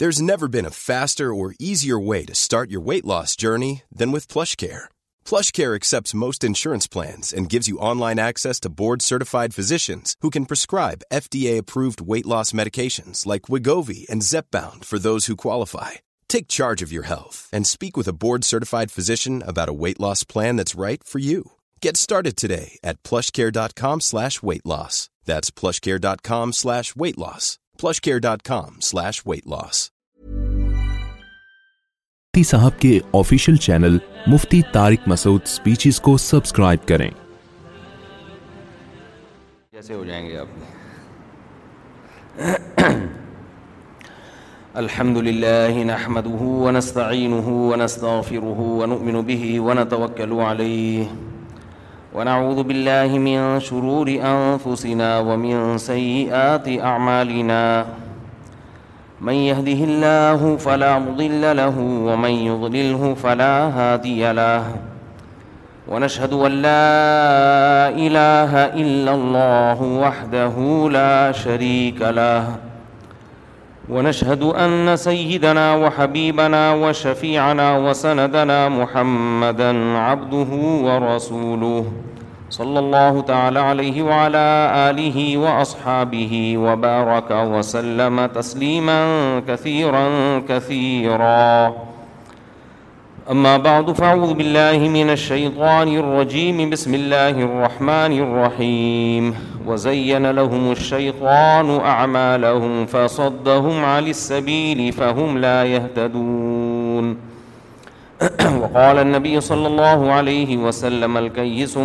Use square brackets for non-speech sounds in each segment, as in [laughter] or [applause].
There's never been a faster or easier way to start your weight loss journey than with PlushCare. PlushCare accepts most insurance plans and gives you online access to board-certified physicians who can prescribe FDA-approved weight loss medications like Wegovy and Zepbound for those who qualify. Take charge of your health and speak with a board-certified physician about a weight loss plan that's right for you. Get started today at PlushCare.com/weight-loss. That's PlushCare.com/weight-loss. plushcare.com slash weight loss مفتی مفتی صاحب کے channel Masood speeches کو subscribe کریں جیسے ہو جائیں گے آپ الحمد لله نحمده ونستعينه ونستغفره ونؤمن به ونتوكل عليه ونعوذ بالله من شرور أنفسنا ومن سيئات أعمالنا من يهده الله فلا مضل له ومن يضلله فلا هادي له ونشهد أن لا إله إلا الله وحده لا شريك له وحده لا شريك له ونشهد أن سيدنا وحبيبنا وشفيعنا وسندنا محمدًا عبده ورسوله صلى الله تعالى عليه وعلى آله وأصحابه وبارك وسلم تسليما كثيرا كثيرا أما بعد بعد فأعوذ بالله من من الشيطان الشيطان الرجيم بسم الله الله الرحمن الرحيم وزين لهم أعمالهم فصدهم السبيل فهم لا يهتدون [clears throat] وقال النبي صلى عليه وسلم الكيس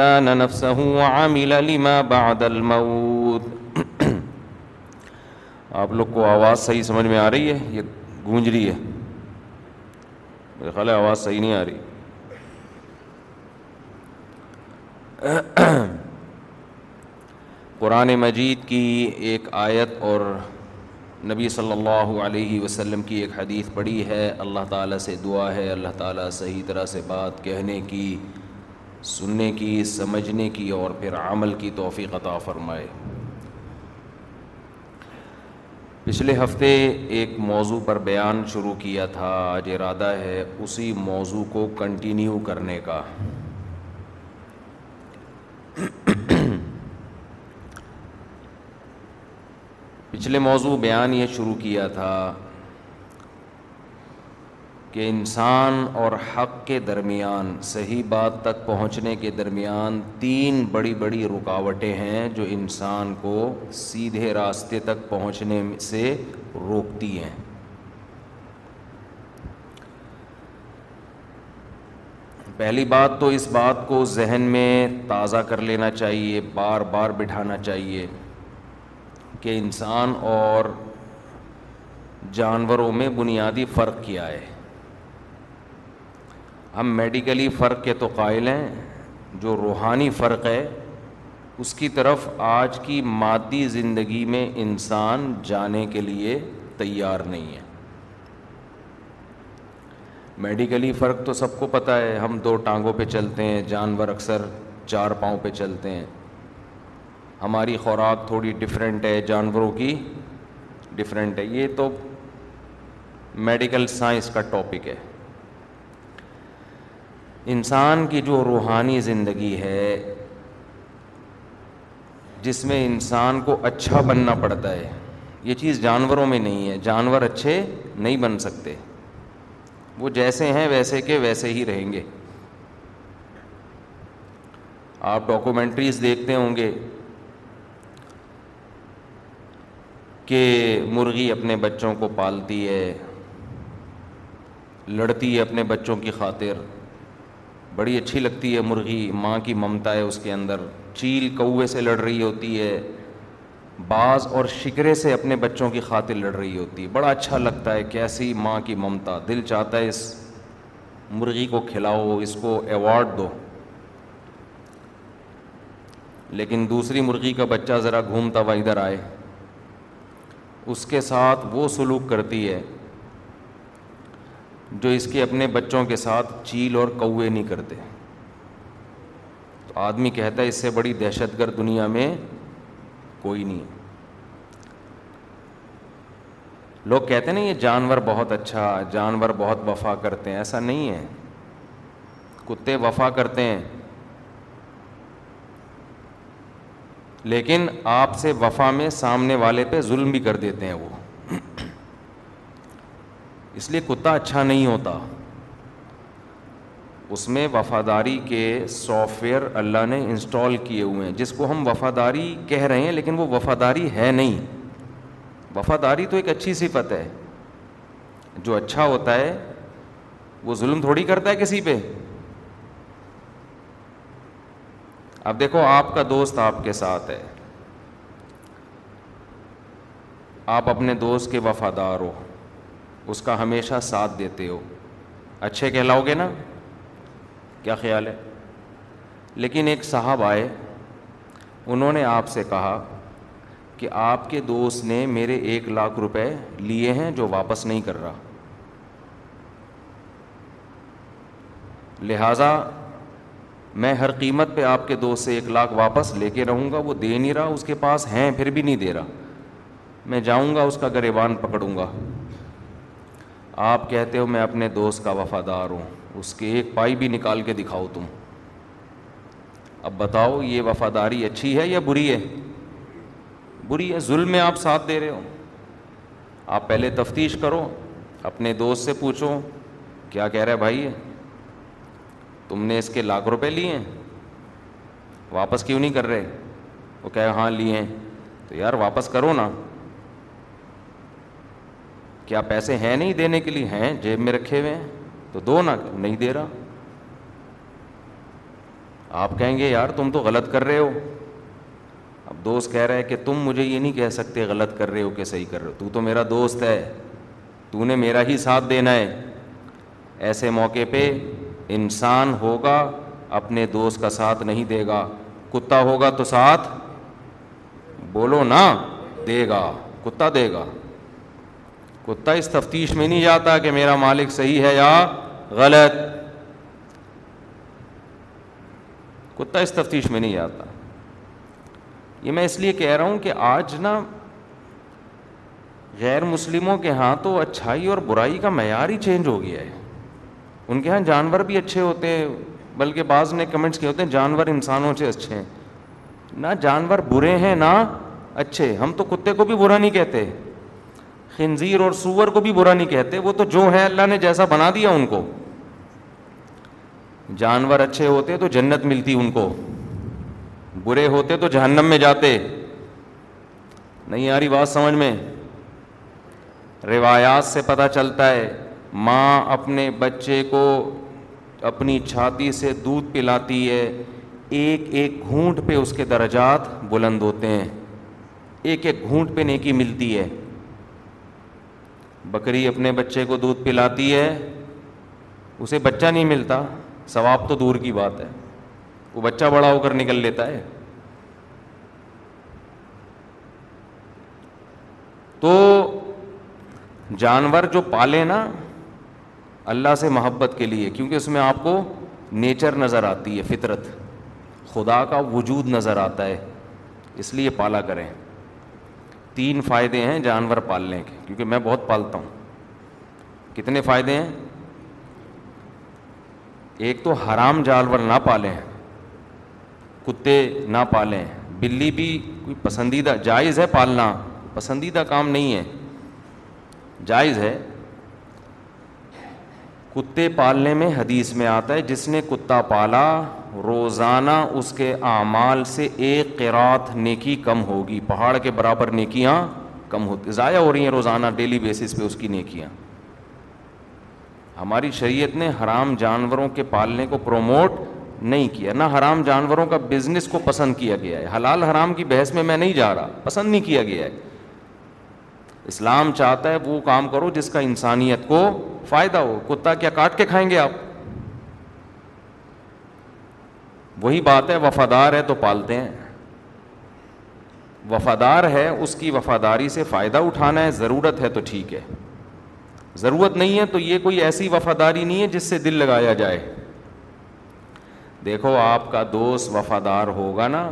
دان نفسه وعمل لما الموت [clears throat] آپ لوگ کو آواز صحیح سمجھ میں آ رہی ہے یہ گونج رہی ہے میرے خیال ہے آواز صحیح نہیں آ رہی قرآن مجید کی ایک آیت اور نبی صلی اللہ علیہ وسلم کی ایک حدیث پڑھی ہے اللہ تعالیٰ سے دعا ہے اللہ تعالیٰ صحیح طرح سے بات کہنے کی سننے کی سمجھنے کی اور پھر عمل کی توفیق عطا فرمائے پچھلے ہفتے ایک موضوع پر بیان شروع کیا تھا آج ارادہ ہے اسی موضوع کو کنٹینیو کرنے کا پچھلے موضوع بیان یہ شروع کیا تھا کہ انسان اور حق کے درمیان صحیح بات تک پہنچنے کے درمیان تین بڑی بڑی رکاوٹیں ہیں جو انسان کو سیدھے راستے تک پہنچنے سے روکتی ہیں پہلی بات تو اس بات کو ذہن میں تازہ کر لینا چاہیے بار بار بٹھانا چاہیے کہ انسان اور جانوروں میں بنیادی فرق کیا ہے ہم میڈیکلی فرق کے تو قائل ہیں جو روحانی فرق ہے اس کی طرف آج کی مادی زندگی میں انسان جانے کے لیے تیار نہیں ہے میڈیکلی فرق تو سب کو پتہ ہے ہم دو ٹانگوں پہ چلتے ہیں جانور اکثر چار پاؤں پہ چلتے ہیں ہماری خوراک تھوڑی ڈفرینٹ ہے جانوروں کی ڈفرینٹ ہے یہ تو میڈیکل سائنس کا ٹاپک ہے انسان کی جو روحانی زندگی ہے جس میں انسان کو اچھا بننا پڑتا ہے یہ چیز جانوروں میں نہیں ہے جانور اچھے نہیں بن سکتے وہ جیسے ہیں ویسے کے ویسے ہی رہیں گے آپ ڈاکومنٹریز دیکھتے ہوں گے کہ مرغی اپنے بچوں کو پالتی ہے لڑتی ہے اپنے بچوں کی خاطر بڑی اچھی لگتی ہے مرغی ماں کی ممتا ہے اس کے اندر چیل کوے سے لڑ رہی ہوتی ہے بعض اور شکرے سے اپنے بچوں کی خاطر لڑ رہی ہوتی ہے بڑا اچھا لگتا ہے کیسی ماں کی ممتا دل چاہتا ہے اس مرغی کو کھلاؤ اس کو ایوارڈ دو لیکن دوسری مرغی کا بچہ ذرا گھومتا ہوا ادھر آئے اس کے ساتھ وہ سلوک کرتی ہے جو اس کے اپنے بچوں کے ساتھ چیل اور کوے نہیں کرتے تو آدمی کہتا ہے اس سے بڑی دہشت گرد دنیا میں کوئی نہیں لوگ کہتے ہیں نا یہ جانور بہت اچھا جانور بہت وفا کرتے ہیں ایسا نہیں ہے کتے وفا کرتے ہیں لیکن آپ سے وفا میں سامنے والے پہ ظلم بھی کر دیتے ہیں وہ اس لیے کتا اچھا نہیں ہوتا اس میں وفاداری کے سافٹ ویئر اللہ نے انسٹال کیے ہوئے ہیں جس کو ہم وفاداری کہہ رہے ہیں لیکن وہ وفاداری ہے نہیں وفاداری تو ایک اچھی صفت ہے جو اچھا ہوتا ہے وہ ظلم تھوڑی کرتا ہے کسی پہ اب دیکھو آپ کا دوست آپ کے ساتھ ہے آپ اپنے دوست کے وفادار ہو اس کا ہمیشہ ساتھ دیتے ہو اچھے کہلاؤ گے نا کیا خیال ہے لیکن ایک صاحب آئے انہوں نے آپ سے کہا کہ آپ کے دوست نے میرے ایک لاکھ روپے لیے ہیں جو واپس نہیں کر رہا لہٰذا میں ہر قیمت پہ آپ کے دوست سے ایک لاکھ واپس لے کے رہوں گا وہ دے نہیں رہا اس کے پاس ہیں پھر بھی نہیں دے رہا میں جاؤں گا اس کا گریبان پکڑوں گا آپ کہتے ہو میں اپنے دوست کا وفادار ہوں اس کے ایک پائی بھی نکال کے دکھاؤ تم اب بتاؤ یہ وفاداری اچھی ہے یا بری ہے بری ہے ظلم میں آپ ساتھ دے رہے ہو آپ پہلے تفتیش کرو اپنے دوست سے پوچھو کیا کہہ رہے بھائی ہے تم نے اس کے لاکھ روپے لیے ہیں واپس کیوں نہیں کر رہے وہ کہہ ہاں لیے ہیں تو یار واپس کرو نا کیا پیسے ہیں نہیں دینے کے لیے ہیں جیب میں رکھے ہوئے ہیں تو دو نا نہیں دے رہا آپ کہیں گے یار تم تو غلط کر رہے ہو اب دوست کہہ رہے کہ تم مجھے یہ نہیں کہہ سکتے غلط کر رہے ہو کہ صحیح کر رہے ہو تو میرا دوست ہے تو نے میرا ہی ساتھ دینا ہے ایسے موقع پہ انسان ہوگا اپنے دوست کا ساتھ نہیں دے گا کتا ہوگا تو ساتھ بولو نا دے گا کتا دے گا کتا اس تفتیش میں نہیں جاتا کہ میرا مالک صحیح ہے یا غلط کتا اس تفتیش میں نہیں جاتا یہ میں اس لیے کہہ رہا ہوں کہ آج نا غیر مسلموں کے ہاں تو اچھائی اور برائی کا معیار ہی چینج ہو گیا ہے ان کے ہاں جانور بھی اچھے ہوتے ہیں بلکہ بعض نے کمنٹس کیے ہوتے ہیں جانور انسانوں سے اچھے ہیں نہ جانور برے ہیں نہ اچھے ہم تو کتے کو بھی برا نہیں کہتے خنزیر اور سور کو بھی برا نہیں کہتے وہ تو جو ہے اللہ نے جیسا بنا دیا ان کو جانور اچھے ہوتے تو جنت ملتی ان کو برے ہوتے تو جہنم میں جاتے نہیں یاری بات سمجھ میں روایات سے پتہ چلتا ہے ماں اپنے بچے کو اپنی چھاتی سے دودھ پلاتی ہے ایک ایک گھونٹ پہ اس کے درجات بلند ہوتے ہیں ایک ایک گھونٹ پہ نیکی ملتی ہے بکری اپنے بچے کو دودھ پلاتی ہے اسے بچہ نہیں ملتا ثواب تو دور کی بات ہے وہ بچہ بڑا ہو کر نکل لیتا ہے تو جانور جو پالے نا اللہ سے محبت کے لیے کیونکہ اس میں آپ کو نیچر نظر آتی ہے فطرت خدا کا وجود نظر آتا ہے اس لیے پالا کریں تین فائدے ہیں جانور پالنے کے کیونکہ میں بہت پالتا ہوں کتنے فائدے ہیں ایک تو حرام جانور نہ پالے کتے نہ پالیں بلی بھی کوئی پسندیدہ جائز ہے پالنا پسندیدہ کام نہیں ہے جائز ہے کتے پالنے میں حدیث میں آتا ہے جس نے کتا پالا روزانہ اس کے اعمال سے ایک قرات نیکی کم ہوگی پہاڑ کے برابر نیکیاں کم ہوتی ضائع ہو رہی ہیں روزانہ ڈیلی بیسس پہ اس کی نیکیاں ہماری شریعت نے حرام جانوروں کے پالنے کو پروموٹ نہیں کیا نہ حرام جانوروں کا بزنس کو پسند کیا گیا ہے حلال حرام کی بحث میں میں نہیں جا رہا پسند نہیں کیا گیا ہے اسلام چاہتا ہے وہ کام کرو جس کا انسانیت کو فائدہ ہو کتا کیا کاٹ کے کھائیں گے آپ وہی بات ہے وفادار ہے تو پالتے ہیں وفادار ہے اس کی وفاداری سے فائدہ اٹھانا ہے ضرورت ہے تو ٹھیک ہے ضرورت نہیں ہے تو یہ کوئی ایسی وفاداری نہیں ہے جس سے دل لگایا جائے دیکھو آپ کا دوست وفادار ہوگا نا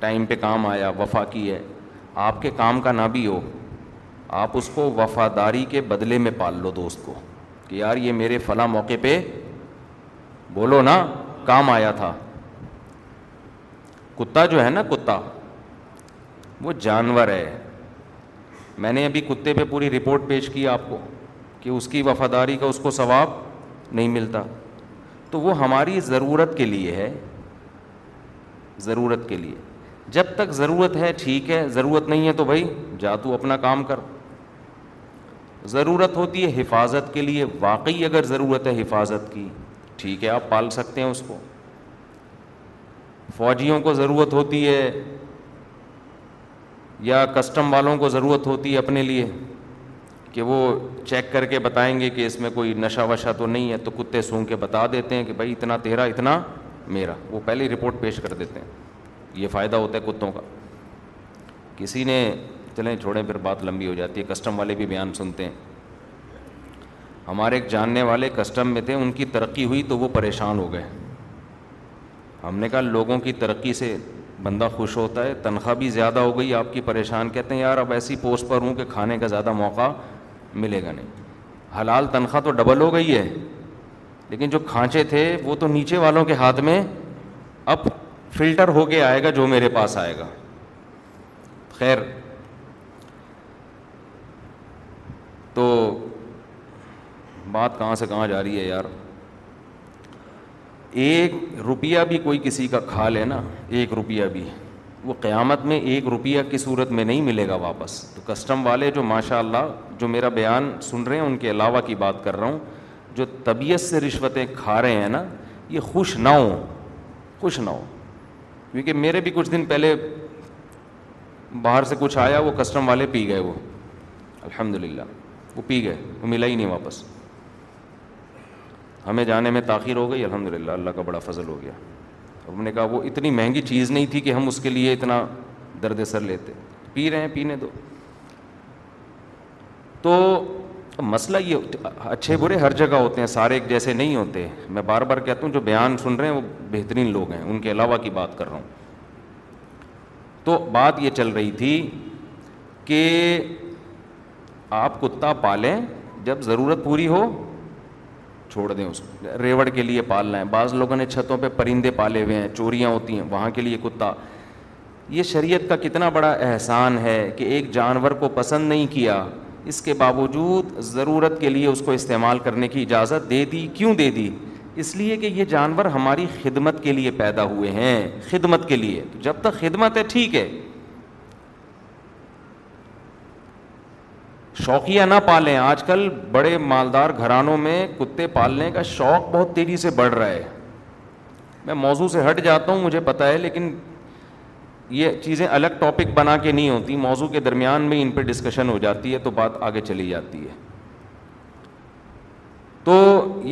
ٹائم پہ کام آیا وفا کی ہے آپ کے کام کا نہ بھی ہو آپ اس کو وفاداری کے بدلے میں پال لو دوست کو کہ یار یہ میرے فلاں موقع پہ بولو نا کام آیا تھا کتا جو ہے نا کتا وہ جانور ہے میں نے ابھی کتے پہ پوری رپورٹ پیش کی آپ کو کہ اس کی وفاداری کا اس کو ثواب نہیں ملتا تو وہ ہماری ضرورت کے لیے ہے ضرورت کے لیے جب تک ضرورت ہے ٹھیک ہے ضرورت نہیں ہے تو بھائی جا تو اپنا کام کر ضرورت ہوتی ہے حفاظت کے لیے واقعی اگر ضرورت ہے حفاظت کی ٹھیک ہے آپ پال سکتے ہیں اس کو فوجیوں کو ضرورت ہوتی ہے یا کسٹم والوں کو ضرورت ہوتی ہے اپنے لیے کہ وہ چیک کر کے بتائیں گے کہ اس میں کوئی نشہ وشا تو نہیں ہے تو کتے سونگ کے بتا دیتے ہیں کہ بھائی اتنا تیرا اتنا میرا وہ پہلے رپورٹ پیش کر دیتے ہیں یہ فائدہ ہوتا ہے کتوں کا کسی نے چلیں چھوڑیں پھر بات لمبی ہو جاتی ہے کسٹم والے بھی بیان سنتے ہیں ہمارے ایک جاننے والے کسٹم میں تھے ان کی ترقی ہوئی تو وہ پریشان ہو گئے ہم نے کہا لوگوں کی ترقی سے بندہ خوش ہوتا ہے تنخواہ بھی زیادہ ہو گئی آپ کی پریشان کہتے ہیں یار اب ایسی پوسٹ پر ہوں کہ کھانے کا زیادہ موقع ملے گا نہیں حلال تنخواہ تو ڈبل ہو گئی ہے لیکن جو کھانچے تھے وہ تو نیچے والوں کے ہاتھ میں اب فلٹر ہو کے آئے گا جو میرے پاس آئے گا خیر تو بات کہاں سے کہاں جا رہی ہے یار ایک روپیہ بھی کوئی کسی کا کھا لے نا ایک روپیہ بھی وہ قیامت میں ایک روپیہ کی صورت میں نہیں ملے گا واپس تو کسٹم والے جو ماشاء اللہ جو میرا بیان سن رہے ہیں ان کے علاوہ کی بات کر رہا ہوں جو طبیعت سے رشوتیں کھا رہے ہیں نا یہ خوش نہ ہوں خوش نہ ہوں کیونکہ میرے بھی کچھ دن پہلے باہر سے کچھ آیا وہ کسٹم والے پی گئے وہ الحمد للہ وہ پی گئے وہ ملا ہی نہیں واپس ہمیں جانے میں تاخیر ہو گئی الحمد للہ اللہ کا بڑا فضل ہو گیا ہم نے کہا وہ اتنی مہنگی چیز نہیں تھی کہ ہم اس کے لیے اتنا درد سر لیتے پی رہے ہیں پینے دو تو مسئلہ یہ اچھے برے ہر جگہ ہوتے ہیں سارے ایک جیسے نہیں ہوتے میں بار بار کہتا ہوں جو بیان سن رہے ہیں وہ بہترین لوگ ہیں ان کے علاوہ کی بات کر رہا ہوں تو بات یہ چل رہی تھی کہ آپ کتا پالیں جب ضرورت پوری ہو چھوڑ دیں اس کو ریوڑ کے لیے پالنا ہے بعض لوگوں نے چھتوں پہ پرندے پالے ہوئے ہیں چوریاں ہوتی ہیں وہاں کے لیے کتا یہ شریعت کا کتنا بڑا احسان ہے کہ ایک جانور کو پسند نہیں کیا اس کے باوجود ضرورت کے لیے اس کو استعمال کرنے کی اجازت دے دی کیوں دے دی اس لیے کہ یہ جانور ہماری خدمت کے لیے پیدا ہوئے ہیں خدمت کے لیے جب تک خدمت ہے ٹھیک ہے شوقیہ نہ پالیں آج کل بڑے مالدار گھرانوں میں کتے پالنے کا شوق بہت تیزی سے بڑھ رہا ہے میں موضوع سے ہٹ جاتا ہوں مجھے پتا ہے لیکن یہ چیزیں الگ ٹاپک بنا کے نہیں ہوتی موضوع کے درمیان میں ان پہ ڈسکشن ہو جاتی ہے تو بات آگے چلی جاتی ہے تو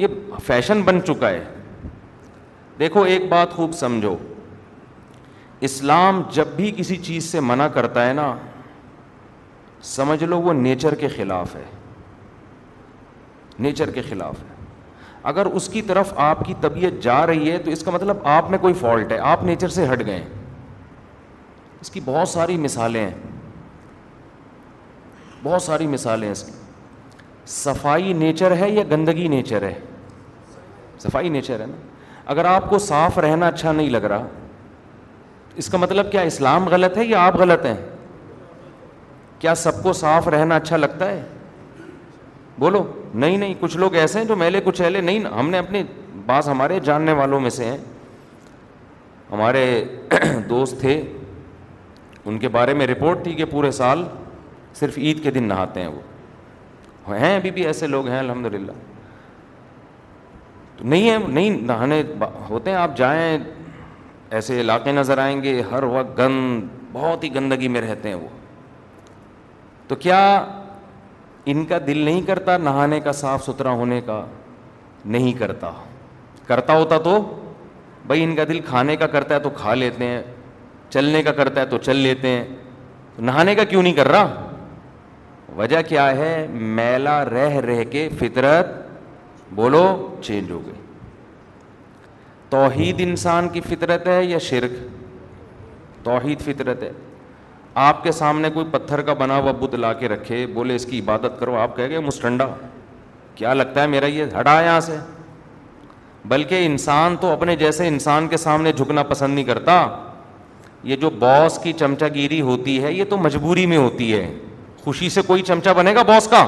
یہ فیشن بن چکا ہے دیکھو ایک بات خوب سمجھو اسلام جب بھی کسی چیز سے منع کرتا ہے نا سمجھ لو وہ نیچر کے خلاف ہے نیچر کے خلاف ہے اگر اس کی طرف آپ کی طبیعت جا رہی ہے تو اس کا مطلب آپ میں کوئی فالٹ ہے آپ نیچر سے ہٹ گئے اس کی بہت ساری مثالیں ہیں بہت ساری مثالیں ہیں اس کی صفائی نیچر ہے یا گندگی نیچر ہے صفائی نیچر ہے نا اگر آپ کو صاف رہنا اچھا نہیں لگ رہا اس کا مطلب کیا اسلام غلط ہے یا آپ غلط ہیں کیا سب کو صاف رہنا اچھا لگتا ہے بولو نہیں نہیں کچھ لوگ ایسے ہیں جو میلے کچھ ایلے نہیں ہم نے اپنے بعض ہمارے جاننے والوں میں سے ہیں ہمارے [clears throat] دوست تھے ان کے بارے میں رپورٹ تھی کہ پورے سال صرف عید کے دن نہاتے ہیں وہ ہیں ابھی بھی ایسے لوگ ہیں الحمد للہ تو نہیں نہانے ہوتے ہیں آپ جائیں ایسے علاقے نظر آئیں گے ہر وقت گند بہت ہی گندگی میں رہتے ہیں وہ تو کیا ان کا دل نہیں کرتا نہانے کا صاف ستھرا ہونے کا نہیں کرتا کرتا ہوتا تو بھائی ان کا دل کھانے کا کرتا ہے تو کھا لیتے ہیں چلنے کا کرتا ہے تو چل لیتے ہیں نہانے کا کیوں نہیں کر رہا وجہ کیا ہے میلا رہ رہ کے فطرت بولو چینج ہو گئی توحید انسان کی فطرت ہے یا شرک توحید فطرت ہے آپ کے سامنے کوئی پتھر کا بنا ہوا بت لا کے رکھے بولے اس کی عبادت کرو آپ کہہ گئے مسٹنڈا کیا لگتا ہے میرا یہ ہٹا یہاں سے بلکہ انسان تو اپنے جیسے انسان کے سامنے جھکنا پسند نہیں کرتا یہ جو باس کی چمچا گیری ہوتی ہے یہ تو مجبوری میں ہوتی ہے خوشی سے کوئی چمچا بنے گا باس کا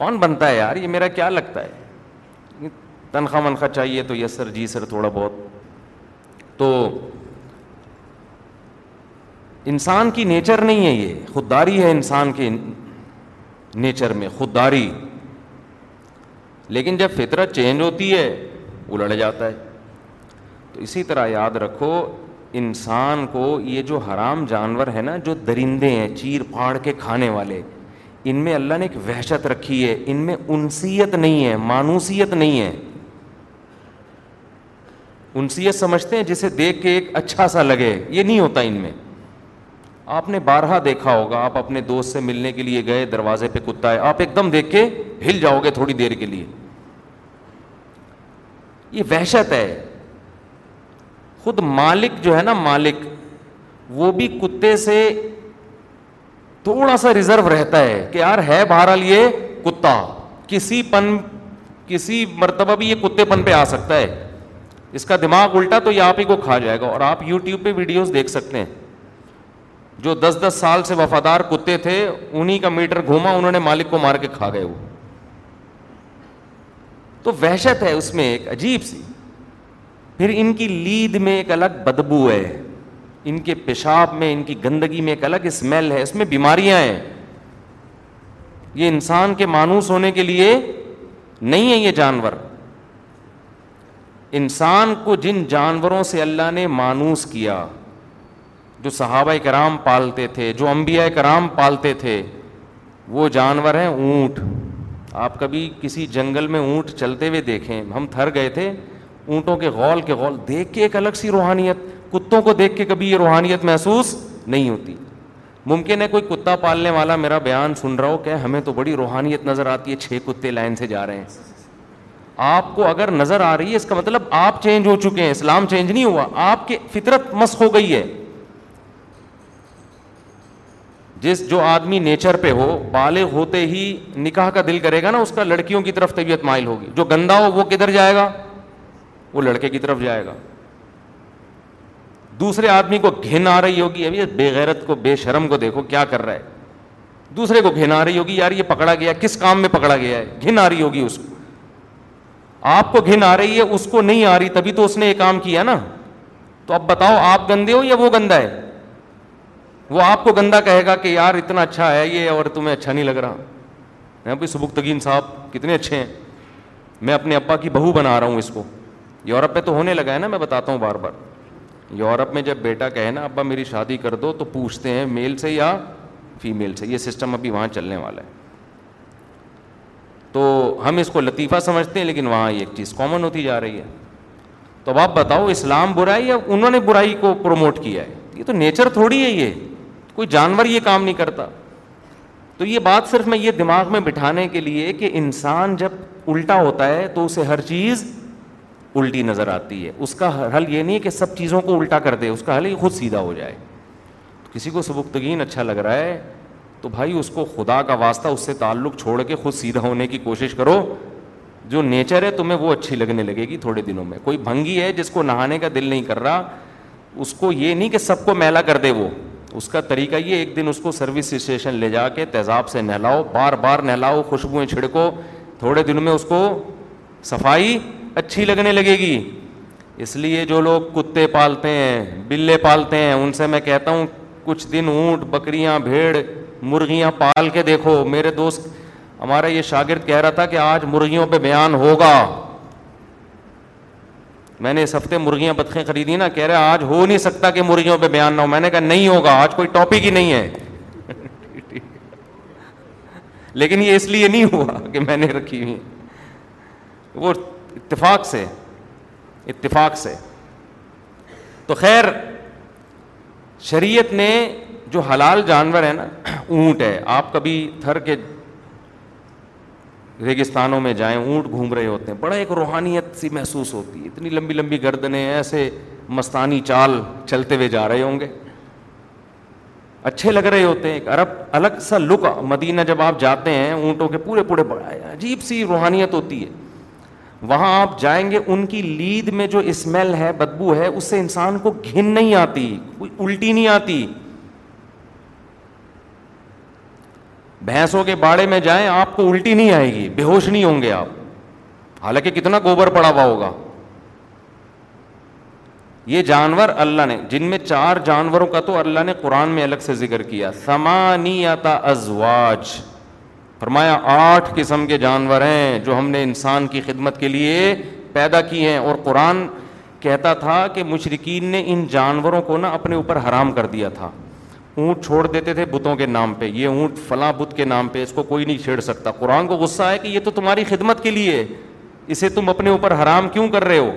کون بنتا ہے یار یہ میرا کیا لگتا ہے تنخواہ منخواہ چاہیے تو یس سر جی سر تھوڑا بہت تو انسان کی نیچر نہیں ہے یہ خودداری ہے انسان کی نیچر میں خودداری لیکن جب فطرت چینج ہوتی ہے وہ لڑ جاتا ہے تو اسی طرح یاد رکھو انسان کو یہ جو حرام جانور ہے نا جو درندے ہیں چیر پھاڑ کے کھانے والے ان میں اللہ نے ایک وحشت رکھی ہے ان میں انسیت نہیں ہے مانوسیت نہیں ہے انسیت سمجھتے ہیں جسے دیکھ کے ایک اچھا سا لگے یہ نہیں ہوتا ان میں آپ نے بارہا دیکھا ہوگا آپ اپنے دوست سے ملنے کے لیے گئے دروازے پہ کتا ہے آپ ایک دم دیکھ کے ہل جاؤ گے تھوڑی دیر کے لیے یہ وحشت ہے خود مالک جو ہے نا مالک وہ بھی کتے سے تھوڑا سا ریزرو رہتا ہے کہ یار ہے بہرحال کتا کسی پن کسی مرتبہ بھی یہ کتے پن پہ آ سکتا ہے اس کا دماغ الٹا تو یہ آپ ہی کو کھا جائے گا اور آپ یو ٹیوب پہ ویڈیوز دیکھ سکتے ہیں جو دس دس سال سے وفادار کتے تھے انہیں کا میٹر گھوما انہوں نے مالک کو مار کے کھا گئے وہ تو وحشت ہے اس میں ایک عجیب سی پھر ان کی لید میں ایک الگ بدبو ہے ان کے پیشاب میں ان کی گندگی میں ایک الگ اسمیل ہے اس میں بیماریاں ہیں یہ انسان کے مانوس ہونے کے لیے نہیں ہے یہ جانور انسان کو جن جانوروں سے اللہ نے مانوس کیا جو صحابہ کرام پالتے تھے جو انبیاء کرام پالتے تھے وہ جانور ہیں اونٹ آپ کبھی کسی جنگل میں اونٹ چلتے ہوئے دیکھیں ہم تھر گئے تھے اونٹوں کے غول کے غول دیکھ کے ایک الگ سی روحانیت کتوں کو دیکھ کے کبھی یہ روحانیت محسوس نہیں ہوتی ممکن ہے کوئی کتا پالنے والا میرا بیان سن رہا ہو کہ ہمیں تو بڑی روحانیت نظر آتی ہے چھ کتے لائن سے جا رہے ہیں آپ کو اگر نظر آ رہی ہے اس کا مطلب آپ چینج ہو چکے ہیں اسلام چینج نہیں ہوا آپ کے فطرت مس ہو گئی ہے جس جو آدمی نیچر پہ ہو بالے ہوتے ہی نکاح کا دل کرے گا نا اس کا لڑکیوں کی طرف طبیعت مائل ہوگی جو گندا ہو وہ کدھر جائے گا وہ لڑکے کی طرف جائے گا دوسرے آدمی کو گھن آ رہی ہوگی ابھی بے غیرت کو بے شرم کو دیکھو کیا کر رہا ہے دوسرے کو گھن آ رہی ہوگی یار یہ پکڑا گیا کس کام میں پکڑا گیا ہے گھن آ رہی ہوگی اس کو آپ کو گھن آ رہی ہے اس کو نہیں آ رہی تبھی تو اس نے یہ کام کیا نا تو اب بتاؤ آپ گندے ہو یا وہ گندا ہے وہ آپ کو گندہ کہے گا کہ یار اتنا اچھا ہے یہ اور تمہیں اچھا نہیں لگ رہا میں سبک سبکتگین صاحب کتنے اچھے ہیں میں اپنے ابا کی بہو بنا رہا ہوں اس کو یورپ میں تو ہونے لگا ہے نا میں بتاتا ہوں بار بار یورپ میں جب بیٹا کہے نا ابا میری شادی کر دو تو پوچھتے ہیں میل سے یا فیمیل سے یہ سسٹم ابھی وہاں چلنے والا ہے تو ہم اس کو لطیفہ سمجھتے ہیں لیکن وہاں یہ ایک چیز کامن ہوتی جا رہی ہے تو اب آپ بتاؤ اسلام برائی یا انہوں نے برائی کو پروموٹ کیا ہے یہ تو نیچر تھوڑی ہے یہ کوئی جانور یہ کام نہیں کرتا تو یہ بات صرف میں یہ دماغ میں بٹھانے کے لیے کہ انسان جب الٹا ہوتا ہے تو اسے ہر چیز الٹی نظر آتی ہے اس کا حل یہ نہیں ہے کہ سب چیزوں کو الٹا کر دے اس کا حل یہ خود سیدھا ہو جائے کسی کو سبکتگین اچھا لگ رہا ہے تو بھائی اس کو خدا کا واسطہ اس سے تعلق چھوڑ کے خود سیدھا ہونے کی کوشش کرو جو نیچر ہے تمہیں وہ اچھی لگنے لگے گی تھوڑے دنوں میں کوئی بھنگی ہے جس کو نہانے کا دل نہیں کر رہا اس کو یہ نہیں کہ سب کو میلا کر دے وہ اس کا طریقہ یہ ایک دن اس کو سروس اسٹیشن لے جا کے تیزاب سے نہلاؤ بار بار نہلاؤ خوشبوئیں چھڑکو تھوڑے دن میں اس کو صفائی اچھی لگنے لگے گی اس لیے جو لوگ کتے پالتے ہیں بلے پالتے ہیں ان سے میں کہتا ہوں کچھ دن اونٹ بکریاں بھیڑ مرغیاں پال کے دیکھو میرے دوست ہمارا یہ شاگرد کہہ رہا تھا کہ آج مرغیوں پہ بیان ہوگا میں نے اس ہفتے مرغیاں بتخیاں خریدی نا کہہ رہے آج ہو نہیں سکتا کہ مرغیوں پہ بیان نہ ہو میں نے کہا نہیں ہوگا آج کوئی ٹاپک ہی نہیں ہے لیکن یہ اس لیے نہیں ہوا کہ میں نے رکھی ہوئی وہ اتفاق سے اتفاق سے تو خیر شریعت نے جو حلال جانور ہے نا اونٹ ہے آپ کبھی تھر کے ریگستانوں میں جائیں اونٹ گھوم رہے ہوتے ہیں بڑا ایک روحانیت سی محسوس ہوتی ہے اتنی لمبی لمبی گردنیں ایسے مستانی چال چلتے ہوئے جا رہے ہوں گے اچھے لگ رہے ہوتے ہیں ایک عرب الگ سا لک مدینہ جب آپ جاتے ہیں اونٹوں کے پورے پورے بڑا عجیب سی روحانیت ہوتی ہے وہاں آپ جائیں گے ان کی لید میں جو اسمیل ہے بدبو ہے اس سے انسان کو گھن نہیں آتی کوئی الٹی نہیں آتی بھینسوں کے باڑے میں جائیں آپ کو الٹی نہیں آئے گی بے ہوش نہیں ہوں گے آپ حالانکہ کتنا گوبر پڑا ہوا ہوگا یہ جانور اللہ نے جن میں چار جانوروں کا تو اللہ نے قرآن میں الگ سے ذکر کیا سمانیتا ازواج فرمایا آٹھ قسم کے جانور ہیں جو ہم نے انسان کی خدمت کے لیے پیدا کی ہیں اور قرآن کہتا تھا کہ مشرقین نے ان جانوروں کو نہ اپنے اوپر حرام کر دیا تھا اونٹ چھوڑ دیتے تھے بتوں کے نام پہ یہ اونٹ فلاں بت کے نام پہ اس کو کوئی نہیں چھیڑ سکتا قرآن کو غصہ ہے کہ یہ تو تمہاری خدمت کے لیے اسے تم اپنے اوپر حرام کیوں کر رہے ہو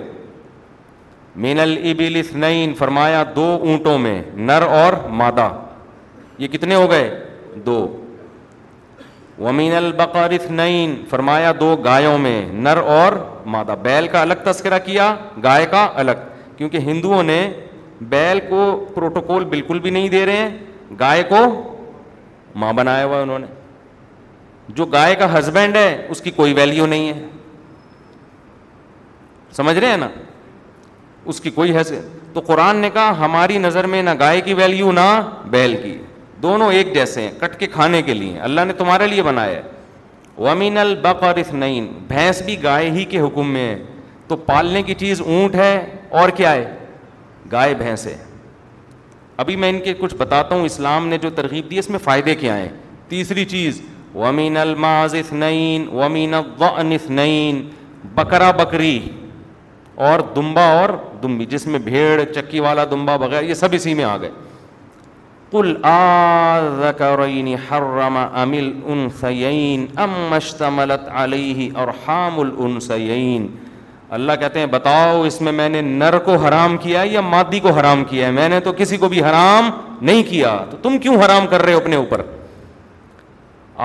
مین اثنین فرمایا دو اونٹوں میں نر اور مادہ یہ کتنے ہو گئے دو ومین البقر اثنین فرمایا دو گایوں میں نر اور مادہ بیل کا الگ تذکرہ کیا گائے کا الگ کیونکہ ہندوؤں نے بیل کو پروٹوکول بالکل بھی نہیں دے رہے ہیں گائے کو ماں بنایا ہوا ہے انہوں نے جو گائے کا ہسبینڈ ہے اس کی کوئی ویلیو نہیں ہے سمجھ رہے ہیں نا اس کی کوئی حیثیت تو قرآن نے کہا ہماری نظر میں نہ گائے کی ویلیو نہ بیل کی دونوں ایک جیسے ہیں کٹ کے کھانے کے لیے اللہ نے تمہارے لیے بنایا ہے ومین الب عرفن بھینس بھی گائے ہی کے حکم میں ہے تو پالنے کی چیز اونٹ ہے اور کیا ہے گائے بھینس ابھی میں ان کے کچھ بتاتا ہوں اسلام نے جو ترغیب دی اس میں فائدے کیا ہیں تیسری چیز ومین الماز ومین الماضنعین اثنین بکرا بکری اور دمبا اور دمبی جس میں بھیڑ چکی والا دمبا بغیر یہ سب اسی میں آ گئے آذکرین حرم امل ان سین اشتملت علیہ اور حام ال سین اللہ کہتے ہیں بتاؤ اس میں میں نے نر کو حرام کیا یا مادی کو حرام کیا ہے میں نے تو کسی کو بھی حرام نہیں کیا تو تم کیوں حرام کر رہے ہو اپنے اوپر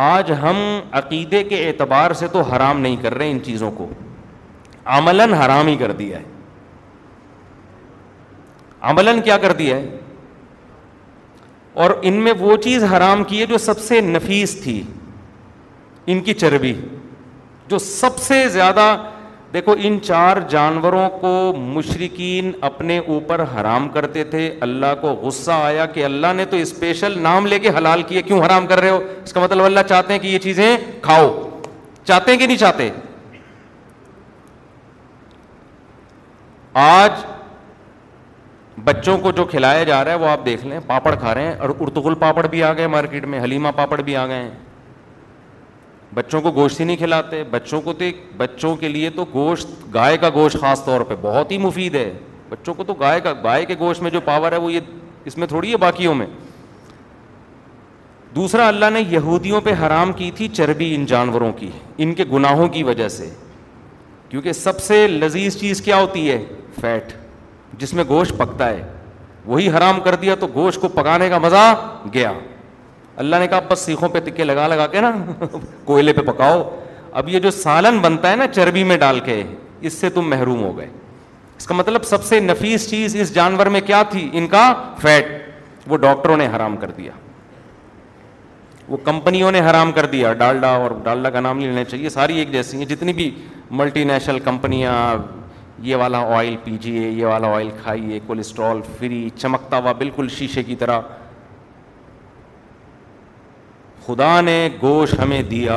آج ہم عقیدے کے اعتبار سے تو حرام نہیں کر رہے ان چیزوں کو عمل حرام ہی کر دیا ہے عمل کیا کر دیا ہے اور ان میں وہ چیز حرام کی ہے جو سب سے نفیس تھی ان کی چربی جو سب سے زیادہ دیکھو ان چار جانوروں کو مشرقین اپنے اوپر حرام کرتے تھے اللہ کو غصہ آیا کہ اللہ نے تو اسپیشل نام لے کے حلال کیے کیوں حرام کر رہے ہو اس کا مطلب اللہ چاہتے ہیں کہ یہ چیزیں کھاؤ چاہتے ہیں کہ نہیں چاہتے آج بچوں کو جو کھلایا جا رہا ہے وہ آپ دیکھ لیں پاپڑ کھا رہے ہیں اور ارتغل پاپڑ بھی آ گئے مارکیٹ میں حلیمہ پاپڑ بھی آ گئے ہیں بچوں کو گوشت ہی نہیں کھلاتے بچوں کو تو بچوں کے لیے تو گوشت گائے کا گوشت خاص طور پہ بہت ہی مفید ہے بچوں کو تو گائے کا گائے کے گوشت میں جو پاور ہے وہ یہ اس میں تھوڑی ہے باقیوں میں دوسرا اللہ نے یہودیوں پہ حرام کی تھی چربی ان جانوروں کی ان کے گناہوں کی وجہ سے کیونکہ سب سے لذیذ چیز کیا ہوتی ہے فیٹ جس میں گوشت پکتا ہے وہی حرام کر دیا تو گوشت کو پکانے کا مزہ گیا اللہ نے کہا بس سیخوں پہ تکے لگا لگا کے نا [laughs] کوئلے پہ پکاؤ اب یہ جو سالن بنتا ہے نا چربی میں ڈال کے اس سے تم محروم ہو گئے اس کا مطلب سب سے نفیس چیز اس جانور میں کیا تھی ان کا فیٹ وہ ڈاکٹروں نے حرام کر دیا وہ کمپنیوں نے حرام کر دیا ڈالڈا اور ڈالڈا کا نام نہیں لینا چاہیے ساری ایک جیسی ہیں جتنی بھی ملٹی نیشنل کمپنیاں یہ والا آئل پیجیے یہ والا آئل کھائیے کولیسٹرول فری چمکتا ہوا بالکل شیشے کی طرح خدا نے گوشت ہمیں دیا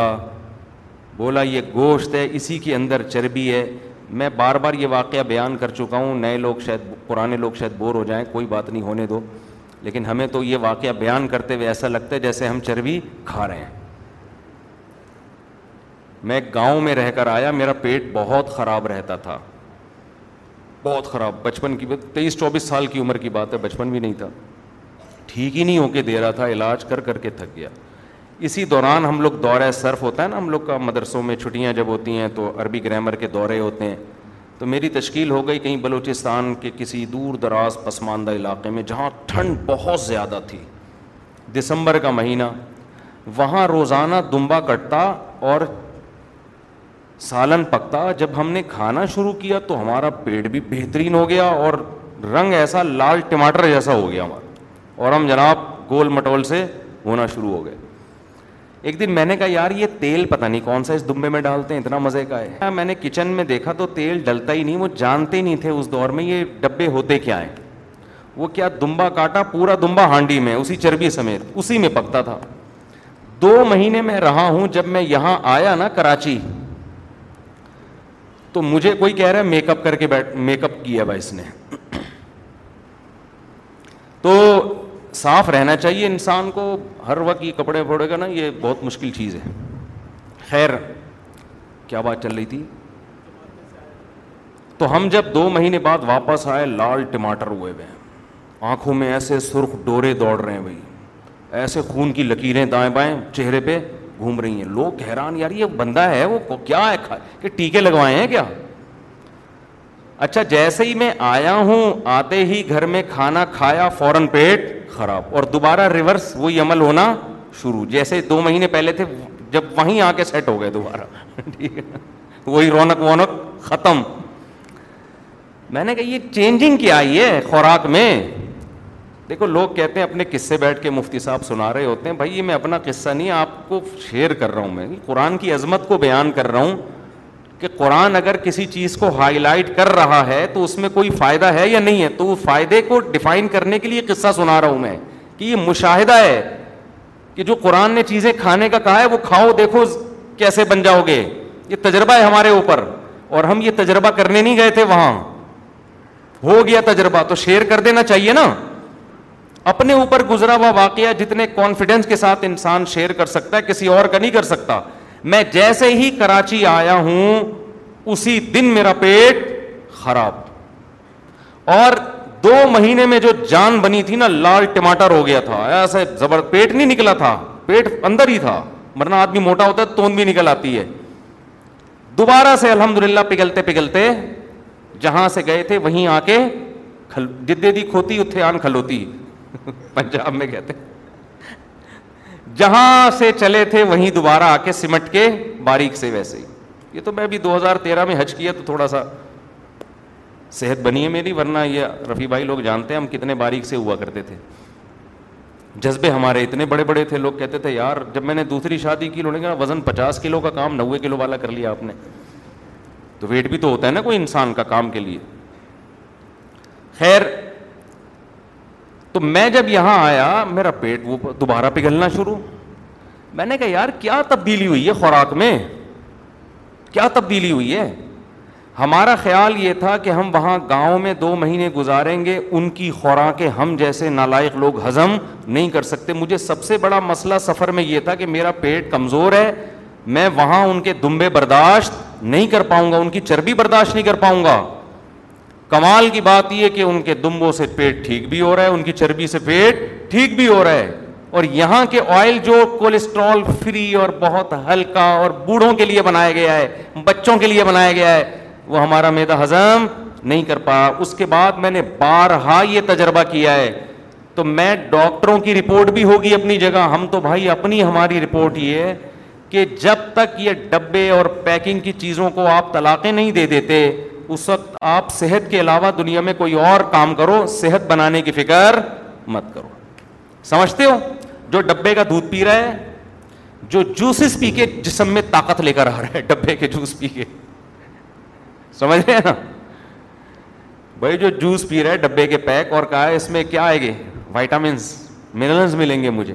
بولا یہ گوشت ہے اسی کے اندر چربی ہے میں بار بار یہ واقعہ بیان کر چکا ہوں نئے لوگ شاید پرانے لوگ شاید بور ہو جائیں کوئی بات نہیں ہونے دو لیکن ہمیں تو یہ واقعہ بیان کرتے ہوئے ایسا لگتا ہے جیسے ہم چربی کھا رہے ہیں میں گاؤں میں رہ کر آیا میرا پیٹ بہت خراب رہتا تھا بہت خراب بچپن کی تیئیس چوبیس سال کی عمر کی بات ہے بچپن بھی نہیں تھا ٹھیک ہی نہیں ہو کے دے رہا تھا علاج کر کر کے تھک گیا اسی دوران ہم لوگ دورہ صرف ہوتا ہے نا ہم لوگ کا مدرسوں میں چھٹیاں جب ہوتی ہیں تو عربی گرامر کے دورے ہوتے ہیں تو میری تشکیل ہو گئی کہیں بلوچستان کے کسی دور دراز پسماندہ علاقے میں جہاں ٹھنڈ بہت زیادہ تھی دسمبر کا مہینہ وہاں روزانہ دمبا کٹتا اور سالن پکتا جب ہم نے کھانا شروع کیا تو ہمارا پیٹ بھی بہترین ہو گیا اور رنگ ایسا لال ٹماٹر جیسا ہو گیا ہمارا اور ہم جناب گول مٹول سے ہونا شروع ہو گئے ایک دن میں نے کہا یار یہ تیل پتہ نہیں کون سا اس دمبے میں ڈالتے ہیں اتنا مزے کا ہے میں نے کچن میں دیکھا تو تیل ڈلتا ہی نہیں وہ جانتے نہیں تھے اس دور میں یہ ڈبے ہوتے کیا ہیں وہ کیا دمبا کاٹا پورا دمبا ہانڈی میں اسی چربی سمیت اسی میں پکتا تھا دو مہینے میں رہا ہوں جب میں یہاں آیا نا کراچی تو مجھے کوئی کہہ رہا ہے میک اپ کر کے بیٹھ میک اپ کیا بھائی اس نے تو صاف رہنا چاہیے انسان کو ہر وقت یہ کپڑے پھوڑے گا نا یہ بہت مشکل چیز ہے خیر کیا بات چل رہی تھی تو ہم جب دو مہینے بعد واپس آئے لال ٹماٹر ہوئے ہوئے ہیں آنکھوں میں ایسے سرخ ڈورے دوڑ رہے ہیں بھائی ایسے خون کی لکیریں دائیں بائیں چہرے پہ گھوم رہی ہیں لوگ حیران یار یہ بندہ ہے وہ کیا ہے کہ ٹیکے لگوائے ہیں کیا اچھا جیسے ہی میں آیا ہوں آتے ہی گھر میں کھانا کھایا فوراً پیٹ خراب اور دوبارہ ریورس وہی عمل ہونا شروع جیسے دو مہینے پہلے تھے جب وہیں آ کے سیٹ ہو گئے دوبارہ [laughs] ٹھیک ہے وہی رونق وونق ختم میں نے کہا یہ چینجنگ کیا آئی ہے خوراک میں دیکھو لوگ کہتے ہیں اپنے قصے بیٹھ کے مفتی صاحب سنا رہے ہوتے ہیں بھائی یہ میں اپنا قصہ نہیں آپ کو شیئر کر رہا ہوں میں قرآن کی عظمت کو بیان کر رہا ہوں کہ قرآن اگر کسی چیز کو ہائی لائٹ کر رہا ہے تو اس میں کوئی فائدہ ہے یا نہیں ہے تو وہ فائدے کو ڈیفائن کرنے کے لیے قصہ سنا رہا ہوں میں کہ یہ مشاہدہ ہے کہ جو قرآن نے چیزیں کھانے کا کہا ہے وہ کھاؤ دیکھو کیسے بن جاؤ گے یہ تجربہ ہے ہمارے اوپر اور ہم یہ تجربہ کرنے نہیں گئے تھے وہاں ہو گیا تجربہ تو شیئر کر دینا چاہیے نا اپنے اوپر گزرا ہوا واقعہ جتنے کانفیڈینس کے ساتھ انسان شیئر کر سکتا ہے کسی اور کا نہیں کر سکتا میں جیسے ہی کراچی آیا ہوں اسی دن میرا پیٹ خراب اور دو مہینے میں جو جان بنی تھی نا لال ٹماٹر ہو گیا تھا ایسا زبر پیٹ نہیں نکلا تھا پیٹ اندر ہی تھا مرنا آدمی موٹا ہوتا ہے تون بھی نکل آتی ہے دوبارہ سے الحمد للہ پگھلتے پگھلتے جہاں سے گئے تھے وہیں آ کے جدید کھوتی اتنے آن کھلوتی [laughs] پنجاب میں کہتے ہیں جہاں سے چلے تھے وہیں دوبارہ آ کے سمٹ کے باریک سے ویسے ہی یہ تو میں بھی دو ہزار تیرہ میں حج کیا تو تھوڑا سا صحت بنی ہے میری ورنہ یہ رفیع بھائی لوگ جانتے ہیں ہم کتنے باریک سے ہوا کرتے تھے جذبے ہمارے اتنے بڑے بڑے تھے لوگ کہتے تھے یار جب میں نے دوسری شادی کی انہوں نے کہا وزن پچاس کلو کا کام نوے کلو والا کر لیا آپ نے تو ویٹ بھی تو ہوتا ہے نا کوئی انسان کا کام کے لیے خیر تو میں جب یہاں آیا میرا پیٹ وہ دوبارہ پگھلنا شروع میں نے کہا یار کیا تبدیلی ہوئی ہے خوراک میں کیا تبدیلی ہوئی ہے ہمارا خیال یہ تھا کہ ہم وہاں گاؤں میں دو مہینے گزاریں گے ان کی خوراکیں ہم جیسے نالائق لوگ ہضم نہیں کر سکتے مجھے سب سے بڑا مسئلہ سفر میں یہ تھا کہ میرا پیٹ کمزور ہے میں وہاں ان کے دمبے برداشت نہیں کر پاؤں گا ان کی چربی برداشت نہیں کر پاؤں گا کمال کی بات یہ کہ ان کے دمبوں سے پیٹ ٹھیک بھی ہو رہا ہے ان کی چربی سے پیٹ ٹھیک بھی ہو رہا ہے اور یہاں کے آئل جو کولیسٹرول فری اور بہت ہلکا اور بوڑھوں کے لیے بنایا گیا ہے بچوں کے لیے بنایا گیا ہے وہ ہمارا میدا ہضم نہیں کر پایا اس کے بعد میں نے بارہا یہ تجربہ کیا ہے تو میں ڈاکٹروں کی رپورٹ بھی ہوگی اپنی جگہ ہم تو بھائی اپنی ہماری رپورٹ یہ کہ جب تک یہ ڈبے اور پیکنگ کی چیزوں کو آپ طلاقیں نہیں دے دیتے اس وقت آپ صحت کے علاوہ دنیا میں کوئی اور کام کرو صحت بنانے کی فکر مت کرو سمجھتے ہو جو ڈبے کا دودھ پی رہا ہے جو جوسز پی کے جسم میں طاقت لے کر آ رہا ہے ڈبے کے جوس پی کے سمجھ رہے ہیں نا بھائی جو جوس پی رہا ہے ڈبے کے پیک اور کہا ہے اس میں کیا آئے گے وائٹامنس منرلس ملیں گے مجھے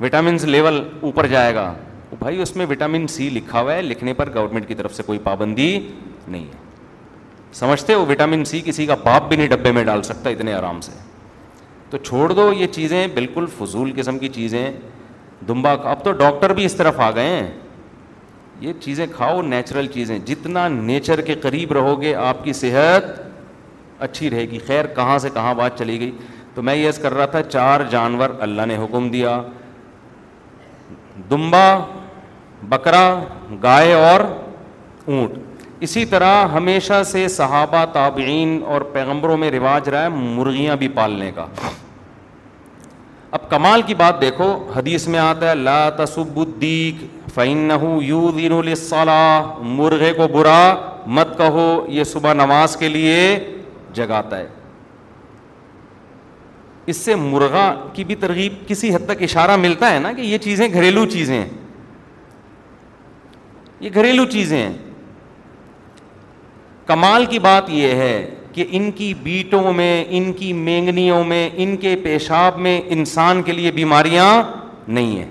وٹامنس لیول اوپر جائے گا بھائی اس میں وٹامن سی لکھا ہوا ہے لکھنے پر گورنمنٹ کی طرف سے کوئی پابندی نہیں ہے سمجھتے ہو وٹامن سی کسی کا باپ بھی نہیں ڈبے میں ڈال سکتا اتنے آرام سے تو چھوڑ دو یہ چیزیں بالکل فضول قسم کی چیزیں دمبا اب تو ڈاکٹر بھی اس طرف آ گئے ہیں یہ چیزیں کھاؤ نیچرل چیزیں جتنا نیچر کے قریب رہو گے آپ کی صحت اچھی رہے گی خیر کہاں سے کہاں بات چلی گئی تو میں یس کر رہا تھا چار جانور اللہ نے حکم دیا دمبا بکرا گائے اور اونٹ اسی طرح ہمیشہ سے صحابہ تابعین اور پیغمبروں میں رواج رہا ہے مرغیاں بھی پالنے کا اب کمال کی بات دیکھو حدیث میں آتا ہے لا تصب الدیق فعن یو دین الصلاح مرغے کو برا مت کہو یہ صبح نماز کے لیے جگاتا ہے اس سے مرغا کی بھی ترغیب کسی حد تک اشارہ ملتا ہے نا کہ یہ چیزیں گھریلو چیزیں ہیں یہ گھریلو چیزیں ہیں کمال کی بات یہ ہے کہ ان کی بیٹوں میں ان کی مینگنیوں میں ان کے پیشاب میں انسان کے لیے بیماریاں نہیں ہیں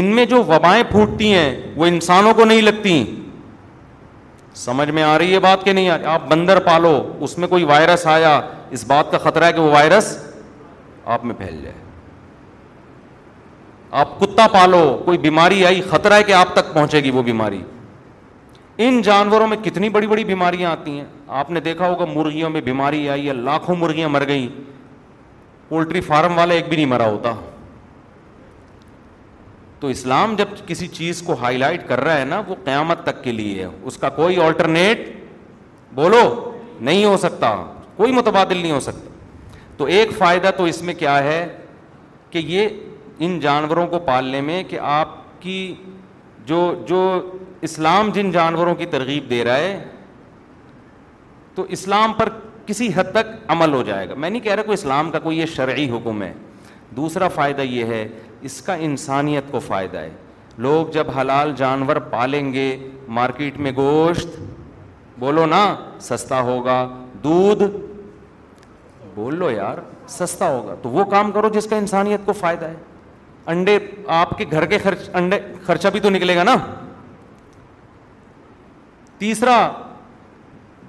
ان میں جو وبائیں پھوٹتی ہیں وہ انسانوں کو نہیں لگتی سمجھ میں آ رہی ہے بات کہ نہیں آ آپ بندر پالو اس میں کوئی وائرس آیا اس بات کا خطرہ ہے کہ وہ وائرس آپ میں پھیل جائے آپ کتا پالو کوئی بیماری آئی خطرہ ہے کہ آپ تک پہنچے گی وہ بیماری ان جانوروں میں کتنی بڑی بڑی بیماریاں آتی ہیں آپ نے دیکھا ہوگا مرغیوں میں بیماری آئی ہے لاکھوں مرغیاں مر گئی پولٹری فارم والا ایک بھی نہیں مرا ہوتا تو اسلام جب کسی چیز کو ہائی لائٹ کر رہا ہے نا وہ قیامت تک کے لیے اس کا کوئی آلٹرنیٹ بولو نہیں ہو سکتا کوئی متبادل نہیں ہو سکتا تو ایک فائدہ تو اس میں کیا ہے کہ یہ ان جانوروں کو پالنے میں کہ آپ کی جو جو اسلام جن جانوروں کی ترغیب دے رہا ہے تو اسلام پر کسی حد تک عمل ہو جائے گا میں نہیں کہہ رہا کوئی اسلام کا کوئی یہ شرعی حکم ہے دوسرا فائدہ یہ ہے اس کا انسانیت کو فائدہ ہے لوگ جب حلال جانور پالیں گے مارکیٹ میں گوشت بولو نا سستا ہوگا دودھ بول لو یار سستا ہوگا تو وہ کام کرو جس کا انسانیت کو فائدہ ہے انڈے آپ کے گھر کے خرچ انڈے خرچہ بھی تو نکلے گا نا تیسرا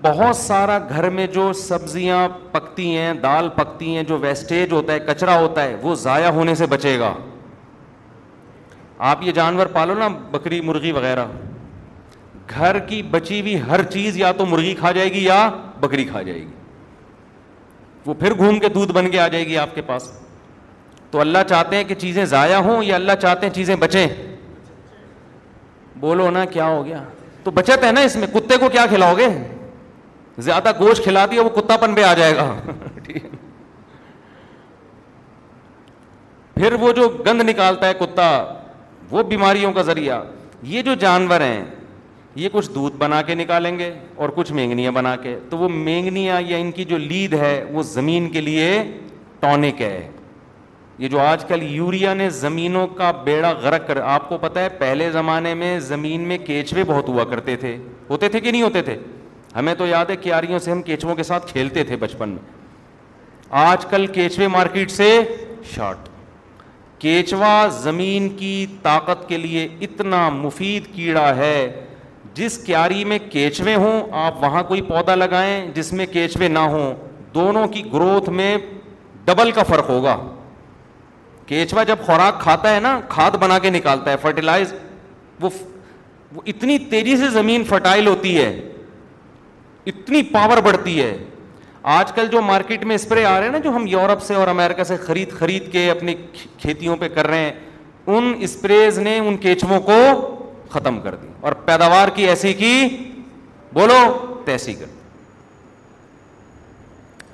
بہت سارا گھر میں جو سبزیاں پکتی ہیں دال پکتی ہیں جو ویسٹیج ہوتا ہے کچرا ہوتا ہے وہ ضائع ہونے سے بچے گا آپ یہ جانور پالو نا بکری مرغی وغیرہ گھر کی بچی ہوئی ہر چیز یا تو مرغی کھا جائے گی یا بکری کھا جائے گی وہ پھر گھوم کے دودھ بن کے آ جائے گی آپ کے پاس تو اللہ چاہتے ہیں کہ چیزیں ضائع ہوں یا اللہ چاہتے ہیں چیزیں بچیں بولو نا کیا ہو گیا تو بچت ہے نا اس میں کتے کو کیا کھلاؤ گے زیادہ گوشت کھلا دیا وہ کتا پن پہ آ جائے گا پھر وہ جو گند نکالتا ہے کتا وہ بیماریوں کا ذریعہ یہ جو جانور ہیں یہ کچھ دودھ بنا کے نکالیں گے اور کچھ مینگنیاں بنا کے تو وہ مینگنیاں یا ان کی جو لید ہے وہ زمین کے لیے ٹونک ہے یہ جو آج کل یوریا نے زمینوں کا بیڑا غرق کر آپ کو پتا ہے پہلے زمانے میں زمین میں کیچوے بہت ہوا کرتے تھے ہوتے تھے کہ نہیں ہوتے تھے ہمیں تو یاد ہے کیاریوں سے ہم کیچووں کے ساتھ کھیلتے تھے بچپن میں آج کل کیچوے مارکیٹ سے شارٹ کیچوا زمین کی طاقت کے لیے اتنا مفید کیڑا ہے جس کیاری میں کیچوے ہوں آپ وہاں کوئی پودا لگائیں جس میں کیچوے نہ ہوں دونوں کی گروتھ میں ڈبل کا فرق ہوگا کیچوا جب خوراک کھاتا ہے نا کھاد بنا کے نکالتا ہے فرٹیلائز وہ وہ اتنی تیزی سے زمین فرٹائل ہوتی ہے اتنی پاور بڑھتی ہے آج کل جو مارکیٹ میں اسپرے آ رہے ہیں نا جو ہم یورپ سے اور امیرکا سے خرید خرید کے اپنی کھیتیوں پہ کر رہے ہیں ان اسپریز نے ان کیچو کو ختم کر دی اور پیداوار کی ایسی کی بولو تیسی کر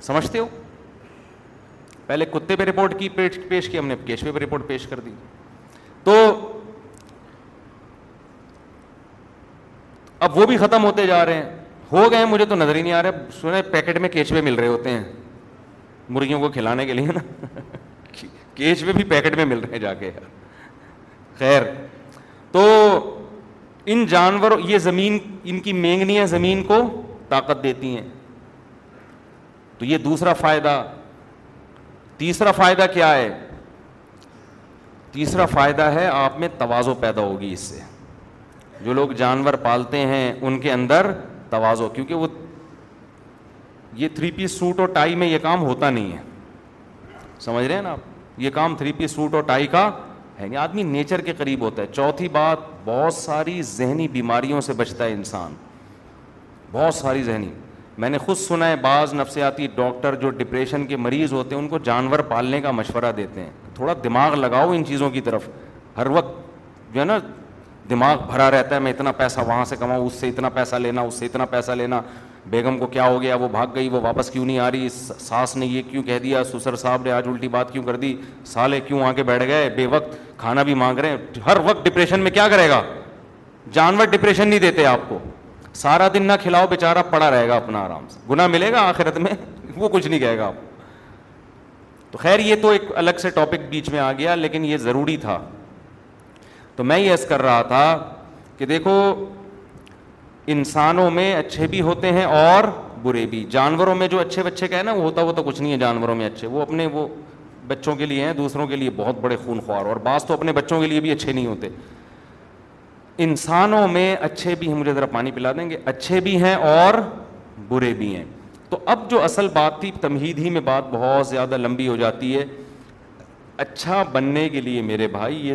سمجھتے ہو پہلے کتے پہ رپورٹ کی پیش پیش کی ہم نے کیشوے پہ رپورٹ پیش کر دی تو اب وہ بھی ختم ہوتے جا رہے ہیں ہو گئے مجھے تو نظر ہی نہیں آ رہا سنے پیکٹ میں کیچوے مل رہے ہوتے ہیں مرغیوں کو کھلانے کے لیے نا [laughs] کیشوے بھی پیکٹ میں مل رہے ہیں جا کے خیر تو ان جانور یہ زمین ان کی مینگنی زمین کو طاقت دیتی ہیں تو یہ دوسرا فائدہ تیسرا فائدہ کیا ہے تیسرا فائدہ ہے آپ میں توازو پیدا ہوگی اس سے جو لوگ جانور پالتے ہیں ان کے اندر توازو کیونکہ وہ یہ تھری پیس سوٹ اور ٹائی میں یہ کام ہوتا نہیں ہے سمجھ رہے ہیں نا آپ یہ کام تھری پیس سوٹ اور ٹائی کا ہے نہیں آدمی نیچر کے قریب ہوتا ہے چوتھی بات بہت ساری ذہنی بیماریوں سے بچتا ہے انسان بہت ساری ذہنی میں نے خود سنا ہے بعض نفسیاتی ڈاکٹر جو ڈپریشن کے مریض ہوتے ہیں ان کو جانور پالنے کا مشورہ دیتے ہیں تھوڑا دماغ لگاؤ ان چیزوں کی طرف ہر وقت جو ہے نا دماغ بھرا رہتا ہے میں اتنا پیسہ وہاں سے کماؤں اس سے اتنا پیسہ لینا اس سے اتنا پیسہ لینا بیگم کو کیا ہو گیا وہ بھاگ گئی وہ واپس کیوں نہیں آ رہی ساس نے یہ کیوں کہہ دیا سسر صاحب نے آج الٹی بات کیوں کر دی سالے کیوں آ کے بیٹھ گئے بے وقت کھانا بھی مانگ رہے ہیں ہر وقت ڈپریشن میں کیا کرے گا جانور ڈپریشن نہیں دیتے آپ کو سارا دن نہ کھلاؤ بیچارہ پڑا رہے گا اپنا آرام سے گناہ ملے گا آخرت میں وہ کچھ نہیں کہے گا آپ تو خیر یہ تو ایک الگ سے ٹاپک بیچ میں آ گیا لیکن یہ ضروری تھا تو میں یہ یس کر رہا تھا کہ دیکھو انسانوں میں اچھے بھی ہوتے ہیں اور برے بھی جانوروں میں جو اچھے بچے کا ہے نا وہ ہوتا وہ تو کچھ نہیں ہے جانوروں میں اچھے وہ اپنے وہ بچوں کے لیے ہیں دوسروں کے لیے بہت بڑے خون خوار اور بعض تو اپنے بچوں کے لیے بھی اچھے نہیں ہوتے انسانوں میں اچھے بھی ہیں مجھے ذرا پانی پلا دیں گے اچھے بھی ہیں اور برے بھی ہیں تو اب جو اصل بات تھی تمہید ہی میں بات بہت زیادہ لمبی ہو جاتی ہے اچھا بننے کے لیے میرے بھائی یہ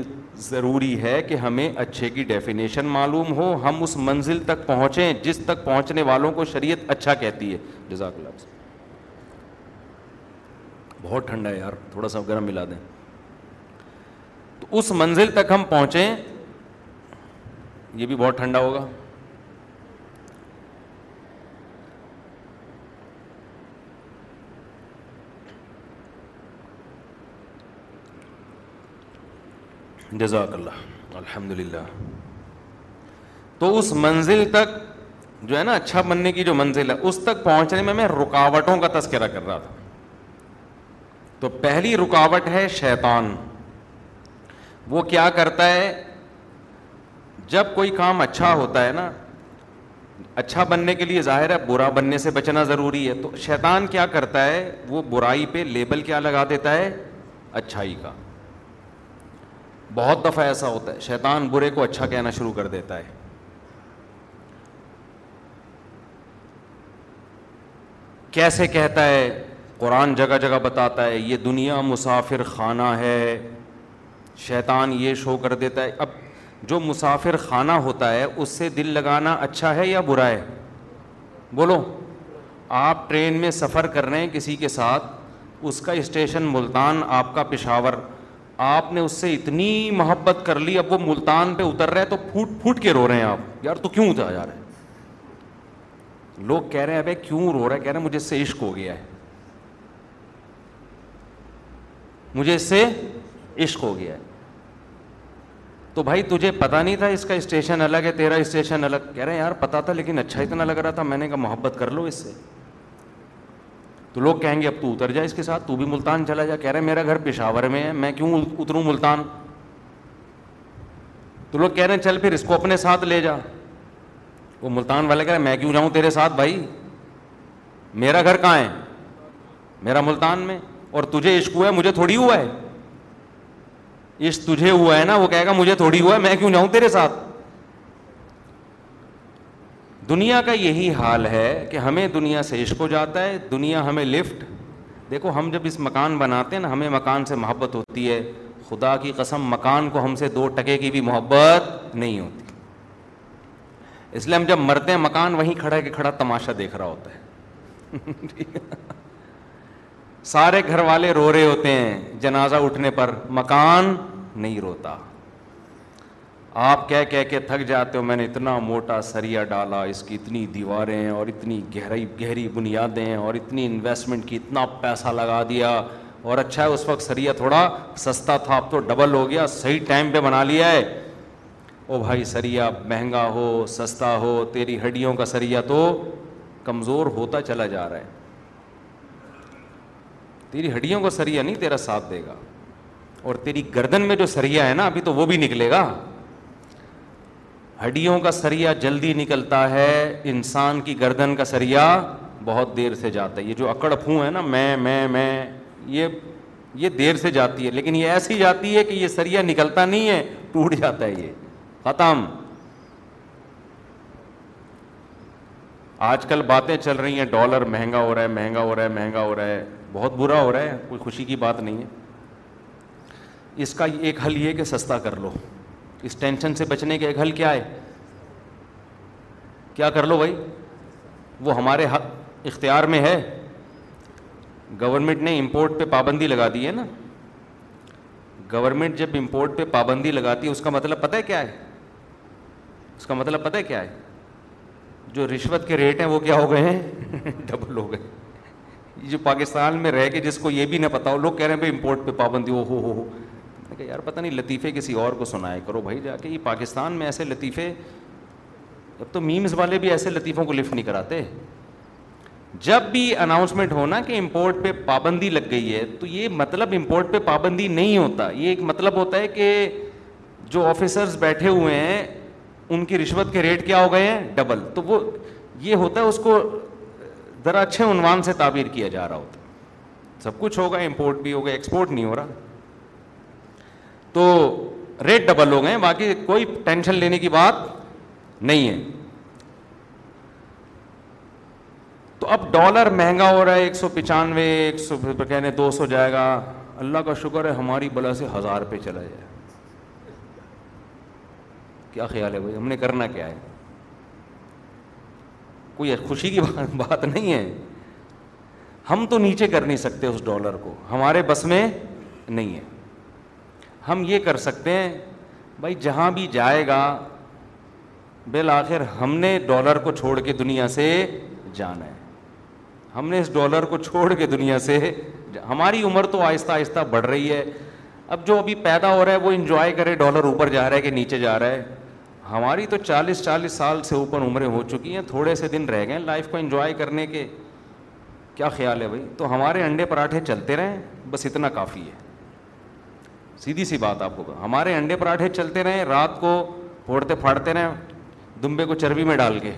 ضروری ہے کہ ہمیں اچھے کی ڈیفینیشن معلوم ہو ہم اس منزل تک پہنچیں جس تک پہنچنے والوں کو شریعت اچھا کہتی ہے جزاک اللہ بہت ٹھنڈا ہے یار تھوڑا سا گرم ملا دیں تو اس منزل تک ہم پہنچیں یہ بھی بہت ٹھنڈا ہوگا جزاک اللہ الحمد للہ تو اس منزل تک جو ہے نا اچھا بننے کی جو منزل ہے اس تک پہنچنے میں میں رکاوٹوں کا تذکرہ کر رہا تھا تو پہلی رکاوٹ ہے شیطان وہ کیا کرتا ہے جب کوئی کام اچھا ہوتا ہے نا اچھا بننے کے لیے ظاہر ہے برا بننے سے بچنا ضروری ہے تو شیطان کیا کرتا ہے وہ برائی پہ لیبل کیا لگا دیتا ہے اچھائی کا بہت دفعہ ایسا ہوتا ہے شیطان برے کو اچھا کہنا شروع کر دیتا ہے کیسے کہتا ہے قرآن جگہ جگہ بتاتا ہے یہ دنیا مسافر خانہ ہے شیطان یہ شو کر دیتا ہے اب جو مسافر خانہ ہوتا ہے اس سے دل لگانا اچھا ہے یا برا ہے بولو آپ ٹرین میں سفر کر رہے ہیں کسی کے ساتھ اس کا اسٹیشن ملتان آپ کا پشاور آپ نے اس سے اتنی محبت کر لی اب وہ ملتان پہ اتر رہے تو پھوٹ پھوٹ کے رو رہے ہیں آپ یار تو کیوں اترا ہیں لوگ کہہ رہے ہیں ابھی کیوں رو رہے کہہ رہے ہیں مجھے اس سے عشق ہو گیا ہے مجھے اس سے عشق ہو گیا ہے تو بھائی تجھے پتا نہیں تھا اس کا اسٹیشن الگ ہے تیرا اسٹیشن الگ کہہ رہے ہیں یار پتا تھا لیکن اچھا اتنا لگ رہا تھا میں نے کہا محبت کر لو اس سے تو لوگ کہیں گے اب تو اتر جا اس کے ساتھ تو بھی ملتان چلا جا کہہ رہے میرا گھر پشاور میں ہے میں کیوں اتروں ملتان تو لوگ کہہ رہے ہیں چل پھر اس کو اپنے ساتھ لے جا وہ ملتان والے کہہ رہے میں کیوں جاؤں تیرے ساتھ بھائی میرا گھر کہاں ہے میرا ملتان میں اور تجھے عشق ہوا ہے مجھے تھوڑی ہوا ہے اس تجھے ہوا ہے نا وہ کہے گا مجھے تھوڑی ہوا ہے میں کیوں جاؤں تیرے ساتھ دنیا کا یہی حال ہے کہ ہمیں دنیا سے عشق ہو جاتا ہے دنیا ہمیں لفٹ دیکھو ہم جب اس مکان بناتے ہیں نا ہمیں مکان سے محبت ہوتی ہے خدا کی قسم مکان کو ہم سے دو ٹکے کی بھی محبت نہیں ہوتی اس لیے ہم جب مرتے ہیں مکان وہیں کھڑا کے کھڑا تماشا دیکھ رہا ہوتا ہے [laughs] سارے گھر والے رو رہے ہوتے ہیں جنازہ اٹھنے پر مکان نہیں روتا آپ کہہ کہہ کے تھک جاتے ہو میں نے اتنا موٹا سریا ڈالا اس کی اتنی دیواریں ہیں اور اتنی گہری گہری بنیادیں ہیں اور اتنی انویسٹمنٹ کی اتنا پیسہ لگا دیا اور اچھا ہے اس وقت سریا تھوڑا سستا تھا اب تو ڈبل ہو گیا صحیح ٹائم پہ بنا لیا ہے او بھائی سریا مہنگا ہو سستا ہو تیری ہڈیوں کا سریا تو کمزور ہوتا چلا جا رہا ہے تیری ہڈیوں کو سریا نہیں تیرا ساتھ دے گا اور تیری گردن میں جو سریا ہے نا ابھی تو وہ بھی نکلے گا ہڈیوں کا سریا جلدی نکلتا ہے انسان کی گردن کا سریا بہت دیر سے جاتا ہے یہ جو اکڑ پھو ہے نا میں میں میں یہ یہ دیر سے جاتی ہے لیکن یہ ایسی جاتی ہے کہ یہ سریا نکلتا نہیں ہے ٹوٹ جاتا ہے یہ ختم آج کل باتیں چل رہی ہیں ڈالر مہنگا ہو رہا ہے مہنگا ہو رہا ہے مہنگا ہو رہا ہے بہت برا ہو رہا ہے کوئی خوشی کی بات نہیں ہے اس کا ایک حل یہ کہ سستا کر لو اس ٹینشن سے بچنے کا ایک حل کیا ہے کیا کر لو بھائی وہ ہمارے حق اختیار میں ہے گورنمنٹ نے امپورٹ پہ پابندی لگا دی ہے نا گورنمنٹ جب امپورٹ پہ پابندی لگاتی ہے اس کا مطلب پتہ ہے کیا ہے اس کا مطلب پتہ ہے کیا ہے جو رشوت کے ریٹ ہیں وہ کیا ہو گئے ہیں [laughs] ڈبل ہو گئے یہ جو پاکستان میں رہ کے جس کو یہ بھی نہ پتا ہو لوگ کہہ رہے ہیں بھائی امپورٹ پہ پابندی ہو ہو ہو یار پتہ نہیں لطیفے کسی اور کو سنایا کرو بھائی جا کے یہ پاکستان میں ایسے لطیفے اب تو میمز والے بھی ایسے لطیفوں کو لفٹ نہیں کراتے جب بھی اناؤنسمنٹ ہونا کہ امپورٹ پہ پابندی لگ گئی ہے تو یہ مطلب امپورٹ پہ پابندی نہیں ہوتا یہ ایک مطلب ہوتا ہے کہ جو آفیسرز بیٹھے ہوئے ہیں ان کی رشوت کے ریٹ کیا ہو گئے ہیں ڈبل تو وہ یہ ہوتا ہے اس کو ذرا اچھے عنوان سے تعبیر کیا جا رہا ہوتا سب کچھ ہوگا امپورٹ بھی ہوگا ایکسپورٹ نہیں ہو رہا تو ریٹ ڈبل ہو گئے باقی کوئی ٹینشن لینے کی بات نہیں ہے تو اب ڈالر مہنگا ہو رہا ہے ایک سو پچانوے ایک سو کہنے دو سو جائے گا اللہ کا شکر ہے ہماری بلا سے ہزار پہ چلا جائے کیا خیال ہے بھائی ہم نے کرنا کیا ہے کوئی خوشی کی بات نہیں ہے ہم تو نیچے کر نہیں سکتے اس ڈالر کو ہمارے بس میں نہیں ہے ہم یہ کر سکتے ہیں بھائی جہاں بھی جائے گا بالآخر ہم نے ڈالر کو چھوڑ کے دنیا سے جانا ہے ہم نے اس ڈالر کو چھوڑ کے دنیا سے ہماری عمر تو آہستہ آہستہ بڑھ رہی ہے اب جو ابھی پیدا ہو رہا ہے وہ انجوائے کرے ڈالر اوپر جا رہا ہے کہ نیچے جا رہا ہے ہماری تو چالیس چالیس سال سے اوپر عمریں ہو چکی ہیں تھوڑے سے دن رہ گئے ہیں لائف کو انجوائے کرنے کے کیا خیال ہے بھائی تو ہمارے انڈے پراٹھے چلتے رہیں بس اتنا کافی ہے سیدھی سی بات آپ کو ہمارے انڈے پراٹھے چلتے رہیں رات کو پھوڑتے پھاڑتے رہیں دمبے کو چربی میں ڈال کے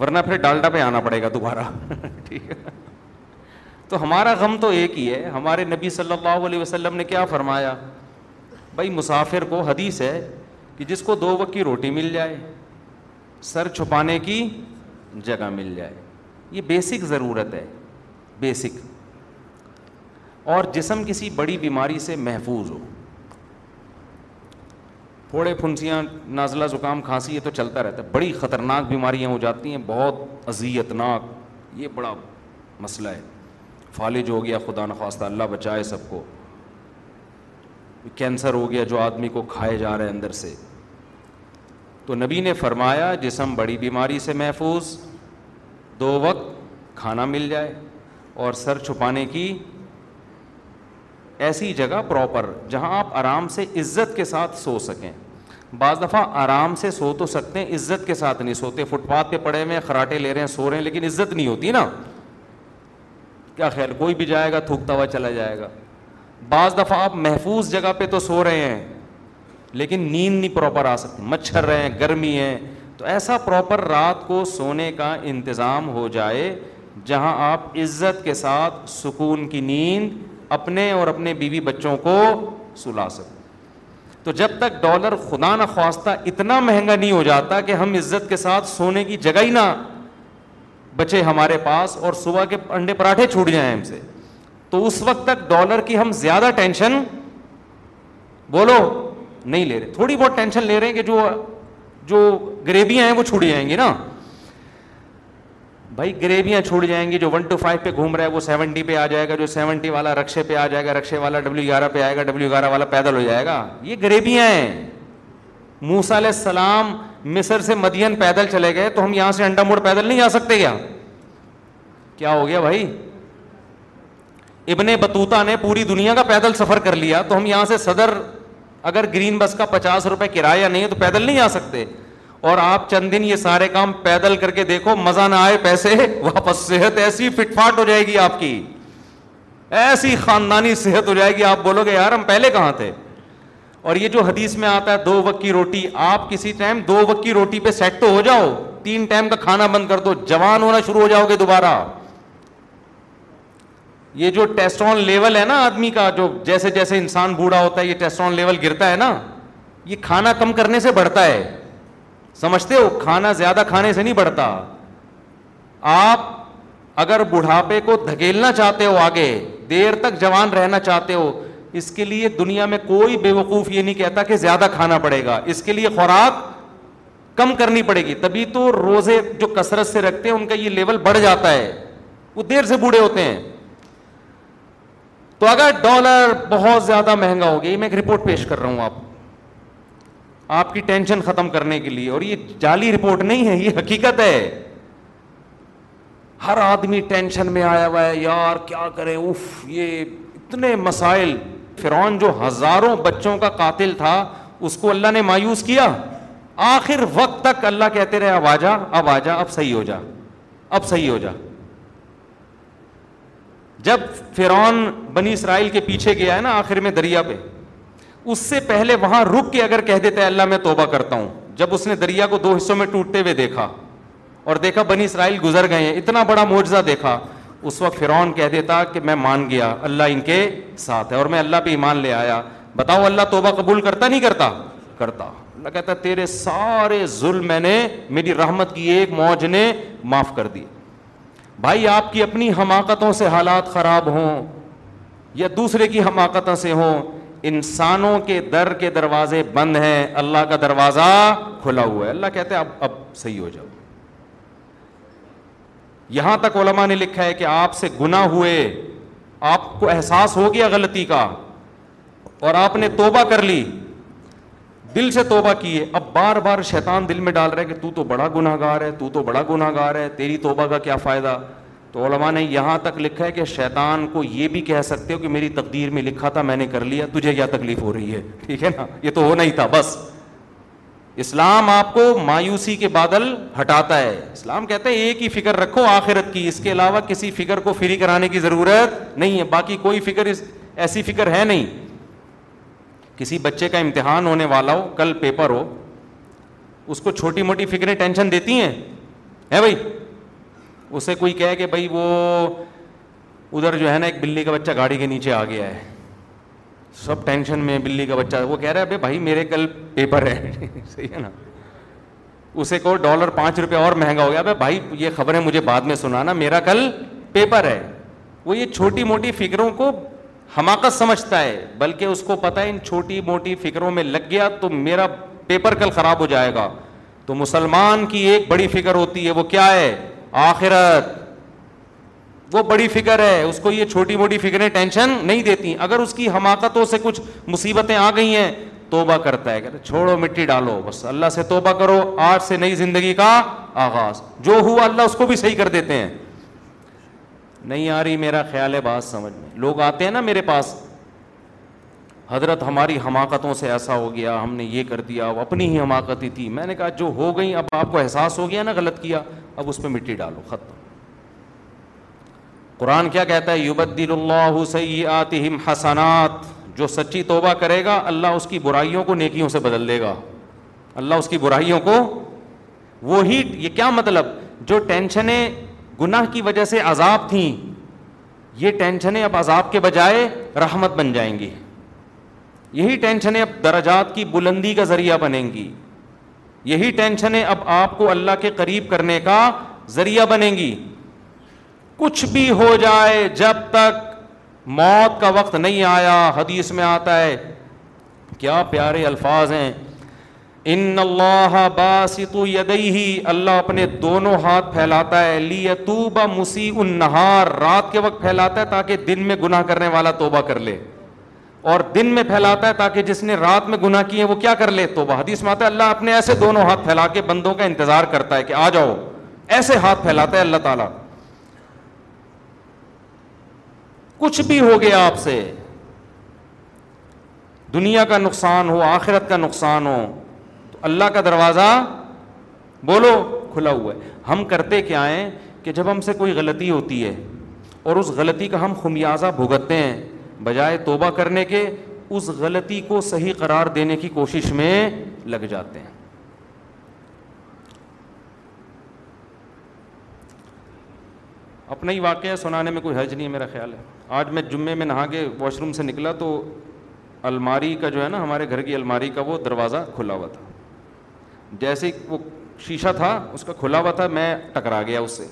ورنہ پھر ڈالٹا پہ آنا پڑے گا دوبارہ [laughs] ٹھیک ہے تو ہمارا غم تو ایک ہی ہے ہمارے نبی صلی اللہ علیہ وسلم نے کیا فرمایا بھائی مسافر کو حدیث ہے کہ جس کو دو وقت کی روٹی مل جائے سر چھپانے کی جگہ مل جائے یہ بیسک ضرورت ہے بیسک اور جسم کسی بڑی بیماری سے محفوظ ہو پھوڑے پھنسیاں نازلہ زکام کھانسی یہ تو چلتا رہتا ہے بڑی خطرناک بیماریاں ہو جاتی ہیں بہت اذیت ناک یہ بڑا مسئلہ ہے فالج ہو گیا خدا نخواستہ اللہ بچائے سب کو کینسر ہو گیا جو آدمی کو کھائے جا رہے ہیں اندر سے تو نبی نے فرمایا جسم بڑی بیماری سے محفوظ دو وقت کھانا مل جائے اور سر چھپانے کی ایسی جگہ پراپر جہاں آپ آرام سے عزت کے ساتھ سو سکیں بعض دفعہ آرام سے سو تو سکتے ہیں عزت کے ساتھ نہیں سوتے فٹ پاتھ پہ پڑے ہوئے خراٹے لے رہے ہیں سو رہے ہیں لیکن عزت نہیں ہوتی نا کیا خیر کوئی بھی جائے گا تھوکتا ہوا چلا جائے گا بعض دفعہ آپ محفوظ جگہ پہ تو سو رہے ہیں لیکن نیند نہیں پراپر آ سکتی مچھر رہے ہیں گرمی ہے تو ایسا پراپر رات کو سونے کا انتظام ہو جائے جہاں آپ عزت کے ساتھ سکون کی نیند اپنے اور اپنے بیوی بچوں کو سلا سکیں تو جب تک ڈالر خدا نہ خواستہ اتنا مہنگا نہیں ہو جاتا کہ ہم عزت کے ساتھ سونے کی جگہ ہی نہ بچے ہمارے پاس اور صبح کے انڈے پراٹھے چھوٹ جائیں ہم سے تو اس وقت تک ڈالر کی ہم زیادہ ٹینشن بولو نہیں لے رہے تھوڑی بہت ٹینشن لے رہے ہیں کہ جو جو گریبیاں ہیں وہ چھوڑی جائیں گی نا بھائی گریبیاں چھوڑ جائیں گی جو ون ٹو فائیو پہ گھوم رہا ہے وہ سیونٹی پہ آ جائے گا جو سیونٹی والا رکشے پہ آ جائے گا رکشے والا ڈبلو گیارہ پہ آئے گا ڈبلو گیارہ والا پیدل ہو جائے گا یہ گریبیاں ہیں موسا علیہ السلام مصر سے مدین پیدل چلے گئے تو ہم یہاں سے انڈا موڑ پیدل نہیں جا سکتے کیا کیا ہو گیا بھائی ابن بطوطہ نے پوری دنیا کا پیدل سفر کر لیا تو ہم یہاں سے صدر اگر گرین بس کا پچاس روپے کرایہ نہیں ہے تو پیدل نہیں آ سکتے اور آپ چند دن یہ سارے کام پیدل کر کے دیکھو مزہ نہ آئے پیسے واپس صحت ایسی فٹ فاٹ ہو جائے گی آپ کی ایسی خاندانی صحت ہو جائے گی آپ بولو گے یار ہم پہلے کہاں تھے اور یہ جو حدیث میں آتا ہے دو وقت کی روٹی آپ کسی ٹائم دو وقت کی روٹی پہ سیٹ تو ہو جاؤ تین ٹائم کا کھانا بند کر دو جوان ہونا شروع ہو جاؤ گے دوبارہ یہ جو ٹیسٹرون لیول ہے نا آدمی کا جو جیسے جیسے انسان بوڑھا ہوتا ہے یہ ٹیسٹرون لیول گرتا ہے نا یہ کھانا کم کرنے سے بڑھتا ہے سمجھتے ہو کھانا زیادہ کھانے سے نہیں بڑھتا آپ اگر بڑھاپے کو دھکیلنا چاہتے ہو آگے دیر تک جوان رہنا چاہتے ہو اس کے لیے دنیا میں کوئی بے وقوف یہ نہیں کہتا کہ زیادہ کھانا پڑے گا اس کے لیے خوراک کم کرنی پڑے گی تبھی تو روزے جو کثرت سے رکھتے ہیں ان کا یہ لیول بڑھ جاتا ہے وہ دیر سے بوڑھے ہوتے ہیں تو اگر ڈالر بہت زیادہ مہنگا ہو گیا یہ میں ایک رپورٹ پیش کر رہا ہوں آپ آپ کی ٹینشن ختم کرنے کے لیے اور یہ جعلی رپورٹ نہیں ہے یہ حقیقت ہے ہر آدمی ٹینشن میں آیا ہوا ہے یار کیا کرے اف یہ اتنے مسائل فرعون جو ہزاروں بچوں کا قاتل تھا اس کو اللہ نے مایوس کیا آخر وقت تک اللہ کہتے رہے آ جا اب آ جا اب صحیح ہو جا اب صحیح ہو جا جب فرعون بنی اسرائیل کے پیچھے گیا ہے نا آخر میں دریا پہ اس سے پہلے وہاں رک کے اگر کہہ دیتا ہے اللہ میں توبہ کرتا ہوں جب اس نے دریا کو دو حصوں میں ٹوٹتے ہوئے دیکھا اور دیکھا بنی اسرائیل گزر گئے ہیں اتنا بڑا معجزہ دیکھا اس وقت فرعون کہہ دیتا کہ میں مان گیا اللہ ان کے ساتھ ہے اور میں اللہ پہ ایمان لے آیا بتاؤ اللہ توبہ قبول کرتا نہیں کرتا کرتا اللہ کہتا تیرے سارے ظلم میں نے میری رحمت کی ایک موج نے معاف کر دی بھائی آپ کی اپنی حماقتوں سے حالات خراب ہوں یا دوسرے کی حماقتوں سے ہوں انسانوں کے در کے دروازے بند ہیں اللہ کا دروازہ کھلا ہوا ہے اللہ کہتے ہیں اب اب صحیح ہو جاؤ یہاں تک علماء نے لکھا ہے کہ آپ سے گناہ ہوئے آپ کو احساس ہو گیا غلطی کا اور آپ نے توبہ کر لی دل سے توبہ کی ہے اب بار بار شیطان دل میں ڈال رہے کہ تو تو بڑا گناہ گار ہے تو تو بڑا گناہ گار ہے تیری توبہ کا کیا فائدہ تو علماء نے یہاں تک لکھا ہے کہ شیطان کو یہ بھی کہہ سکتے ہو کہ میری تقدیر میں لکھا تھا میں نے کر لیا تجھے کیا تکلیف ہو رہی ہے ٹھیک ہے نا یہ تو ہو نہیں تھا بس اسلام آپ کو مایوسی کے بادل ہٹاتا ہے اسلام کہتے ہیں ایک ہی فکر رکھو آخرت کی اس کے علاوہ کسی فکر کو فری کرانے کی ضرورت نہیں ہے باقی کوئی فکر ایسی فکر ہے نہیں کسی بچے کا امتحان ہونے والا ہو کل پیپر ہو اس کو چھوٹی موٹی فکریں ٹینشن دیتی ہیں ہے بھائی اسے کوئی کہے کہ بھائی وہ ادھر جو ہے نا ایک بلی کا بچہ گاڑی کے نیچے آ گیا ہے سب ٹینشن میں بلی کا بچہ وہ کہہ رہا ہے بھائی میرے کل پیپر ہے [laughs] صحیح ہے نا اسے کو ڈالر پانچ روپے اور مہنگا ہو گیا بھائی یہ خبریں مجھے بعد میں سنانا میرا کل پیپر ہے وہ یہ چھوٹی موٹی فکروں کو حماقت سمجھتا ہے بلکہ اس کو پتا ان چھوٹی موٹی فکروں میں لگ گیا تو میرا پیپر کل خراب ہو جائے گا تو مسلمان کی ایک بڑی فکر ہوتی ہے وہ کیا ہے آخرت وہ بڑی فکر ہے اس کو یہ چھوٹی موٹی فکریں ٹینشن نہیں دیتی اگر اس کی حماقتوں سے کچھ مصیبتیں آ گئی ہیں توبہ کرتا ہے کہ چھوڑو مٹی ڈالو بس اللہ سے توبہ کرو آج سے نئی زندگی کا آغاز جو ہوا اللہ اس کو بھی صحیح کر دیتے ہیں نہیں آ رہی میرا خیال ہے بات سمجھ میں لوگ آتے ہیں نا میرے پاس حضرت ہماری حماقتوں سے ایسا ہو گیا ہم نے یہ کر دیا وہ اپنی ہی حماقت ہی تھی میں نے کہا جو ہو گئی اب آپ کو احساس ہو گیا نا غلط کیا اب اس پہ مٹی ڈالو ختم قرآن کیا کہتا ہے یوبدل اللہ حسم حسنات جو سچی توبہ کرے گا اللہ اس کی برائیوں کو نیکیوں سے بدل دے گا اللہ اس کی برائیوں کو وہی یہ کیا مطلب جو ٹینشنیں گناہ کی وجہ سے عذاب تھیں یہ ٹینشنیں اب عذاب کے بجائے رحمت بن جائیں گی یہی ٹینشنیں اب درجات کی بلندی کا ذریعہ بنیں گی یہی ٹینشنیں اب آپ کو اللہ کے قریب کرنے کا ذریعہ بنیں گی کچھ بھی ہو جائے جب تک موت کا وقت نہیں آیا حدیث میں آتا ہے کیا پیارے الفاظ ہیں ان اللہ باسط یدئی اللہ اپنے دونوں ہاتھ پھیلاتا ہے لی مسیع النہار مسی رات کے وقت پھیلاتا ہے تاکہ دن میں گناہ کرنے والا توبہ کر لے اور دن میں پھیلاتا ہے تاکہ جس نے رات میں گناہ کیے وہ کیا کر لے توبہ حدیث ہے اللہ اپنے ایسے دونوں ہاتھ پھیلا کے بندوں کا انتظار کرتا ہے کہ آ جاؤ ایسے ہاتھ پھیلاتا ہے اللہ تعالیٰ کچھ بھی ہو گیا آپ سے دنیا کا نقصان ہو آخرت کا نقصان ہو اللہ کا دروازہ بولو کھلا ہوا ہے ہم کرتے کیا ہیں کہ جب ہم سے کوئی غلطی ہوتی ہے اور اس غلطی کا ہم خمیازہ بھگتتے ہیں بجائے توبہ کرنے کے اس غلطی کو صحیح قرار دینے کی کوشش میں لگ جاتے ہیں اپنا ہی واقعہ سنانے میں کوئی حج نہیں ہے میرا خیال ہے آج میں جمعے میں نہا کے واش روم سے نکلا تو الماری کا جو ہے نا ہمارے گھر کی الماری کا وہ دروازہ کھلا ہوا تھا جیسے وہ شیشہ تھا اس کا کھلا ہوا تھا میں ٹکرا گیا اس سے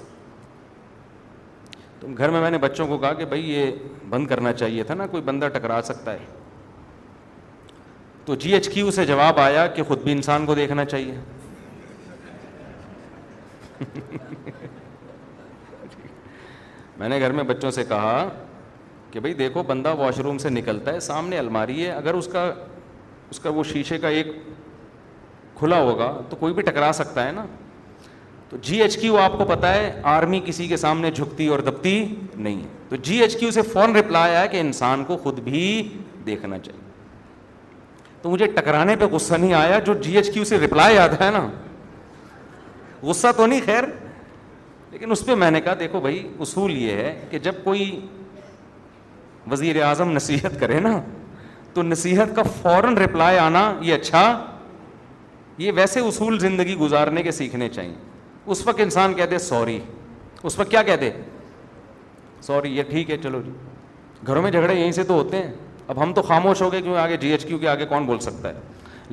تو گھر میں میں نے بچوں کو کہا کہ بھائی یہ بند کرنا چاہیے تھا نا کوئی بندہ ٹکرا سکتا ہے تو جی ایچ کیو سے جواب آیا کہ خود بھی انسان کو دیکھنا چاہیے [laughs] میں نے گھر میں بچوں سے کہا کہ بھائی دیکھو بندہ واش روم سے نکلتا ہے سامنے الماری ہے اگر اس کا اس کا وہ شیشے کا ایک کھلا ہوگا تو کوئی بھی ٹکرا سکتا ہے نا تو جی ایچ کیو آپ کو پتا ہے آرمی کسی کے سامنے جھکتی اور دبتی نہیں ہے تو جی ایچ کیو سے فوراً رپلائی آیا کہ انسان کو خود بھی دیکھنا چاہیے تو مجھے ٹکرانے پہ غصہ نہیں آیا جو جی ایچ کیو سے رپلائی آتا ہے نا غصہ تو نہیں خیر لیکن اس پہ میں نے کہا دیکھو بھائی اصول یہ ہے کہ جب کوئی وزیر اعظم نصیحت کرے نا تو نصیحت کا فوراً رپلائی آنا یہ اچھا یہ ویسے اصول زندگی گزارنے کے سیکھنے چاہیے اس وقت انسان کہتے سوری اس وقت کیا کہتے سوری یہ ٹھیک ہے چلو جی گھروں میں جھگڑے یہیں سے تو ہوتے ہیں اب ہم تو خاموش ہو گئے کیوں آگے جی ایچ کیو کے آگے کون بول سکتا ہے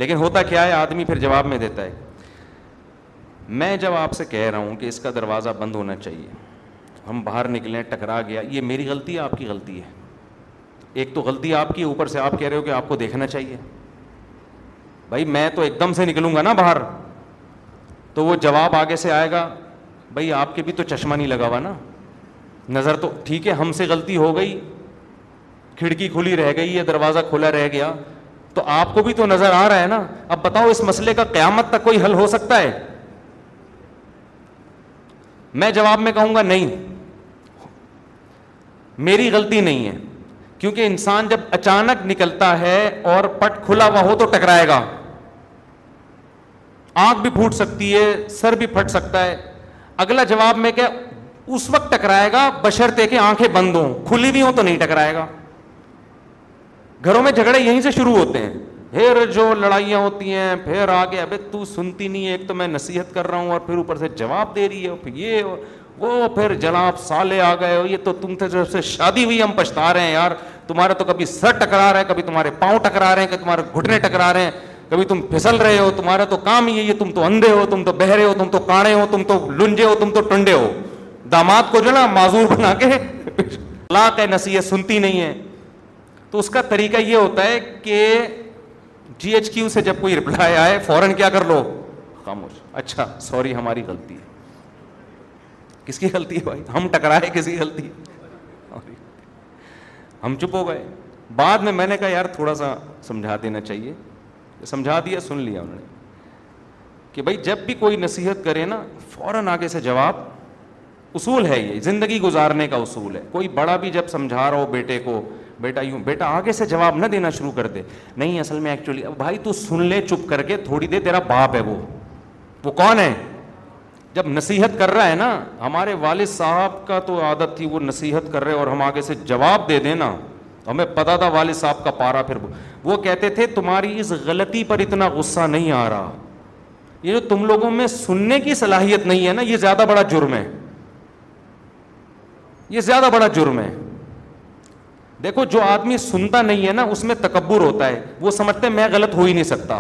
لیکن ہوتا کیا ہے آدمی پھر جواب میں دیتا ہے میں جب آپ سے کہہ رہا ہوں کہ اس کا دروازہ بند ہونا چاہیے ہم باہر نکلیں ٹکرا گیا یہ میری غلطی ہے آپ کی غلطی ہے ایک تو غلطی آپ کی اوپر سے آپ کہہ رہے ہو کہ آپ کو دیکھنا چاہیے بھائی میں تو ایک دم سے نکلوں گا نا باہر تو وہ جواب آگے سے آئے گا بھائی آپ کے بھی تو چشمہ نہیں لگا ہوا نا نظر تو ٹھیک ہے ہم سے غلطی ہو گئی کھڑکی کھلی رہ گئی یا دروازہ کھلا رہ گیا تو آپ کو بھی تو نظر آ رہا ہے نا اب بتاؤ اس مسئلے کا قیامت تک کوئی حل ہو سکتا ہے میں جواب میں کہوں گا نہیں میری غلطی نہیں ہے کیونکہ انسان جب اچانک نکلتا ہے اور پٹ کھلا ہوا ہو تو ٹکرائے گا آنکھ بھی پھوٹ سکتی ہے سر بھی پھٹ سکتا ہے اگلا جواب میں کیا اس وقت ٹکرائے گا بشرتے کہ آنکھیں بند ہوں کھلی بھی ہوں تو نہیں ٹکرائے گا گھروں میں جھگڑے یہیں سے شروع ہوتے ہیں پھر جو لڑائیاں ہوتی ہیں پھر آگے ابھی تو سنتی نہیں ہے ایک تو میں نصیحت کر رہا ہوں اور پھر اوپر سے جواب دے رہی ہے پھر یہ وہ پھر جناب سالے آ گئے ہو یہ تو تم سے شادی ہوئی ہم پچھتا رہے ہیں یار تمہارا تو کبھی سر ٹکرا رہا ہے کبھی تمہارے پاؤں ٹکرا رہے ہیں کبھی تمہارے گھٹنے ٹکرا رہے ہیں کبھی تم پھسل رہے ہو تمہارا تو کام ہی ہے تم تو اندھے ہو تم تو بہرے ہو تم تو کاڑے ہو تم تو لنجے ہو تم تو ٹنڈے ہو داماد کو جو نا معذور بنا کے [laughs] لاک ہے نصیحت سنتی نہیں ہے تو اس کا طریقہ یہ ہوتا ہے کہ جی ایچ کیو سے جب کوئی رپلائی آئے فوراً کیا کر لو خاموش اچھا سوری ہماری غلطی ہے کس کی غلطی ہے بھائی ہم ٹکرائے کس کی غلطی ہے ہم چپ ہو گئے بعد میں میں نے کہا یار تھوڑا سا سمجھا دینا چاہیے سمجھا دیا سن لیا انہوں نے کہ بھائی جب بھی کوئی نصیحت کرے نا فوراً آگے سے جواب اصول ہے یہ زندگی گزارنے کا اصول ہے کوئی بڑا بھی جب سمجھا رہا ہو بیٹے کو بیٹا یوں بیٹا آگے سے جواب نہ دینا شروع کر دے نہیں اصل میں ایکچولی اب بھائی تو سن لے چپ کر کے تھوڑی دیر تیرا باپ ہے وہ کون ہے جب نصیحت کر رہا ہے نا ہمارے والد صاحب کا تو عادت تھی وہ نصیحت کر رہے اور ہم آگے سے جواب دے دیں نا ہمیں پتا تھا والد صاحب کا پارا پھر وہ کہتے تھے تمہاری اس غلطی پر اتنا غصہ نہیں آ رہا یہ جو تم لوگوں میں سننے کی صلاحیت نہیں ہے نا یہ زیادہ بڑا جرم ہے یہ زیادہ بڑا جرم ہے دیکھو جو آدمی سنتا نہیں ہے نا اس میں تکبر ہوتا ہے وہ سمجھتے میں غلط ہو ہی نہیں سکتا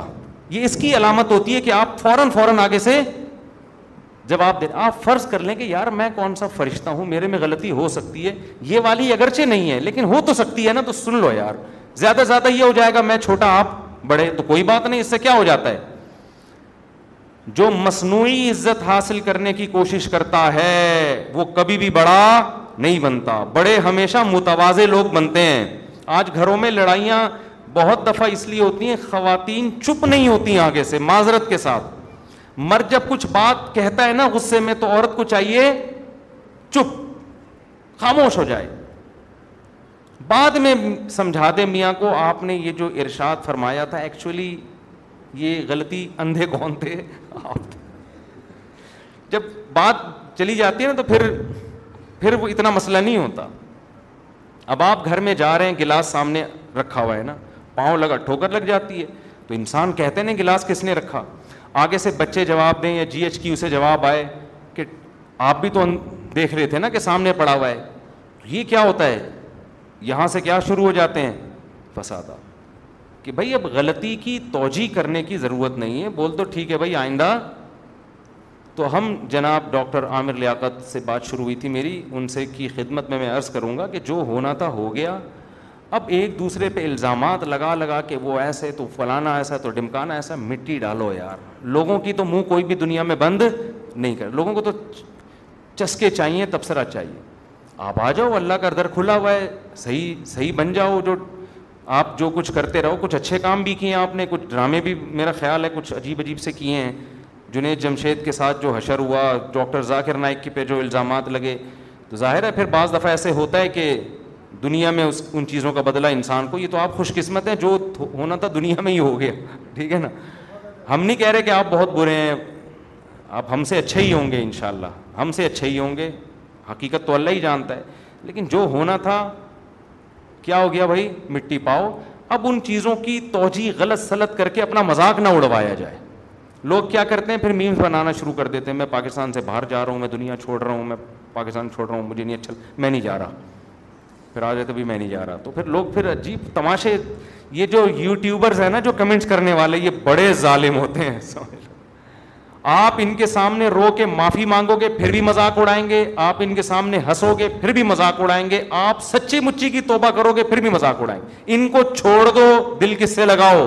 یہ اس کی علامت ہوتی ہے کہ آپ فوراً فوراً آگے سے جب آپ آپ فرض کر لیں کہ یار میں کون سا فرشتہ ہوں میرے میں غلطی ہو سکتی ہے یہ والی اگرچہ نہیں ہے لیکن ہو تو سکتی ہے نا تو سن لو یار زیادہ زیادہ یہ ہو جائے گا میں چھوٹا آپ بڑے تو کوئی بات نہیں اس سے کیا ہو جاتا ہے جو مصنوعی عزت حاصل کرنے کی کوشش کرتا ہے وہ کبھی بھی بڑا نہیں بنتا بڑے ہمیشہ متوازے لوگ بنتے ہیں آج گھروں میں لڑائیاں بہت دفعہ اس لیے ہوتی ہیں خواتین چپ نہیں ہوتی آگے سے معذرت کے ساتھ مر جب کچھ بات کہتا ہے نا غصے میں تو عورت کو چاہیے چپ خاموش ہو جائے بعد میں سمجھا دے میاں کو آپ نے یہ جو ارشاد فرمایا تھا ایکچولی یہ غلطی اندھے کون تھے آپ جب بات چلی جاتی ہے نا تو پھر پھر وہ اتنا مسئلہ نہیں ہوتا اب آپ گھر میں جا رہے ہیں گلاس سامنے رکھا ہوا ہے نا پاؤں لگا ٹھوکر لگ جاتی ہے تو انسان کہتے نا گلاس کس نے رکھا آگے سے بچے جواب دیں یا جی ایچ کی اسے جواب آئے کہ آپ بھی تو دیکھ رہے تھے نا کہ سامنے پڑا ہوا ہے یہ کیا ہوتا ہے یہاں سے کیا شروع ہو جاتے ہیں فسادہ کہ بھائی اب غلطی کی توجہ کرنے کی ضرورت نہیں ہے بول تو ٹھیک ہے بھائی آئندہ تو ہم جناب ڈاکٹر عامر لیاقت سے بات شروع ہوئی تھی میری ان سے کی خدمت میں میں عرض کروں گا کہ جو ہونا تھا ہو گیا اب ایک دوسرے پہ الزامات لگا لگا کہ وہ ایسے تو فلانا ایسا تو ڈمکانا ایسا مٹی ڈالو یار لوگوں کی تو منہ کوئی بھی دنیا میں بند نہیں کر لوگوں کو تو چسکے چاہیے تبصرہ چاہیے آپ آ جاؤ اللہ کا در کھلا ہوا ہے صحیح صحیح بن جاؤ جو آپ جو کچھ کرتے رہو کچھ اچھے کام بھی کیے ہیں آپ نے کچھ ڈرامے بھی میرا خیال ہے کچھ عجیب عجیب سے کیے ہیں جنید جمشید کے ساتھ جو حشر ہوا ڈاکٹر ذاکر نائک کے پہ جو الزامات لگے تو ظاہر ہے پھر بعض دفعہ ایسے ہوتا ہے کہ دنیا میں اس ان چیزوں کا بدلا انسان کو یہ تو آپ خوش قسمت ہیں جو ہونا تھا دنیا میں ہی ہو گیا ٹھیک ہے نا ہم نہیں کہہ رہے کہ آپ بہت برے ہیں آپ ہم سے اچھے ہی ہوں گے ان شاء اللہ ہم سے اچھے ہی ہوں گے حقیقت تو اللہ ہی جانتا ہے لیکن جو ہونا تھا کیا ہو گیا بھائی مٹی پاؤ اب ان چیزوں کی توجہ غلط سلط کر کے اپنا مذاق نہ اڑوایا جائے لوگ کیا کرتے ہیں پھر میمس بنانا شروع کر دیتے ہیں میں پاکستان سے باہر جا رہا ہوں میں دنیا چھوڑ رہا ہوں میں پاکستان چھوڑ رہا ہوں مجھے نہیں اچھا میں نہیں جا رہا پھر آ جاتے بھی میں نہیں جا رہا تو پھر لوگ پھر عجیب تماشے یہ جو یوٹیوبرز ہیں نا جو کمنٹس کرنے والے یہ بڑے ظالم ہوتے ہیں سمجھ لو آپ ان کے سامنے رو کے معافی مانگو گے پھر بھی مذاق اڑائیں گے آپ ان کے سامنے ہنسو گے پھر بھی مذاق اڑائیں گے آپ سچی مچی کی توبہ کرو گے پھر بھی مذاق اڑائیں گے ان کو چھوڑ دو دل کس سے لگاؤ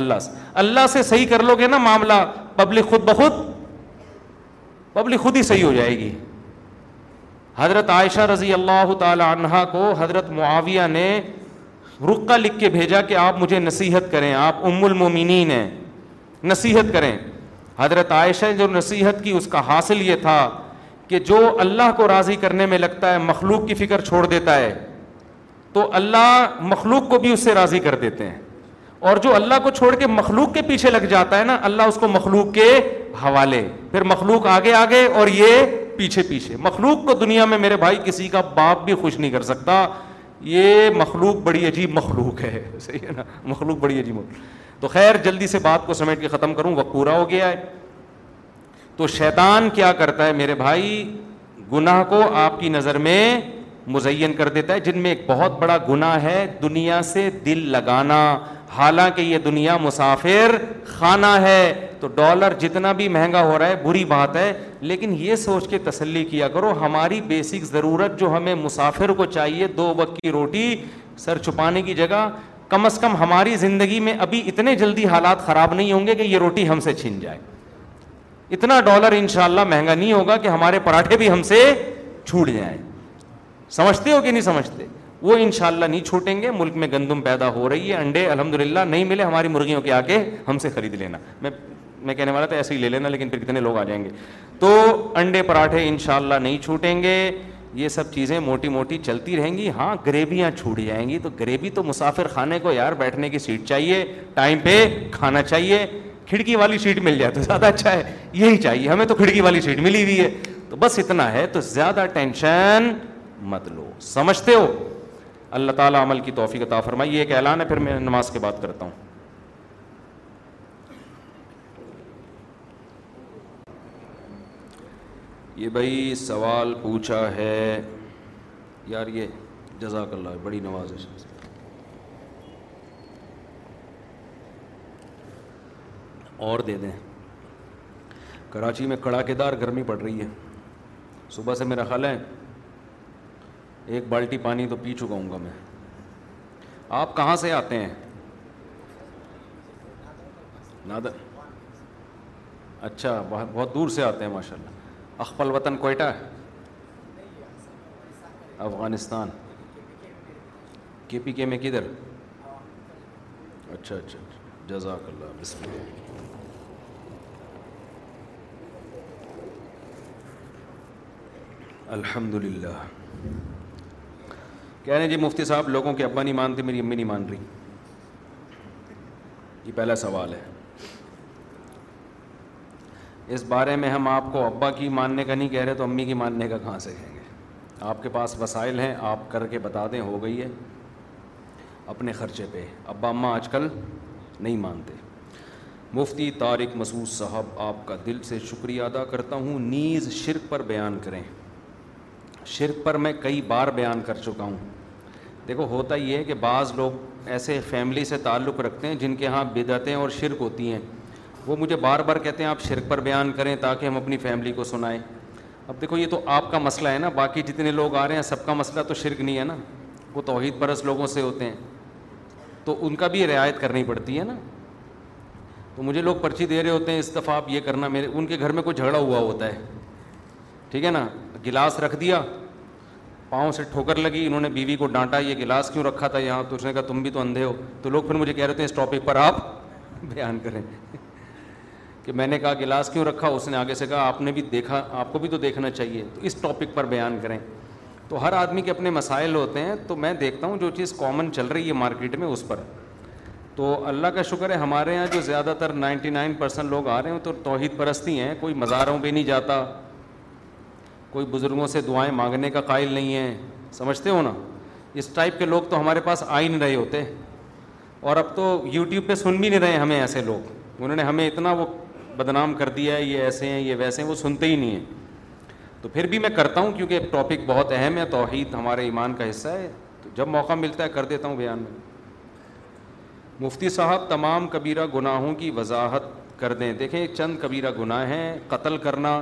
اللہ سے اللہ سے صحیح کر لو گے نا معاملہ پبلک خود بخود پبلک خود ہی صحیح ہو جائے گی حضرت عائشہ رضی اللہ تعالی عنہ کو حضرت معاویہ نے رقہ لکھ کے بھیجا کہ آپ مجھے نصیحت کریں آپ ام المومنین ہیں نصیحت کریں حضرت عائشہ جو نصیحت کی اس کا حاصل یہ تھا کہ جو اللہ کو راضی کرنے میں لگتا ہے مخلوق کی فکر چھوڑ دیتا ہے تو اللہ مخلوق کو بھی اس سے راضی کر دیتے ہیں اور جو اللہ کو چھوڑ کے مخلوق کے پیچھے لگ جاتا ہے نا اللہ اس کو مخلوق کے حوالے پھر مخلوق آگے آگے اور یہ پیچھے پیچھے مخلوق کو دنیا میں میرے بھائی کسی کا باپ بھی خوش نہیں کر سکتا یہ مخلوق بڑی عجیب مخلوق ہے [laughs] صحیح ہے نا مخلوق بڑی عجیب مخلوق تو خیر جلدی سے بات کو سمیٹ کے ختم کروں وہ پورا ہو گیا ہے تو شیطان کیا کرتا ہے میرے بھائی گناہ کو آپ کی نظر میں مزین کر دیتا ہے جن میں ایک بہت بڑا گناہ ہے دنیا سے دل لگانا حالانکہ یہ دنیا مسافر خانہ ہے تو ڈالر جتنا بھی مہنگا ہو رہا ہے بری بات ہے لیکن یہ سوچ کے تسلی کیا کرو ہماری بیسک ضرورت جو ہمیں مسافر کو چاہیے دو وقت کی روٹی سر چھپانے کی جگہ کم از کم ہماری زندگی میں ابھی اتنے جلدی حالات خراب نہیں ہوں گے کہ یہ روٹی ہم سے چھن جائے اتنا ڈالر انشاءاللہ مہنگا نہیں ہوگا کہ ہمارے پراٹھے بھی ہم سے چھوٹ جائیں سمجھتے ہو کہ نہیں سمجھتے وہ ان شاء اللہ نہیں چھوٹیں گے ملک میں گندم پیدا ہو رہی ہے انڈے الحمد للہ نہیں ملے ہماری مرغیوں کے آ کے ہم سے خرید لینا میں میں کہنے والا تھا ایسے ہی لے لینا لیکن پھر کتنے لوگ آ جائیں گے تو انڈے پراٹھے ان شاء اللہ نہیں چھوٹیں گے یہ سب چیزیں موٹی موٹی چلتی رہیں گی ہاں گریبیاں چھوٹ جائیں گی تو گریبی تو مسافر خانے کو یار بیٹھنے کی سیٹ چاہیے ٹائم پہ کھانا چاہیے کھڑکی والی سیٹ مل جائے تو زیادہ اچھا ہے یہی چاہیے ہمیں تو کھڑکی والی سیٹ ملی ہوئی ہے تو بس اتنا ہے تو زیادہ ٹینشن مت لو سمجھتے ہو اللہ تعالیٰ عمل کی توفیق عطا فرمائی یہ ایک اعلان ہے پھر میں نماز کے بات کرتا ہوں یہ بھائی سوال پوچھا ہے یار یہ جزاک اللہ بڑی نواز ہے اور دے دیں کراچی میں کڑاکے دار گرمی پڑ رہی ہے صبح سے میرا خیال ہے ایک بالٹی پانی تو پی چکا ہوں گا میں آپ کہاں سے آتے ہیں نادر اچھا بہت دور سے آتے ہیں ماشاء اللہ اخبل وطن کوئٹہ افغانستان کے پی کے میں کدھر اچھا اچھا, اچھا۔ جزاک اللہ بسم اللہ الحمد للہ کہہ رہے ہیں جی مفتی صاحب لوگوں کے ابا نہیں مانتے میری امی نہیں مان رہی یہ پہلا سوال ہے اس بارے میں ہم آپ کو ابا کی ماننے کا نہیں کہہ رہے تو امی کی ماننے کا کہاں سے کہیں گے آپ کے پاس وسائل ہیں آپ کر کے بتا دیں ہو گئی ہے اپنے خرچے پہ ابا اماں آج کل نہیں مانتے مفتی طارق مسعود صاحب آپ کا دل سے شکریہ ادا کرتا ہوں نیز شرک پر بیان کریں شرک پر میں کئی بار بیان کر چکا ہوں دیکھو ہوتا یہ ہے کہ بعض لوگ ایسے فیملی سے تعلق رکھتے ہیں جن کے ہاں بدعتیں اور شرک ہوتی ہیں وہ مجھے بار بار کہتے ہیں آپ شرک پر بیان کریں تاکہ ہم اپنی فیملی کو سنائیں اب دیکھو یہ تو آپ کا مسئلہ ہے نا باقی جتنے لوگ آ رہے ہیں سب کا مسئلہ تو شرک نہیں ہے نا وہ توحید برس لوگوں سے ہوتے ہیں تو ان کا بھی رعایت کرنی پڑتی ہے نا تو مجھے لوگ پرچی دے رہے ہوتے ہیں اس دفعہ آپ یہ کرنا میرے ان کے گھر میں کوئی جھگڑا ہوا ہوتا ہے ٹھیک ہے نا گلاس رکھ دیا پاؤں سے ٹھوکر لگی انہوں نے بیوی کو ڈانٹا یہ گلاس کیوں رکھا تھا یہاں تو اس نے کہا تم بھی تو اندھے ہو تو لوگ پھر مجھے کہہ رہے تھے اس ٹاپک پر آپ بیان کریں کہ میں نے کہا گلاس کیوں رکھا اس نے آگے سے کہا آپ نے بھی دیکھا آپ کو بھی تو دیکھنا چاہیے تو اس ٹاپک پر بیان کریں تو ہر آدمی کے اپنے مسائل ہوتے ہیں تو میں دیکھتا ہوں جو چیز کامن چل رہی ہے مارکیٹ میں اس پر تو اللہ کا شکر ہے ہمارے یہاں جو زیادہ تر نائنٹی نائن پرسنٹ لوگ آ رہے ہیں تو توحید پرستی ہیں کوئی مزاروں پہ نہیں جاتا کوئی بزرگوں سے دعائیں مانگنے کا قائل نہیں ہے سمجھتے ہو نا اس ٹائپ کے لوگ تو ہمارے پاس آ ہی نہیں رہے ہوتے اور اب تو یوٹیوب پہ سن بھی نہیں رہے ہمیں ایسے لوگ انہوں نے ہمیں اتنا وہ بدنام کر دیا ہے یہ ایسے ہیں یہ ویسے ہیں وہ سنتے ہی نہیں ہیں تو پھر بھی میں کرتا ہوں کیونکہ ٹاپک بہت اہم ہے توحید ہمارے ایمان کا حصہ ہے تو جب موقع ملتا ہے کر دیتا ہوں بیان میں مفتی صاحب تمام کبیرہ گناہوں کی وضاحت کر دیں دیکھیں چند کبیرہ گناہ ہیں قتل کرنا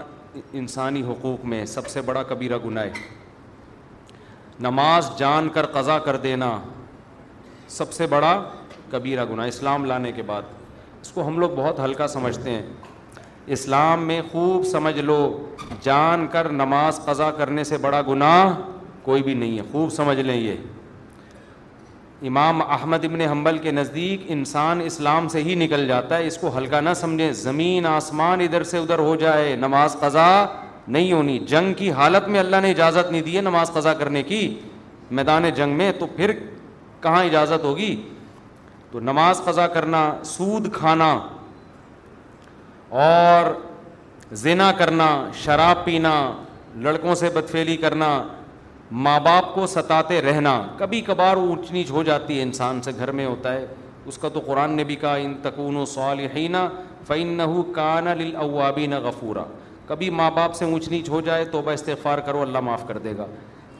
انسانی حقوق میں سب سے بڑا کبیرہ گناہ ہے نماز جان کر قضا کر دینا سب سے بڑا کبیرہ گناہ اسلام لانے کے بعد اس کو ہم لوگ بہت ہلکا سمجھتے ہیں اسلام میں خوب سمجھ لو جان کر نماز قضا کرنے سے بڑا گناہ کوئی بھی نہیں ہے خوب سمجھ لیں یہ امام احمد ابن حنبل کے نزدیک انسان اسلام سے ہی نکل جاتا ہے اس کو ہلکا نہ سمجھیں زمین آسمان ادھر سے ادھر ہو جائے نماز قضا نہیں ہونی جنگ کی حالت میں اللہ نے اجازت نہیں دی ہے نماز قضا کرنے کی میدان جنگ میں تو پھر کہاں اجازت ہوگی تو نماز قضا کرنا سود کھانا اور زنا کرنا شراب پینا لڑکوں سے بدفیلی کرنا ماں باپ کو ستاتے رہنا کبھی کبھار اونچ نیچ ہو جاتی ہے انسان سے گھر میں ہوتا ہے اس کا تو قرآن نے بھی کہا ان تکون و صالحینہ فعن نہ ہو کان نہ نہ غفورا کبھی ماں باپ سے اونچ نیچ ہو جائے تو استغفار استفار کرو اللہ معاف کر دے گا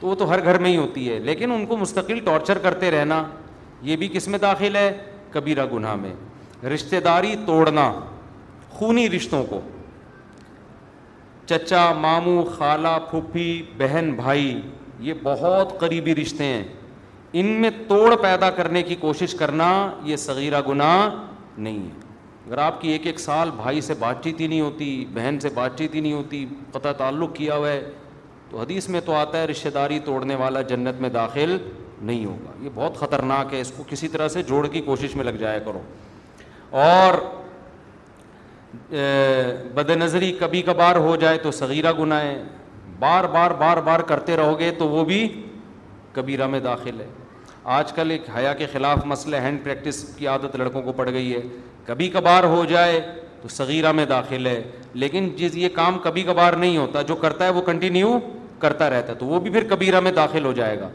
تو وہ تو ہر گھر میں ہی ہوتی ہے لیکن ان کو مستقل ٹارچر کرتے رہنا یہ بھی کس میں داخل ہے کبیرہ گناہ میں رشتہ داری توڑنا خونی رشتوں کو چچا ماموں خالہ پھوپھی بہن بھائی یہ بہت قریبی رشتے ہیں ان میں توڑ پیدا کرنے کی کوشش کرنا یہ صغیرہ گناہ نہیں ہے اگر آپ کی ایک ایک سال بھائی سے بات چیت ہی نہیں ہوتی بہن سے بات چیت ہی نہیں ہوتی قطع تعلق کیا ہوا ہے تو حدیث میں تو آتا ہے رشتہ داری توڑنے والا جنت میں داخل نہیں ہوگا یہ بہت خطرناک ہے اس کو کسی طرح سے جوڑ کی کوشش میں لگ جایا کرو اور بد نظری کبھی کبھار ہو جائے تو صغیرہ گناہ ہے بار بار بار بار کرتے رہو گے تو وہ بھی کبیرہ میں داخل ہے آج کل ایک حیا کے خلاف مسئلہ ہینڈ پریکٹس کی عادت لڑکوں کو پڑ گئی ہے کبھی کبھار ہو جائے تو صغیرہ میں داخل ہے لیکن جس یہ کام کبھی کبھار نہیں ہوتا جو کرتا ہے وہ کنٹینیو کرتا رہتا ہے تو وہ بھی پھر کبیرہ میں داخل ہو جائے گا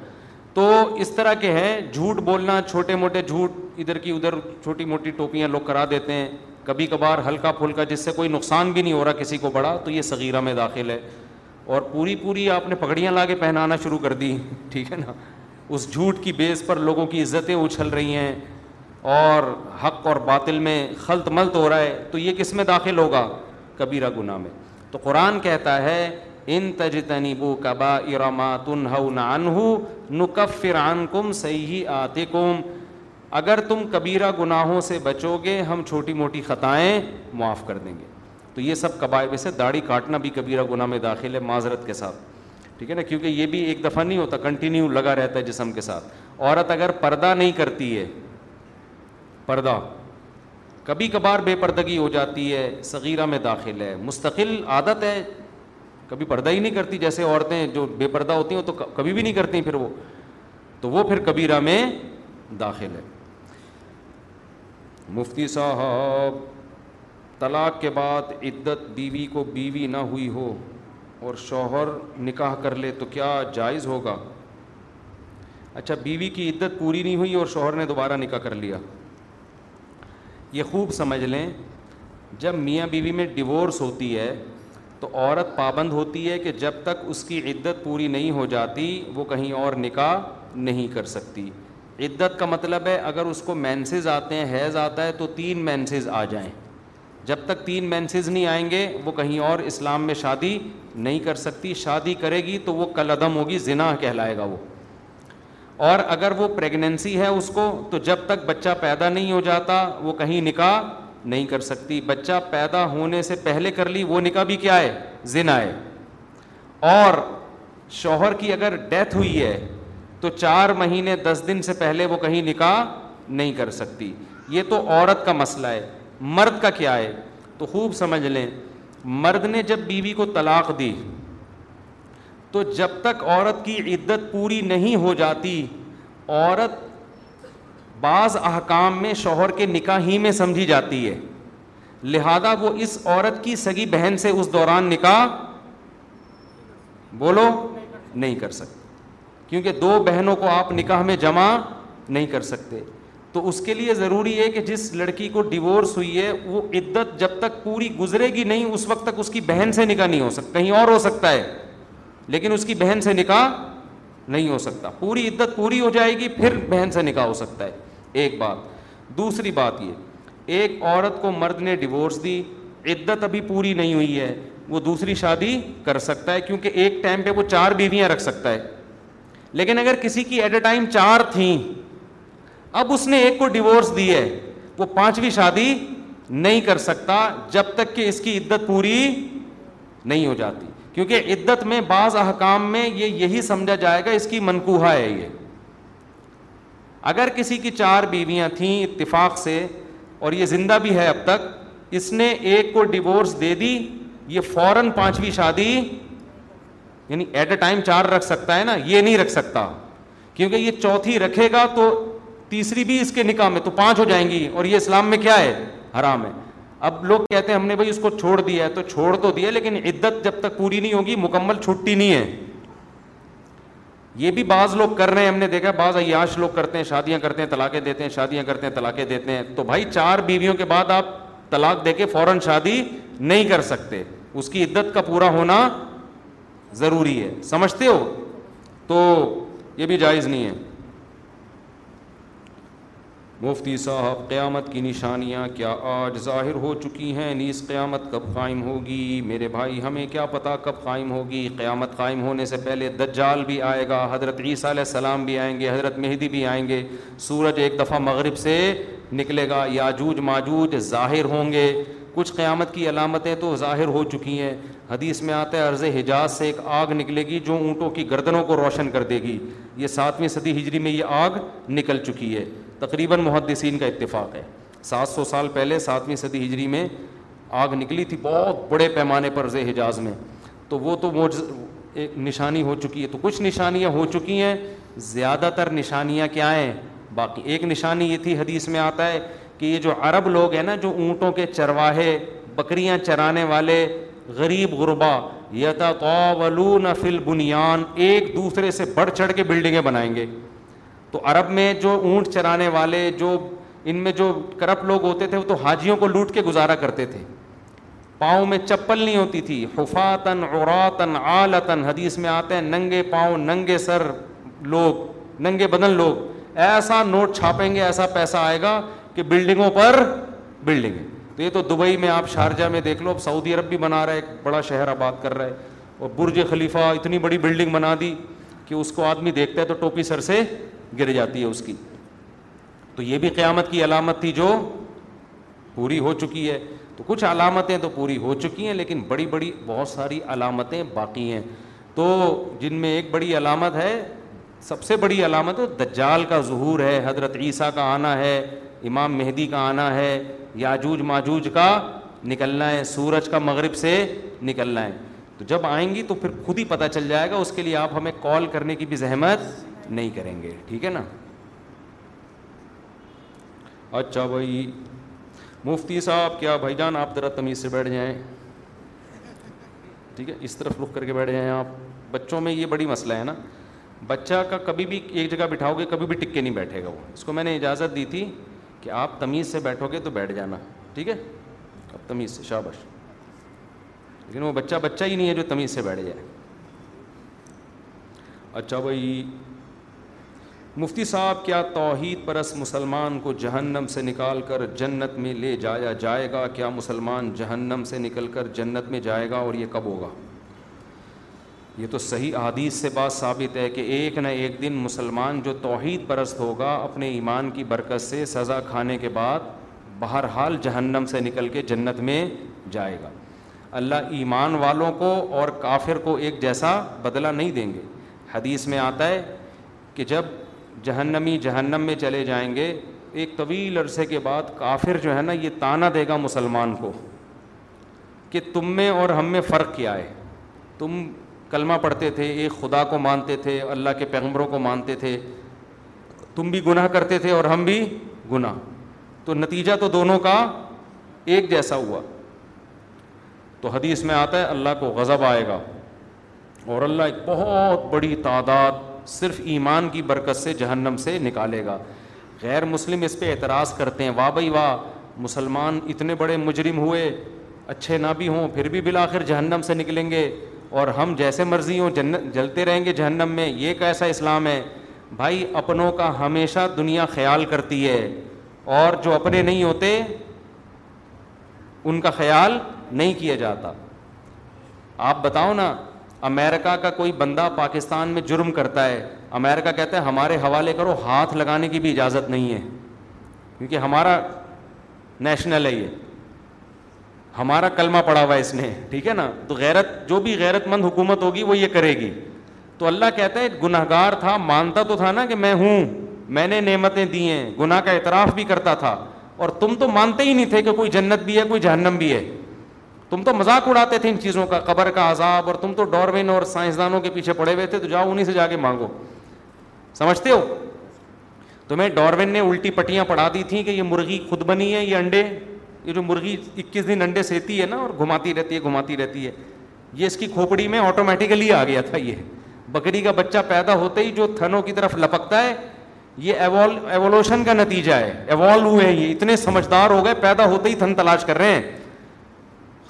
تو اس طرح کے ہیں جھوٹ بولنا چھوٹے موٹے جھوٹ ادھر کی ادھر چھوٹی موٹی ٹوپیاں لوگ کرا دیتے ہیں کبھی کبھار ہلکا پھلکا جس سے کوئی نقصان بھی نہیں ہو رہا کسی کو بڑا تو یہ صغیرہ میں داخل ہے اور پوری پوری آپ نے پگڑیاں لا کے پہنانا شروع کر دی ٹھیک ہے نا اس جھوٹ کی بیس پر لوگوں کی عزتیں اچھل رہی ہیں اور حق اور باطل میں خلط ملت ہو رہا ہے تو یہ کس میں داخل ہوگا کبیرہ گناہ میں تو قرآن کہتا ہے ان تجنیب و کبا ارمات انہ ہو کبف فران کم صحیح آتے اگر تم کبیرہ گناہوں سے بچو گے ہم چھوٹی موٹی خطائیں معاف کر دیں گے تو یہ سب قبائب سے داڑھی کاٹنا بھی کبیرہ گناہ میں داخل ہے معذرت کے ساتھ ٹھیک ہے نا کیونکہ یہ بھی ایک دفعہ نہیں ہوتا کنٹینیو لگا رہتا ہے جسم کے ساتھ عورت اگر پردہ نہیں کرتی ہے پردہ کبھی کبھار بے پردگی ہو جاتی ہے صغیرہ میں داخل ہے مستقل عادت ہے کبھی پردہ ہی نہیں کرتی جیسے عورتیں جو بے پردہ ہوتی ہیں تو کبھی بھی نہیں کرتی پھر وہ تو وہ پھر کبیرہ میں داخل ہے مفتی صاحب طلاق کے بعد عدت بیوی کو بیوی نہ ہوئی ہو اور شوہر نکاح کر لے تو کیا جائز ہوگا اچھا بیوی کی عدت پوری نہیں ہوئی اور شوہر نے دوبارہ نکاح کر لیا یہ خوب سمجھ لیں جب میاں بیوی میں ڈیورس ہوتی ہے تو عورت پابند ہوتی ہے کہ جب تک اس کی عدت پوری نہیں ہو جاتی وہ کہیں اور نکاح نہیں کر سکتی عدت کا مطلب ہے اگر اس کو مینسز آتے ہیں حیض آتا ہے تو تین مینسز آ جائیں جب تک تین مینسز نہیں آئیں گے وہ کہیں اور اسلام میں شادی نہیں کر سکتی شادی کرے گی تو وہ کل عدم ہوگی زنا کہلائے گا وہ اور اگر وہ پریگنینسی ہے اس کو تو جب تک بچہ پیدا نہیں ہو جاتا وہ کہیں نکاح نہیں کر سکتی بچہ پیدا ہونے سے پہلے کر لی وہ نکاح بھی کیا ہے زنا ہے اور شوہر کی اگر ڈیتھ ہوئی ہے تو چار مہینے دس دن سے پہلے وہ کہیں نکاح نہیں کر سکتی یہ تو عورت کا مسئلہ ہے مرد کا کیا ہے تو خوب سمجھ لیں مرد نے جب بیوی بی کو طلاق دی تو جب تک عورت کی عدت پوری نہیں ہو جاتی عورت بعض احکام میں شوہر کے نکاح ہی میں سمجھی جاتی ہے لہذا وہ اس عورت کی سگی بہن سے اس دوران نکاح بولو نہیں کر سکتے کیونکہ دو بہنوں کو آپ نکاح میں جمع نہیں کر سکتے تو اس کے لیے ضروری ہے کہ جس لڑکی کو ڈیورس ہوئی ہے وہ عدت جب تک پوری گزرے گی نہیں اس وقت تک اس کی بہن سے نکاح نہیں ہو سکتا کہیں اور ہو سکتا ہے لیکن اس کی بہن سے نکاح نہیں ہو سکتا پوری عدت پوری ہو جائے گی پھر بہن سے نکاح ہو سکتا ہے ایک بات دوسری بات یہ ایک عورت کو مرد نے ڈیورس دی عدت ابھی پوری نہیں ہوئی ہے وہ دوسری شادی کر سکتا ہے کیونکہ ایک ٹائم پہ وہ چار بیویاں رکھ سکتا ہے لیکن اگر کسی کی ایٹ اے ٹائم چار تھیں اب اس نے ایک کو ڈیورس دی ہے وہ پانچویں شادی نہیں کر سکتا جب تک کہ اس کی عدت پوری نہیں ہو جاتی کیونکہ عدت میں بعض احکام میں یہ یہی سمجھا جائے گا اس کی منقوہ ہے یہ اگر کسی کی چار بیویاں تھیں اتفاق سے اور یہ زندہ بھی ہے اب تک اس نے ایک کو ڈیورس دے دی یہ فوراً پانچویں شادی یعنی ایٹ اے ٹائم چار رکھ سکتا ہے نا یہ نہیں رکھ سکتا کیونکہ یہ چوتھی رکھے گا تو تیسری بھی اس کے نکاح میں تو پانچ ہو جائیں گی اور یہ اسلام میں کیا ہے حرام ہے اب لوگ کہتے ہیں ہم نے بھائی اس کو چھوڑ دیا ہے تو چھوڑ تو دیا لیکن عدت جب تک پوری نہیں ہوگی مکمل چھٹی نہیں ہے یہ بھی بعض لوگ کر رہے ہیں ہم نے دیکھا بعض عیاش لوگ کرتے ہیں شادیاں کرتے ہیں طلاقیں دیتے ہیں شادیاں کرتے ہیں طلاقیں دیتے ہیں تو بھائی چار بیویوں کے بعد آپ طلاق دے کے فوراً شادی نہیں کر سکتے اس کی عدت کا پورا ہونا ضروری ہے سمجھتے ہو تو یہ بھی جائز نہیں ہے مفتی صاحب قیامت کی نشانیاں کیا آج ظاہر ہو چکی ہیں نیس قیامت کب قائم ہوگی میرے بھائی ہمیں کیا پتہ کب قائم ہوگی قیامت قائم ہونے سے پہلے دجال بھی آئے گا حضرت عیسیٰ علیہ السلام بھی آئیں گے حضرت مہدی بھی آئیں گے سورج ایک دفعہ مغرب سے نکلے گا یاجوج ماجوج ظاہر ہوں گے کچھ قیامت کی علامتیں تو ظاہر ہو چکی ہیں حدیث میں آتا ہے عرض حجاز سے ایک آگ نکلے گی جو اونٹوں کی گردنوں کو روشن کر دے گی یہ ساتویں صدی ہجری میں یہ آگ نکل چکی ہے تقریباً محدثین کا اتفاق ہے سات سو سال پہلے ساتویں صدی ہجری میں آگ نکلی تھی بہت بڑے پیمانے پر حجاز میں تو وہ تو ایک نشانی ہو چکی ہے تو کچھ نشانیاں ہو چکی ہیں زیادہ تر نشانیاں کیا ہیں باقی ایک نشانی یہ تھی حدیث میں آتا ہے کہ یہ جو عرب لوگ ہیں نا جو اونٹوں کے چرواہے بکریاں چرانے والے غریب غربا یتا فی البنیان ایک دوسرے سے بڑھ چڑھ کے بلڈنگیں بنائیں گے تو عرب میں جو اونٹ چرانے والے جو ان میں جو کرپ لوگ ہوتے تھے وہ تو حاجیوں کو لوٹ کے گزارا کرتے تھے پاؤں میں چپل نہیں ہوتی تھی حفاتن عراتن عالتن حدیث میں آتے ہیں ننگے پاؤں ننگے سر لوگ ننگے بدن لوگ ایسا نوٹ چھاپیں گے ایسا پیسہ آئے گا کہ بلڈنگوں پر بلڈنگ تو یہ تو دبئی میں آپ شارجہ میں دیکھ لو اب سعودی عرب بھی بنا رہا ہے ایک بڑا شہر آباد کر رہا ہے اور برج خلیفہ اتنی بڑی بلڈنگ بنا دی کہ اس کو آدمی دیکھتا ہے تو ٹوپی سر سے گر جاتی ہے اس کی تو یہ بھی قیامت کی علامت تھی جو پوری ہو چکی ہے تو کچھ علامتیں تو پوری ہو چکی ہیں لیکن بڑی بڑی بہت ساری علامتیں باقی ہیں تو جن میں ایک بڑی علامت ہے سب سے بڑی علامت ہے دجال کا ظہور ہے حضرت عیسیٰ کا آنا ہے امام مہدی کا آنا ہے یاجوج ماجوج کا نکلنا ہے سورج کا مغرب سے نکلنا ہے تو جب آئیں گی تو پھر خود ہی پتہ چل جائے گا اس کے لیے آپ ہمیں کال کرنے کی بھی زحمت نہیں کریں گے ٹھیک ہے نا اچھا بھائی مفتی صاحب کیا بھائی جان آپ ذرا تمیز سے بیٹھ جائیں ٹھیک ہے اس طرف رخ کر کے بیٹھ جائیں آپ بچوں میں یہ بڑی مسئلہ ہے نا بچہ کا کبھی بھی ایک جگہ بٹھاؤ گے کبھی بھی ٹک کے نہیں بیٹھے گا وہ اس کو میں نے اجازت دی تھی کہ آپ تمیز سے بیٹھو گے تو بیٹھ جانا ٹھیک ہے اب تمیز سے شابش لیکن وہ بچہ بچہ ہی نہیں ہے جو تمیز سے بیٹھ جائے اچھا بھائی مفتی صاحب کیا توحید پرس مسلمان کو جہنم سے نکال کر جنت میں لے جایا جائے گا کیا مسلمان جہنم سے نکل کر جنت میں جائے گا اور یہ کب ہوگا یہ تو صحیح حدیث سے بات ثابت ہے کہ ایک نہ ایک دن مسلمان جو توحید پرست ہوگا اپنے ایمان کی برکت سے سزا کھانے کے بعد بہرحال جہنم سے نکل کے جنت میں جائے گا اللہ ایمان والوں کو اور کافر کو ایک جیسا بدلہ نہیں دیں گے حدیث میں آتا ہے کہ جب جہنمی جہنم میں چلے جائیں گے ایک طویل عرصے کے بعد کافر جو ہے نا یہ تانا دے گا مسلمان کو کہ تم میں اور ہم میں فرق کیا ہے تم کلمہ پڑھتے تھے ایک خدا کو مانتے تھے اللہ کے پیغمبروں کو مانتے تھے تم بھی گناہ کرتے تھے اور ہم بھی گناہ تو نتیجہ تو دونوں کا ایک جیسا ہوا تو حدیث میں آتا ہے اللہ کو غضب آئے گا اور اللہ ایک بہت بڑی تعداد صرف ایمان کی برکت سے جہنم سے نکالے گا غیر مسلم اس پہ اعتراض کرتے ہیں واہ بھائی واہ مسلمان اتنے بڑے مجرم ہوئے اچھے نہ بھی ہوں پھر بھی بلاخر جہنم سے نکلیں گے اور ہم جیسے مرضی ہوں جن جلتے رہیں گے جہنم میں یہ کیسا اسلام ہے بھائی اپنوں کا ہمیشہ دنیا خیال کرتی ہے اور جو اپنے نہیں ہوتے ان کا خیال نہیں کیا جاتا آپ بتاؤ نا امریکہ کا کوئی بندہ پاکستان میں جرم کرتا ہے امریکہ کہتا ہے ہمارے حوالے کرو ہاتھ لگانے کی بھی اجازت نہیں ہے کیونکہ ہمارا نیشنل ہے یہ ہمارا کلمہ پڑا ہوا اس نے ٹھیک ہے نا تو غیرت جو بھی غیرت مند حکومت ہوگی وہ یہ کرے گی تو اللہ کہتا ہے گناہ گار تھا مانتا تو تھا نا کہ میں ہوں میں نے نعمتیں دی ہیں گناہ کا اعتراف بھی کرتا تھا اور تم تو مانتے ہی نہیں تھے کہ کوئی جنت بھی ہے کوئی جہنم بھی ہے تم تو مذاق اڑاتے تھے ان چیزوں کا قبر کا عذاب اور تم تو ڈاروین اور سائنسدانوں کے پیچھے پڑے ہوئے تھے تو جاؤ انہیں سے جا کے مانگو سمجھتے ہو تمہیں ڈاروین نے الٹی پٹیاں پڑھا دی تھیں کہ یہ مرغی خود بنی ہے یہ انڈے یہ جو مرغی اکیس دن انڈے سہتی ہے نا اور گھماتی رہتی ہے گھماتی رہتی ہے یہ اس کی کھوپڑی میں آٹومیٹیکلی آ گیا تھا یہ بکری کا بچہ پیدا ہوتے ہی جو تھنوں کی طرف لپکتا ہے یہ ایوولوشن کا نتیجہ ہے ایوالو ہوئے ہیں یہ اتنے سمجھدار ہو گئے پیدا ہوتے ہی تھن تلاش کر رہے ہیں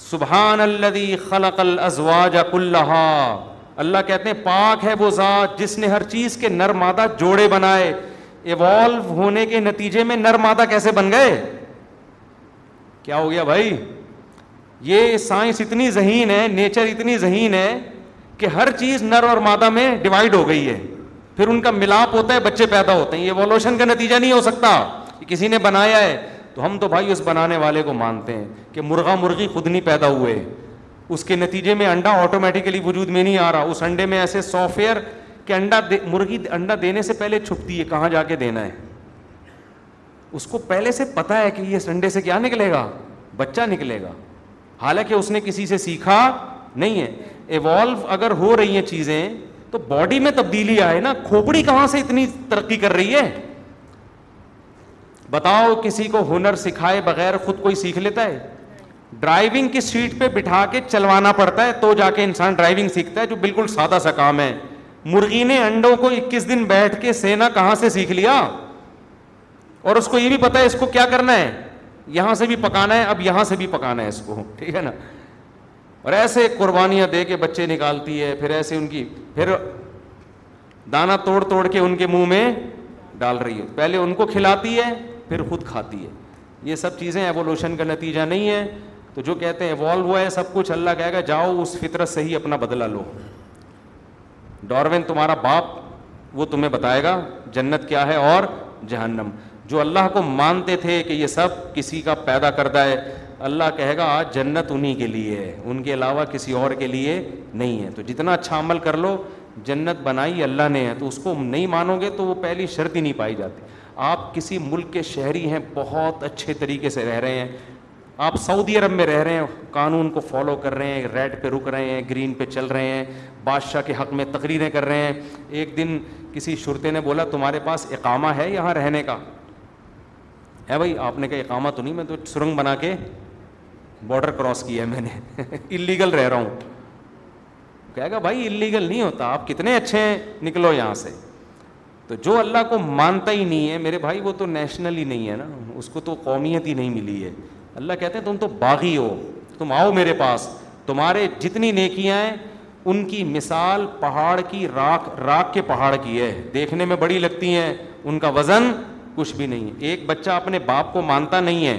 سبحان اللہ خلق الازواج كلها اللہ اللہ کہتے پاک ہے وہ ذات جس نے ہر چیز کے مادہ جوڑے بنائے ایوالو ہونے کے نتیجے میں نرمادہ کیسے بن گئے کیا ہو گیا بھائی یہ سائنس اتنی ذہین ہے نیچر اتنی ذہین ہے کہ ہر چیز نر اور مادہ میں ڈیوائڈ ہو گئی ہے پھر ان کا ملاپ ہوتا ہے بچے پیدا ہوتے ہیں ایوالوشن کا نتیجہ نہیں ہو سکتا کسی نے بنایا ہے تو ہم تو بھائی اس بنانے والے کو مانتے ہیں کہ مرغا مرغی خود نہیں پیدا ہوئے اس کے نتیجے میں انڈا آٹومیٹیکلی وجود میں نہیں آ رہا اس انڈے میں ایسے سافٹ ویئر کہ انڈا مرغی انڈا دینے سے پہلے چھپتی ہے کہاں جا کے دینا ہے اس کو پہلے سے پتا ہے کہ یہ انڈے سے کیا نکلے گا بچہ نکلے گا حالانکہ اس نے کسی سے سیکھا نہیں ہے ایوالو اگر ہو رہی ہیں چیزیں تو باڈی میں تبدیلی آئے نا کھوپڑی کہاں سے اتنی ترقی کر رہی ہے بتاؤ کسی کو ہنر سکھائے بغیر خود کوئی سیکھ لیتا ہے ڈرائیونگ کی سیٹ پہ بٹھا کے چلوانا پڑتا ہے تو جا کے انسان ڈرائیونگ سیکھتا ہے جو بالکل سادہ سا کام ہے مرغی نے انڈوں کو اکیس دن بیٹھ کے سینا کہاں سے سیکھ لیا اور اس کو یہ بھی پتا ہے اس کو کیا کرنا ہے یہاں سے بھی پکانا ہے اب یہاں سے بھی پکانا ہے اس کو ٹھیک ہے نا اور ایسے قربانیاں دے کے بچے نکالتی ہے پھر ایسے ان کی پھر دانا توڑ توڑ کے ان کے منہ میں ڈال رہی ہے پہلے ان کو کھلاتی ہے پھر خود کھاتی ہے یہ سب چیزیں ایوولوشن کا نتیجہ نہیں ہے تو جو کہتے ہیں ایوالو ہوا ہے سب کچھ اللہ کہے گا جاؤ اس فطرت سے ہی اپنا بدلا لو ڈارون تمہارا باپ وہ تمہیں بتائے گا جنت کیا ہے اور جہنم جو اللہ کو مانتے تھے کہ یہ سب کسی کا پیدا کردہ ہے اللہ کہے گا آج جنت انہیں کے لیے ہے ان کے علاوہ کسی اور کے لیے نہیں ہے تو جتنا اچھا عمل کر لو جنت بنائی اللہ نے ہے تو اس کو نہیں مانو گے تو وہ پہلی شرط ہی نہیں پائی جاتی آپ کسی ملک کے شہری ہیں بہت اچھے طریقے سے رہ رہے ہیں آپ سعودی عرب میں رہ رہے ہیں قانون کو فالو کر رہے ہیں ریڈ پہ رک رہے ہیں گرین پہ چل رہے ہیں بادشاہ کے حق میں تقریریں کر رہے ہیں ایک دن کسی شرطے نے بولا تمہارے پاس اقامہ ہے یہاں رہنے کا ہے بھائی آپ نے کہا اقامہ تو نہیں میں تو سرنگ بنا کے باڈر کراس کیا ہے میں نے اللیگل [laughs] رہ رہا ہوں کہے گا بھائی اللیگل نہیں ہوتا آپ کتنے اچھے ہیں نکلو یہاں سے تو جو اللہ کو مانتا ہی نہیں ہے میرے بھائی وہ تو نیشنل ہی نہیں ہے نا اس کو تو قومیت ہی نہیں ملی ہے اللہ کہتے ہیں تم تو باغی ہو تم آؤ میرے پاس تمہارے جتنی نیکیاں ہیں ان کی مثال پہاڑ کی راک راک کے پہاڑ کی ہے دیکھنے میں بڑی لگتی ہیں ان کا وزن کچھ بھی نہیں ہے ایک بچہ اپنے باپ کو مانتا نہیں ہے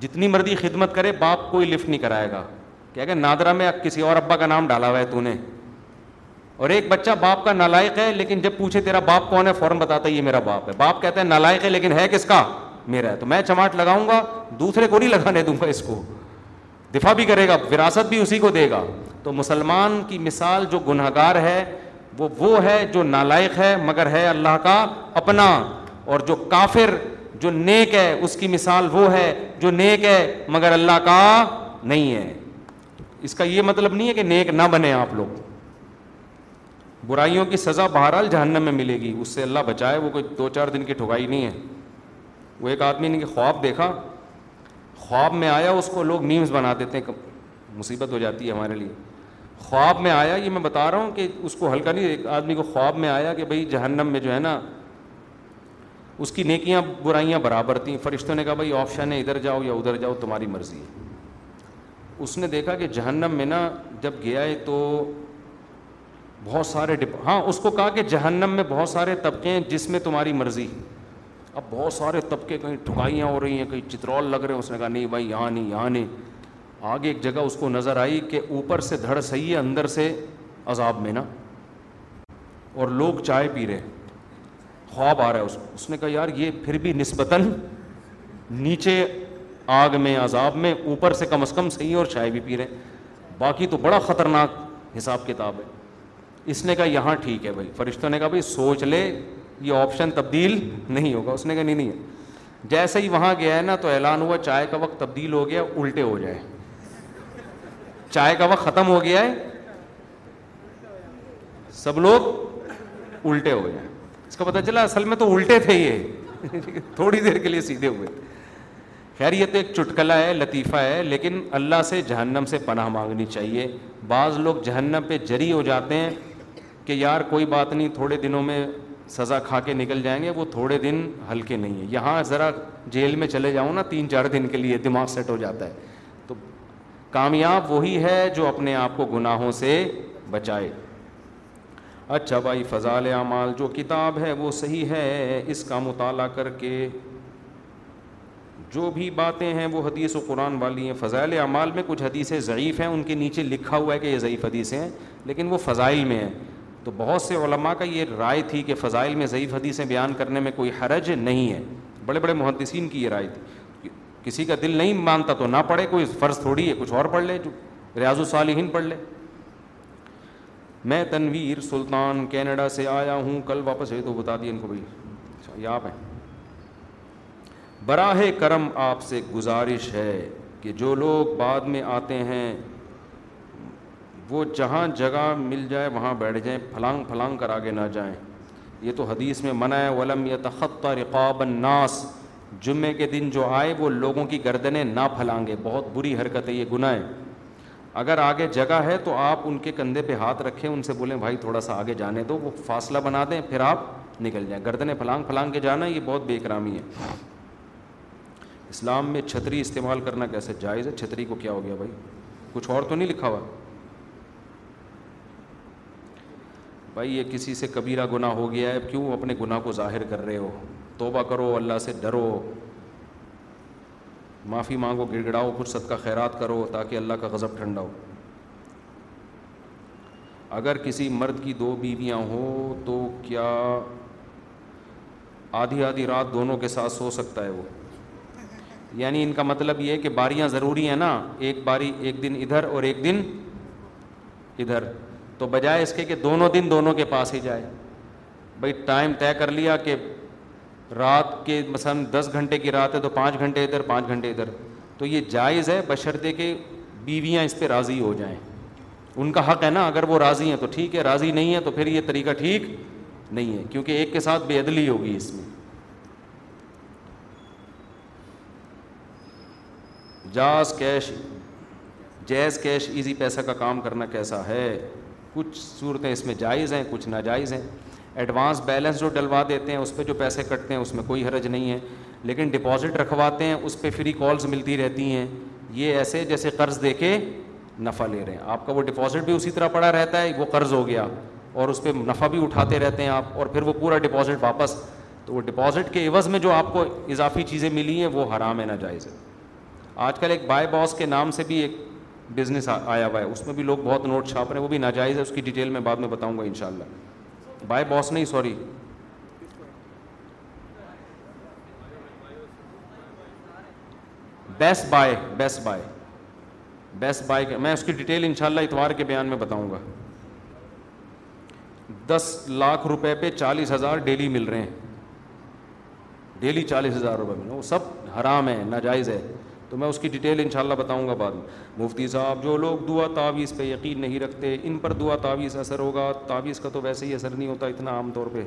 جتنی مرضی خدمت کرے باپ کوئی لفٹ نہیں کرائے گا کہ نادرا میں کسی اور ابا کا نام ڈالا ہوا ہے تو نے اور ایک بچہ باپ کا نالائق ہے لیکن جب پوچھے تیرا باپ کون ہے فوراً بتاتا ہے یہ میرا باپ ہے باپ کہتا ہے نالائق ہے لیکن ہے کس کا میرا ہے تو میں چماٹ لگاؤں گا دوسرے کو نہیں لگانے دوں گا اس کو دفاع بھی کرے گا وراثت بھی اسی کو دے گا تو مسلمان کی مثال جو گناہ گار ہے وہ وہ ہے جو نالائق ہے مگر ہے اللہ کا اپنا اور جو کافر جو نیک ہے اس کی مثال وہ ہے جو نیک ہے مگر اللہ کا نہیں ہے اس کا یہ مطلب نہیں ہے کہ نیک نہ بنے آپ لوگ برائیوں کی سزا بہرحال جہنم میں ملے گی اس سے اللہ بچائے وہ کوئی دو چار دن کی ٹھگائی نہیں ہے وہ ایک آدمی نے کہ خواب دیکھا خواب میں آیا اس کو لوگ میمز بنا دیتے ہیں مصیبت ہو جاتی ہے ہمارے لیے خواب میں آیا یہ میں بتا رہا ہوں کہ اس کو ہلکا نہیں ایک آدمی کو خواب میں آیا کہ بھائی جہنم میں جو ہے نا اس کی نیکیاں برائیاں برابر تھیں فرشتوں نے کہا بھائی آپشن ہے ادھر جاؤ یا ادھر جاؤ تمہاری مرضی ہے اس نے دیکھا کہ جہنم میں نا جب گیا ہے تو بہت سارے ڈپ ہاں اس کو کہا کہ جہنم میں بہت سارے طبقے ہیں جس میں تمہاری مرضی اب بہت سارے طبقے کہیں ٹھکائیاں ہو رہی ہیں کہیں چترول لگ رہے ہیں اس نے کہا نہیں بھائی یہاں نہیں یہاں نہیں آگے ایک جگہ اس کو نظر آئی کہ اوپر سے دھڑ صحیح ہے اندر سے عذاب میں نا اور لوگ چائے پی رہے خواب آ رہا ہے اس کو اس نے کہا یار یہ پھر بھی نسبتاً نیچے آگ میں عذاب میں اوپر سے کم از کم صحیح اور چائے بھی پی رہے باقی تو بڑا خطرناک حساب کتاب ہے اس نے کہا یہاں ٹھیک ہے بھائی فرشتوں نے کہا بھائی سوچ لے یہ آپشن تبدیل نہیں ہوگا اس نے کہا نہیں نہیں ہے جیسے ہی وہاں گیا ہے نا تو اعلان ہوا چائے کا وقت تبدیل ہو گیا الٹے ہو جائے چائے کا وقت ختم ہو گیا ہے سب لوگ الٹے ہو جائیں اس کا پتہ چلا اصل میں تو الٹے تھے یہ [laughs] تھوڑی دیر کے لیے سیدھے ہوئے خیر یہ تو ایک چٹکلا ہے لطیفہ ہے لیکن اللہ سے جہنم سے پناہ مانگنی چاہیے بعض لوگ جہنم پہ جری ہو جاتے ہیں کہ یار کوئی بات نہیں تھوڑے دنوں میں سزا کھا کے نکل جائیں گے وہ تھوڑے دن ہلکے نہیں ہیں یہاں ذرا جیل میں چلے جاؤں نا تین چار دن کے لیے دماغ سیٹ ہو جاتا ہے تو کامیاب وہی ہے جو اپنے آپ کو گناہوں سے بچائے اچھا بھائی فضال اعمال جو کتاب ہے وہ صحیح ہے اس کا مطالعہ کر کے جو بھی باتیں ہیں وہ حدیث و قرآن والی ہیں فضائل اعمال میں کچھ حدیثیں ضعیف ہیں ان کے نیچے لکھا ہوا ہے کہ یہ ضعیف حدیثیں ہیں لیکن وہ فضائل میں ہیں تو بہت سے علماء کا یہ رائے تھی کہ فضائل میں ضعیف حدیثیں بیان کرنے میں کوئی حرج نہیں ہے بڑے بڑے محدثین کی یہ رائے تھی کسی کا دل نہیں مانتا تو نہ پڑھے کوئی فرض تھوڑی ہے کچھ اور پڑھ لے جو ریاض الصالحین پڑھ لے میں تنویر سلطان کینیڈا سے آیا ہوں کل واپس ہے تو بتا دیے ان کو بھائی اچھا، یہ آپ ہیں براہ کرم آپ سے گزارش ہے کہ جو لوگ بعد میں آتے ہیں وہ جہاں جگہ مل جائے وہاں بیٹھ جائیں پھلانگ پھلانگ کر آگے نہ جائیں یہ تو حدیث میں منع غلم یت خط رقاب ناس جمعے کے دن جو آئے وہ لوگوں کی گردنیں نہ پھلانگے بہت بری حرکت ہے یہ گناہ ہے اگر آگے جگہ ہے تو آپ ان کے کندھے پہ ہاتھ رکھیں ان سے بولیں بھائی تھوڑا سا آگے جانے دو وہ فاصلہ بنا دیں پھر آپ نکل جائیں گردنیں پھلانگ پھلانگ کے جانا یہ بہت بے کرامی ہے اسلام میں چھتری استعمال کرنا کیسے جائز ہے چھتری کو کیا ہو گیا بھائی کچھ اور تو نہیں لکھا ہوا بھائی یہ کسی سے کبیرہ گناہ ہو گیا ہے کیوں اپنے گناہ کو ظاہر کر رہے ہو توبہ کرو اللہ سے ڈرو معافی مانگو گڑ گڑاؤ کچھ صدقہ خیرات کرو تاکہ اللہ کا غضب ٹھنڈا ہو اگر کسی مرد کی دو بیویاں ہوں تو کیا آدھی آدھی رات دونوں کے ساتھ سو سکتا ہے وہ یعنی ان کا مطلب یہ ہے کہ باریاں ضروری ہیں نا ایک باری ایک دن ادھر اور ایک دن ادھر تو بجائے اس کے کہ دونوں دن دونوں کے پاس ہی جائے بھائی ٹائم طے کر لیا کہ رات کے مثلاً دس گھنٹے کی رات ہے تو پانچ گھنٹے ادھر پانچ گھنٹے ادھر تو یہ جائز ہے بشرطے کے بیویاں اس پہ راضی ہو جائیں ان کا حق ہے نا اگر وہ راضی ہیں تو ٹھیک ہے راضی نہیں ہے تو پھر یہ طریقہ ٹھیک نہیں ہے کیونکہ ایک کے ساتھ بے عدلی ہوگی اس میں جاز کیش جیز کیش ایزی پیسہ کا کام کرنا کیسا ہے کچھ صورتیں اس میں جائز ہیں کچھ ناجائز ہیں ایڈوانس بیلنس جو ڈلوا دیتے ہیں اس پہ جو پیسے کٹتے ہیں اس میں کوئی حرج نہیں ہے لیکن ڈپازٹ رکھواتے ہیں اس پہ فری کالز ملتی رہتی ہیں یہ ایسے جیسے قرض دے کے نفع لے رہے ہیں آپ کا وہ ڈپازٹ بھی اسی طرح پڑا رہتا ہے وہ قرض ہو گیا اور اس پہ نفع بھی اٹھاتے رہتے ہیں آپ اور پھر وہ پورا ڈپازٹ واپس تو وہ ڈپازٹ کے عوض میں جو آپ کو اضافی چیزیں ملی ہیں وہ حرام ہے ناجائز ہے آج کل ایک بائی باس کے نام سے بھی ایک بزنس آیا ہوا ہے اس میں بھی لوگ بہت نوٹ چھاپ رہے ہیں وہ بھی ناجائز ہے اس کی ڈیٹیل میں بعد میں بتاؤں گا ان شاء اللہ بائی باس نہیں sorry best buy best buy best buy میں اس کی ڈیٹیل ان شاء اللہ اتوار کے بیان میں بتاؤں گا دس لاکھ روپے پہ چالیس ہزار ڈیلی مل رہے ہیں ڈیلی چالیس ہزار روپے مل رہے ہیں وہ سب حرام ہے ناجائز ہے تو میں اس کی ڈیٹیل انشاءاللہ بتاؤں گا بعد میں مفتی صاحب جو لوگ دعا تعویذ پہ یقین نہیں رکھتے ان پر دعا تعویذ اثر ہوگا تعویذ کا تو ویسے ہی اثر نہیں ہوتا اتنا عام طور پہ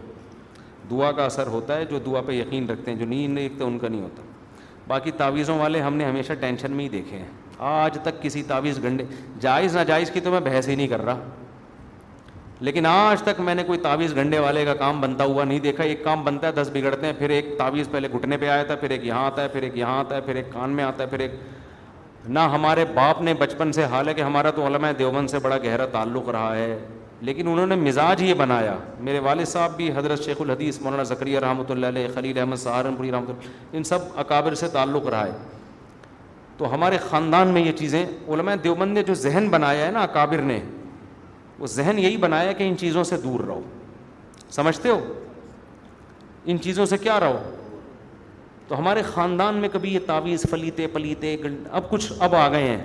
دعا کا اثر ہوتا ہے جو دعا پہ یقین رکھتے ہیں جو نیند نہیں رکھتے ان کا نہیں ہوتا باقی تعویذوں والے ہم نے ہمیشہ ٹینشن میں ہی دیکھے ہیں آج تک کسی تعویذ گنڈے جائز ناجائز کی تو میں بحث ہی نہیں کر رہا لیکن آج تک میں نے کوئی تعویذ گھنڈے والے کا کام بنتا ہوا نہیں دیکھا ایک کام بنتا ہے دس بگڑتے ہیں پھر ایک تعویذ پہلے گھٹنے پہ آیا تھا پھر ایک یہاں آتا ہے پھر ایک یہاں آتا ہے پھر ایک کان میں آتا ہے پھر ایک نہ ہمارے باپ نے بچپن سے حال ہے کہ ہمارا تو علماء دیوبند سے بڑا گہرا تعلق رہا ہے لیکن انہوں نے مزاج یہ بنایا میرے والد صاحب بھی حضرت شیخ الحدیث مولانا زکریہ رحمۃ اللہ علیہ خلیل احمد سہارنپوری رحمۃ اللہ ان سب اکابر سے تعلق رہا ہے تو ہمارے خاندان میں یہ چیزیں علماء دیوبند نے جو ذہن بنایا ہے نا اکابر نے وہ ذہن یہی بنایا کہ ان چیزوں سے دور رہو سمجھتے ہو ان چیزوں سے کیا رہو تو ہمارے خاندان میں کبھی یہ تعویذ فلیتے پلیتے اب کچھ اب آ گئے ہیں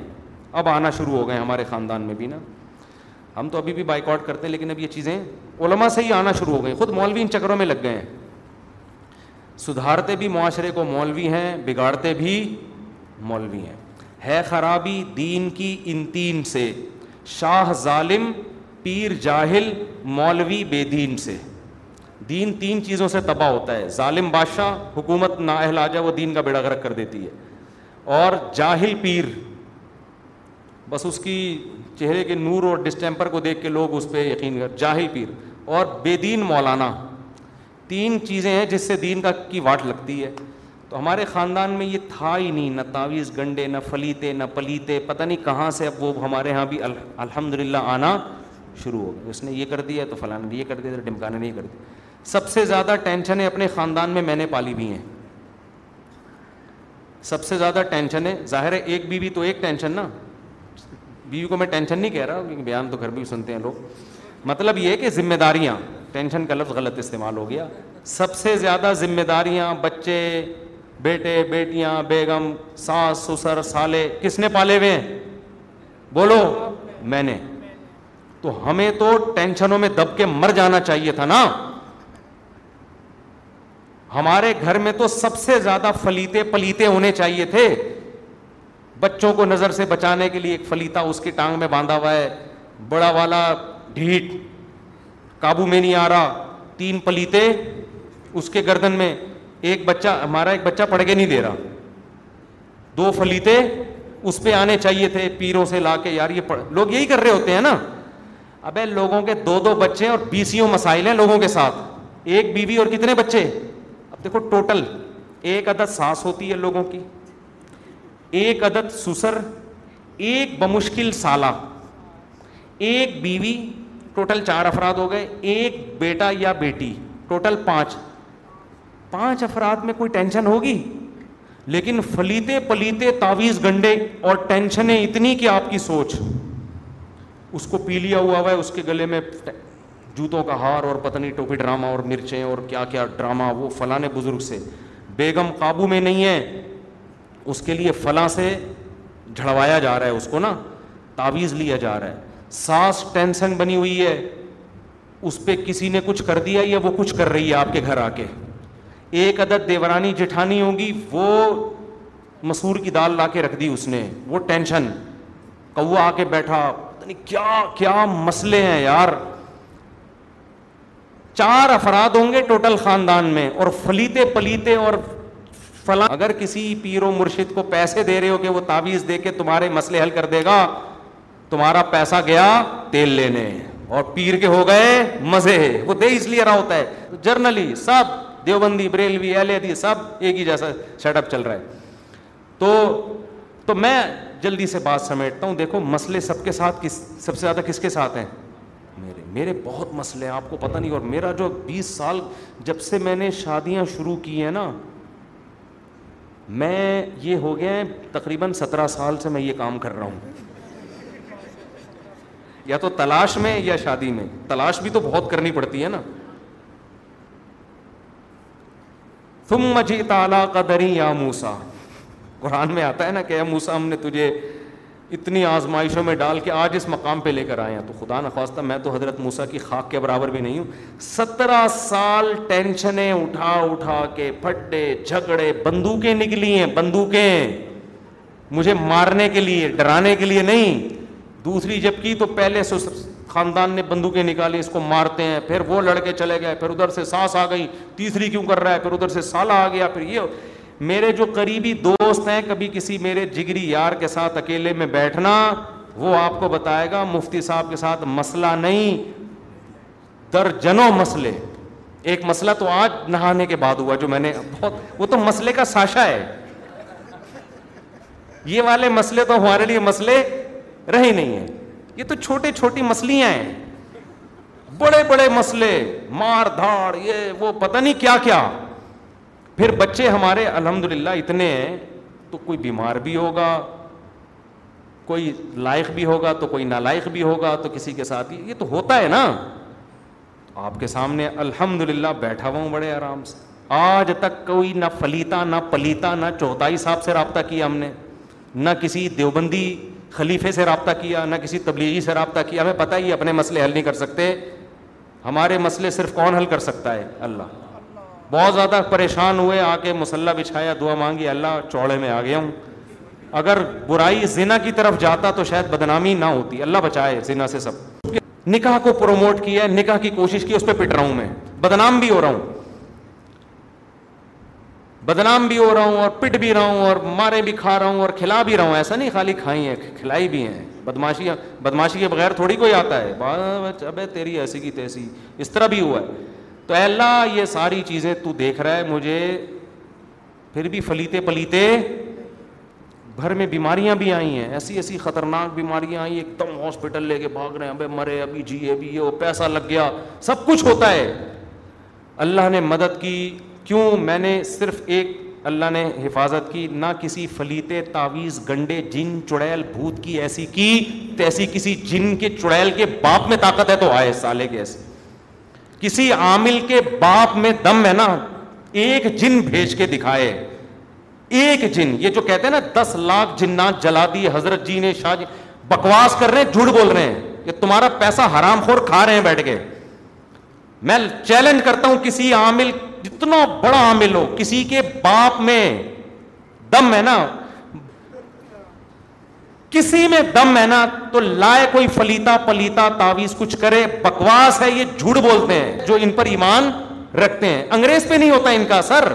اب آنا شروع ہو گئے ہیں ہمارے خاندان میں بھی نا ہم تو ابھی بھی بائک آؤٹ کرتے ہیں لیکن اب یہ چیزیں علماء سے ہی آنا شروع ہو گئے خود مولوی ان چکروں میں لگ گئے ہیں سدھارتے بھی معاشرے کو مولوی ہیں بگاڑتے بھی مولوی ہیں ہے خرابی دین کی ان تین سے شاہ ظالم پیر جاہل مولوی بے دین سے دین تین چیزوں سے تباہ ہوتا ہے ظالم بادشاہ حکومت آ جائے وہ دین کا بیڑا غرق کر دیتی ہے اور جاہل پیر بس اس کی چہرے کے نور اور ڈسٹیمپر کو دیکھ کے لوگ اس پہ یقین کر جاہل پیر اور بے دین مولانا تین چیزیں ہیں جس سے دین کا کی واٹ لگتی ہے تو ہمارے خاندان میں یہ تھا ہی نہیں نہ تعویذ گنڈے نہ فلیتے نہ پلیتے پتہ نہیں کہاں سے اب وہ ہمارے ہاں بھی الحمد للہ آنا شروع ہو اس نے یہ کر دیا تو فلاں نے یہ کر دیا ڈمکانے نہیں یہ کر دیا سب سے زیادہ ٹینشنیں اپنے خاندان میں میں نے پالی بھی ہیں سب سے زیادہ ٹینشن ہے ظاہر ہے ایک بیوی بی تو ایک ٹینشن نا بیوی کو میں ٹینشن نہیں کہہ رہا کیونکہ بیان تو گھر بھی سنتے ہیں لوگ مطلب یہ کہ ذمہ داریاں ٹینشن کا لفظ غلط استعمال ہو گیا سب سے زیادہ ذمہ داریاں بچے بیٹے بیٹیاں بیگم ساس سسر سالے کس نے پالے ہوئے ہیں بولو میں نے تو ہمیں تو ٹینشنوں میں دب کے مر جانا چاہیے تھا نا ہمارے گھر میں تو سب سے زیادہ فلیتے پلیتے ہونے چاہیے تھے بچوں کو نظر سے بچانے کے لیے ایک فلیتا اس کی ٹانگ میں باندھا ہوا ہے بڑا والا ڈھیٹ کابو میں نہیں آ رہا تین پلیتے اس کے گردن میں ایک بچہ ہمارا ایک بچہ پڑھ کے نہیں دے رہا دو فلیتے اس پہ آنے چاہیے تھے پیروں سے لا کے یار یہ لوگ یہی کر رہے ہوتے ہیں نا اب لوگوں کے دو دو بچے اور بیسیوں مسائل ہیں لوگوں کے ساتھ ایک بیوی اور کتنے بچے اب دیکھو ٹوٹل ایک عدد سانس ہوتی ہے لوگوں کی ایک عدد سسر ایک بمشکل سالہ ایک بیوی ٹوٹل چار افراد ہو گئے ایک بیٹا یا بیٹی ٹوٹل پانچ پانچ افراد میں کوئی ٹینشن ہوگی لیکن فلیتے پلیتے تاویز گنڈے اور ٹینشنیں اتنی کہ آپ کی سوچ اس کو پی لیا ہوا ہوا ہے اس کے گلے میں جوتوں کا ہار اور پتنی ٹوپی ڈرامہ اور مرچیں اور کیا کیا ڈرامہ وہ فلاں بزرگ سے بیگم قابو میں نہیں ہے اس کے لیے فلاں سے جھڑوایا جا رہا ہے اس کو نا تعویذ لیا جا رہا ہے سانس ٹینسن بنی ہوئی ہے اس پہ کسی نے کچھ کر دیا یا وہ کچھ کر رہی ہے آپ کے گھر آ کے ایک عدد دیورانی جٹھانی ہوگی وہ مسور کی دال لا کے رکھ دی اس نے وہ ٹینشن کوا آ کے بیٹھا کیا کیا مسئلے ہیں یار چار افراد ہوں گے ٹوٹل خاندان میں اور فلیتے پلیتے اور فلاں اگر کسی پیر و مرشد کو پیسے دے رہے ہو کہ وہ تعویذ دے کے تمہارے مسئلے حل کر دے گا تمہارا پیسہ گیا تیل لینے اور پیر کے ہو گئے مزے ہے وہ دے اس لیے رہا ہوتا ہے جرنلی سب دیوبندی بریلوی اہل سب ایک ہی جیسا سیٹ اپ چل رہا ہے تو تو میں جلدی سے بات سمیٹتا ہوں دیکھو مسئلے سب کے ساتھ کس سب سے زیادہ کس کے ساتھ ہیں میرے میرے بہت مسئلے ہیں آپ کو پتہ نہیں اور میرا جو بیس سال جب سے میں نے شادیاں شروع کی ہیں نا میں یہ ہو گیا تقریباً سترہ سال سے میں یہ کام کر رہا ہوں یا تو تلاش میں یا شادی میں تلاش بھی تو بہت کرنی پڑتی ہے نا تم مجھے تالا قدری یا موسا قرآن میں آتا ہے نا کہ موسا ہم نے تجھے اتنی آزمائشوں میں ڈال کے آج اس مقام پہ لے کر آئے ہیں تو خدا نخواستہ میں تو حضرت موسا کی خاک کے برابر بھی نہیں ہوں سترہ سال ٹینشنیں اٹھا اٹھا کے پھٹے جھگڑے بندوقیں نکلی ہیں بندوقیں مجھے مارنے کے لیے ڈرانے کے لیے نہیں دوسری جب کی تو پہلے سسر خاندان نے بندوقیں نکالی اس کو مارتے ہیں پھر وہ لڑکے چلے گئے پھر ادھر سے سانس آ گئی تیسری کیوں کر رہا ہے پھر ادھر سے سالہ آ گیا پھر یہ میرے جو قریبی دوست ہیں کبھی کسی میرے جگری یار کے ساتھ اکیلے میں بیٹھنا وہ آپ کو بتائے گا مفتی صاحب کے ساتھ مسئلہ نہیں درجنوں مسئلے ایک مسئلہ تو آج نہانے کے بعد ہوا جو میں نے بہت وہ تو مسئلے کا ساشا ہے یہ والے مسئلے تو ہمارے لیے مسئلے رہے نہیں ہیں یہ تو چھوٹے چھوٹی مسلیاں ہیں بڑے بڑے مسئلے مار دھاڑ یہ وہ پتہ نہیں کیا کیا پھر بچے ہمارے الحمد للہ اتنے ہیں تو کوئی بیمار بھی ہوگا کوئی لائق بھی ہوگا تو کوئی نالائق بھی ہوگا تو کسی کے ساتھ ہی یہ تو ہوتا ہے نا آپ کے سامنے الحمد للہ بیٹھا ہوا ہوں بڑے آرام سے آج تک کوئی نہ فلیتا نہ پلیتا نہ چوتھائی صاحب سے رابطہ کیا ہم نے نہ کسی دیوبندی خلیفے سے رابطہ کیا نہ کسی تبلیغی سے رابطہ کیا ہمیں پتہ ہی اپنے مسئلے حل نہیں کر سکتے ہمارے مسئلے صرف کون حل کر سکتا ہے اللہ بہت زیادہ پریشان ہوئے آ کے مسلح بچھایا دعا مانگی اللہ چوڑے میں آ گیا ہوں اگر برائی زنا کی طرف جاتا تو شاید بدنامی نہ ہوتی اللہ بچائے زنا سے سب نکاح کو پروموٹ کیا نکاح کی کوشش کی اس پہ پٹ رہا ہوں میں بدنام بھی ہو رہا ہوں بدنام بھی ہو رہا ہوں اور پٹ بھی رہا ہوں اور مارے بھی کھا رہا ہوں اور کھلا بھی رہا ہوں ایسا نہیں خالی کھائی ہیں کھلائی بھی ہیں بدماشی بدماشی کے بغیر تھوڑی کوئی آتا ہے ابے تیری ایسی کی تیسی اس طرح بھی ہوا ہے تو اللہ یہ ساری چیزیں تو دیکھ رہا ہے مجھے پھر بھی فلیتے پلیتے گھر میں بیماریاں بھی آئی ہیں ایسی ایسی خطرناک بیماریاں آئی ایک دم ہاسپٹل لے کے بھاگ رہے ہیں ابھی مرے ابھی جی ابھی یہ پیسہ لگ گیا سب کچھ ہوتا ہے اللہ نے مدد کی کیوں میں نے صرف ایک اللہ نے حفاظت کی نہ کسی فلیتے تعویذ گنڈے جن چڑیل بھوت کی ایسی کی تیسی کسی جن کے چڑیل کے باپ میں طاقت ہے تو آئے سالے کے ایسے کسی عامل کے باپ میں دم ہے نا ایک جن بھیج کے دکھائے ایک جن یہ جو کہتے ہیں نا دس لاکھ جنات جلا دی حضرت جی نے شاہ جی بکواس کر رہے ہیں جھوٹ بول رہے ہیں کہ تمہارا پیسہ حرام خور کھا رہے ہیں بیٹھ کے میں چیلنج کرتا ہوں کسی عامل جتنا بڑا عامل ہو کسی کے باپ میں دم ہے نا کسی میں دم ہے نا تو لائے کوئی فلیتا پلیتا تعویز کچھ کرے بکواس ہے یہ جھوٹ بولتے ہیں جو ان پر ایمان رکھتے ہیں انگریز پہ نہیں ہوتا ان کا اثر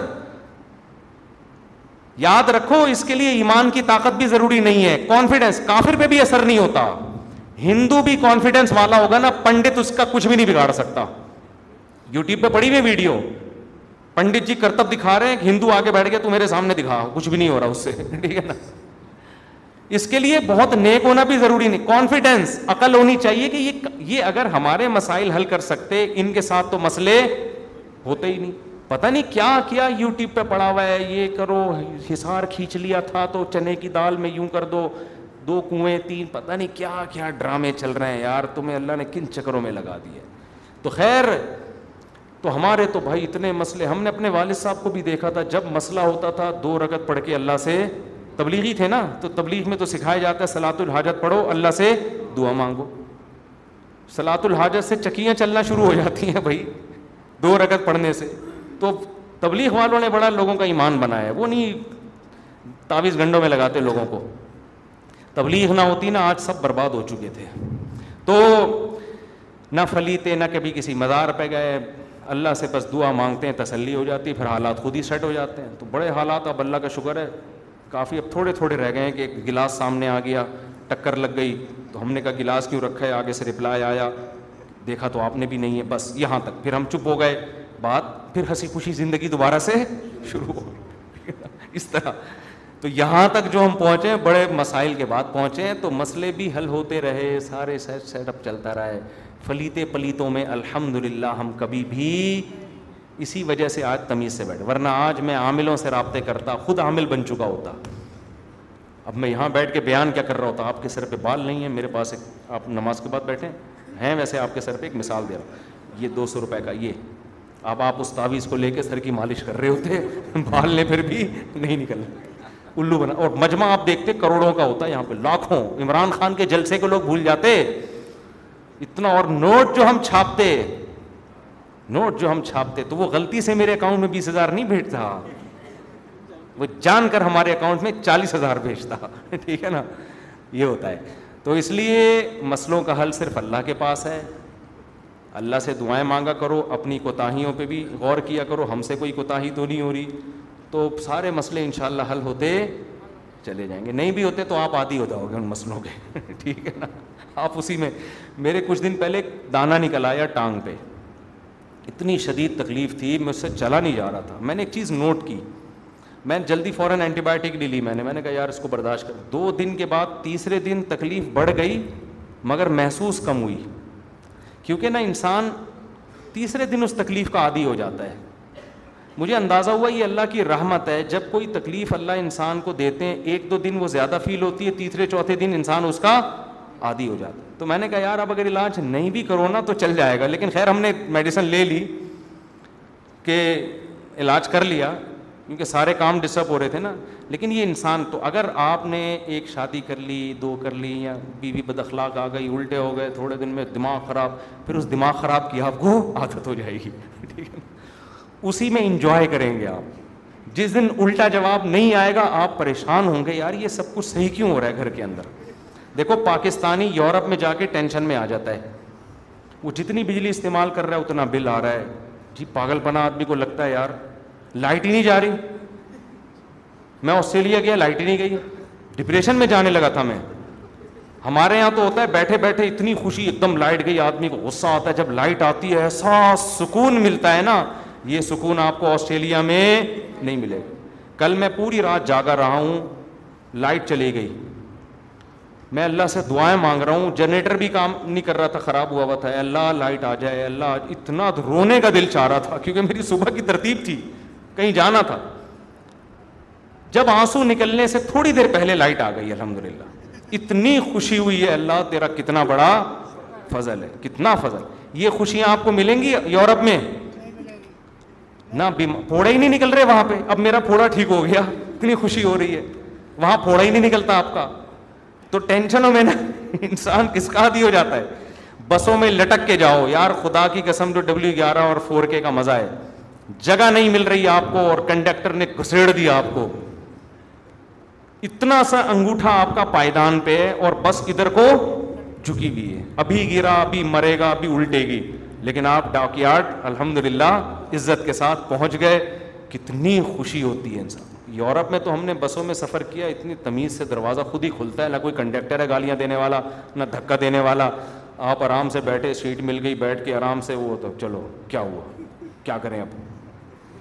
یاد رکھو اس کے لیے ایمان کی طاقت بھی ضروری نہیں ہے کانفیڈینس کافر پہ بھی اثر نہیں ہوتا ہندو بھی کانفیڈینس والا ہوگا نا پنڈت اس کا کچھ بھی نہیں بگاڑ سکتا یو ٹیوب پہ پڑی ہوئی ویڈیو پنڈت جی کرتب دکھا رہے ہیں ہندو آگے بیٹھ گیا تو میرے سامنے دکھا کچھ بھی نہیں ہو رہا اس سے [laughs] ٹھیک ہے نا اس کے لیے بہت نیک ہونا بھی ضروری نہیں کانفیڈینس عقل ہونی چاہیے کہ یہ یہ اگر ہمارے مسائل حل کر سکتے ان کے ساتھ تو مسئلے ہوتے ہی نہیں پتا نہیں کیا کیا یو ٹیوب پہ پڑا ہوا ہے یہ کرو ہسار کھینچ لیا تھا تو چنے کی دال میں یوں کر دو دو کنویں تین پتا نہیں کیا کیا ڈرامے چل رہے ہیں یار تمہیں اللہ نے کن چکروں میں لگا دیا تو خیر تو ہمارے تو بھائی اتنے مسئلے ہم نے اپنے والد صاحب کو بھی دیکھا تھا جب مسئلہ ہوتا تھا دو رگت پڑھ کے اللہ سے تبلیغی تھے نا تو تبلیغ میں تو سکھایا جاتا ہے سلاۃ الحاجت پڑھو اللہ سے دعا مانگو سلاۃ الحاجت سے چکیاں چلنا شروع ہو جاتی ہیں بھائی دو رگت پڑھنے سے تو تبلیغ والوں نے بڑا لوگوں کا ایمان بنایا ہے وہ نہیں تعویز گھنٹوں میں لگاتے لوگوں کو تبلیغ نہ ہوتی نا آج سب برباد ہو چکے تھے تو نہ فلیتے نہ کبھی کسی مزار پہ گئے اللہ سے بس دعا مانگتے ہیں تسلی ہو جاتی پھر حالات خود ہی سیٹ ہو جاتے ہیں تو بڑے حالات اب اللہ کا شکر ہے کافی اب تھوڑے تھوڑے رہ گئے ہیں کہ ایک گلاس سامنے آ گیا ٹکر لگ گئی تو ہم نے کہا گلاس کیوں رکھا ہے آگے سے رپلائی آیا دیکھا تو آپ نے بھی نہیں ہے بس یہاں تک پھر ہم چپ ہو گئے بات پھر ہنسی خوشی زندگی دوبارہ سے شروع ہو [laughs] اس طرح تو یہاں تک جو ہم پہنچے بڑے مسائل کے بعد پہنچے ہیں تو مسئلے بھی حل ہوتے رہے سارے سیٹ سیٹ اپ چلتا رہا ہے پلیتوں میں الحمد للہ ہم کبھی بھی اسی وجہ سے آج تمیز سے بیٹھے ورنہ آج میں عاملوں سے رابطے کرتا خود عامل بن چکا ہوتا اب میں یہاں بیٹھ کے بیان کیا کر رہا ہوتا آپ کے سر پہ بال نہیں ہے میرے پاس ایک آپ نماز کے بعد بیٹھے ہیں ویسے آپ کے سر پہ ایک مثال دے رہا ہوں یہ دو سو روپئے کا یہ اب آپ اس تعویذ کو لے کے سر کی مالش کر رہے ہوتے بال نے پھر بھی نہیں نکلنا الو بنا اور مجمع آپ دیکھتے کروڑوں کا ہوتا ہے یہاں پہ لاکھوں عمران خان کے جلسے کو لوگ بھول جاتے اتنا اور نوٹ جو ہم چھاپتے نوٹ جو ہم چھاپتے تو وہ غلطی سے میرے اکاؤنٹ میں بیس ہزار نہیں بھیجتا وہ جان کر ہمارے اکاؤنٹ میں چالیس ہزار بھیجتا [laughs] ٹھیک ہے نا یہ ہوتا ہے تو اس لیے مسئلوں کا حل صرف اللہ کے پاس ہے اللہ سے دعائیں مانگا کرو اپنی کوتاہیوں پہ بھی غور کیا کرو ہم سے کوئی کوتاہی تو نہیں ہو رہی تو سارے مسئلے ان شاء اللہ حل ہوتے چلے جائیں گے نہیں بھی ہوتے تو آپ آتی ہو جاؤ گے ان مسئلوں کے [laughs] ٹھیک ہے نا آپ اسی میں میرے کچھ دن پہلے دانہ نکل آیا ٹانگ پہ اتنی شدید تکلیف تھی میں اس سے چلا نہیں جا رہا تھا میں نے ایک چیز نوٹ کی میں جلدی فوراً اینٹی بایوٹک لے لی میں نے میں نے کہا یار اس کو برداشت کر دو دن کے بعد تیسرے دن تکلیف بڑھ گئی مگر محسوس کم ہوئی کیونکہ نا انسان تیسرے دن اس تکلیف کا عادی ہو جاتا ہے مجھے اندازہ ہوا یہ اللہ کی رحمت ہے جب کوئی تکلیف اللہ انسان کو دیتے ہیں ایک دو دن وہ زیادہ فیل ہوتی ہے تیسرے چوتھے دن انسان اس کا عادی ہو جاتا ہے تو میں نے کہا یار اب اگر علاج نہیں بھی کرو نا تو چل جائے گا لیکن خیر ہم نے میڈیسن لے لی کہ علاج کر لیا کیونکہ سارے کام ڈسٹرب ہو رہے تھے نا لیکن یہ انسان تو اگر آپ نے ایک شادی کر لی دو کر لی یا بی بد اخلاق آ گئی الٹے ہو گئے تھوڑے دن میں دماغ خراب پھر اس دماغ خراب کی آپ کو عادت ہو جائے گی [laughs] ٹھیک ہے اسی میں انجوائے کریں گے آپ جس دن الٹا جواب نہیں آئے گا آپ پریشان ہوں گے یار یہ سب کچھ صحیح کیوں ہو رہا ہے گھر کے اندر دیکھو پاکستانی یورپ میں جا کے ٹینشن میں آ جاتا ہے وہ جتنی بجلی استعمال کر رہا ہے اتنا بل آ رہا ہے جی پاگل پنا آدمی کو لگتا ہے یار لائٹ ہی نہیں جا رہی میں آسٹریلیا گیا لائٹ ہی نہیں گئی ڈپریشن میں جانے لگا تھا میں ہمارے یہاں تو ہوتا ہے بیٹھے بیٹھے اتنی خوشی ایک دم لائٹ گئی آدمی کو غصہ آتا ہے جب لائٹ آتی ہے ایسا سکون ملتا ہے نا یہ سکون آپ کو آسٹریلیا میں نہیں ملے کل میں پوری رات جاگا رہا ہوں لائٹ چلی گئی میں اللہ سے دعائیں مانگ رہا ہوں جنریٹر بھی کام نہیں کر رہا تھا خراب ہوا ہوا تھا اللہ لائٹ آ جائے اللہ اتنا رونے کا دل چاہ رہا تھا کیونکہ میری صبح کی ترتیب تھی کہیں جانا تھا جب آنسو نکلنے سے تھوڑی دیر پہلے لائٹ آ گئی الحمد للہ اتنی خوشی ہوئی ہے اللہ تیرا کتنا بڑا فضل ہے کتنا فضل یہ خوشیاں آپ کو ملیں گی یورپ میں نہ پھوڑا ہی نہیں نکل رہے وہاں پہ اب میرا پھوڑا ٹھیک ہو گیا اتنی خوشی ہو رہی ہے وہاں پھوڑا ہی نہیں نکلتا آپ کا تو ٹینشنوں میں نا انسان کس کا ہو جاتا ہے بسوں میں لٹک کے جاؤ یار خدا کی قسم جو ڈبلو گیارہ اور فور کے کا مزہ ہے جگہ نہیں مل رہی آپ کو اور کنڈکٹر نے گھسیڑ دیا آپ کو اتنا سا انگوٹھا آپ کا پائدان پہ ہے اور بس ادھر کو جھکی بھی ہے ابھی گرا ابھی مرے گا ابھی الٹے گی لیکن آپ ڈاک یارڈ الحمد للہ عزت کے ساتھ پہنچ گئے کتنی خوشی ہوتی ہے انسان یورپ میں تو ہم نے بسوں میں سفر کیا اتنی تمیز سے دروازہ خود ہی کھلتا ہے نہ کوئی کنڈکٹر ہے گالیاں دینے والا نہ دھکا دینے والا آپ آرام سے بیٹھے سیٹ مل گئی بیٹھ کے آرام سے وہ تو چلو کیا ہوا کیا کریں اب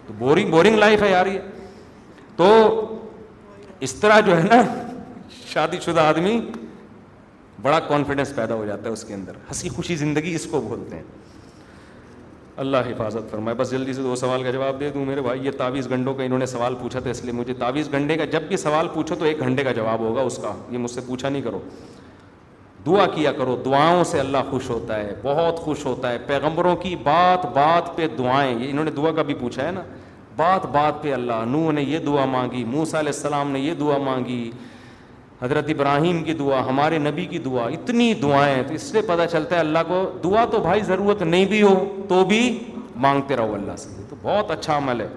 تو بورنگ بورنگ لائف ہے یار یہ تو اس طرح جو ہے نا شادی شدہ آدمی بڑا کانفیڈنس پیدا ہو جاتا ہے اس کے اندر ہنسی خوشی زندگی اس کو بولتے ہیں اللہ حفاظت فرمائے بس جلدی سے دو سوال کا جواب دے دوں میرے بھائی یہ تعویز گھنٹوں کا انہوں نے سوال پوچھا تھا اس لیے مجھے تعویز گھنٹے کا جب بھی سوال پوچھو تو ایک گھنٹے کا جواب ہوگا اس کا یہ مجھ سے پوچھا نہیں کرو دعا کیا کرو دعاؤں سے اللہ خوش ہوتا ہے بہت خوش ہوتا ہے پیغمبروں کی بات بات پہ دعائیں یہ انہوں نے دعا کا بھی پوچھا ہے نا بات بات پہ اللہ نوح نے یہ دعا مانگی موسا علیہ السلام نے یہ دعا مانگی حضرت ابراہیم کی دعا ہمارے نبی کی دعا اتنی دعائیں تو اس سے پتہ چلتا ہے اللہ کو دعا تو بھائی ضرورت نہیں بھی ہو تو بھی مانگتے رہو اللہ سے تو بہت اچھا عمل ہے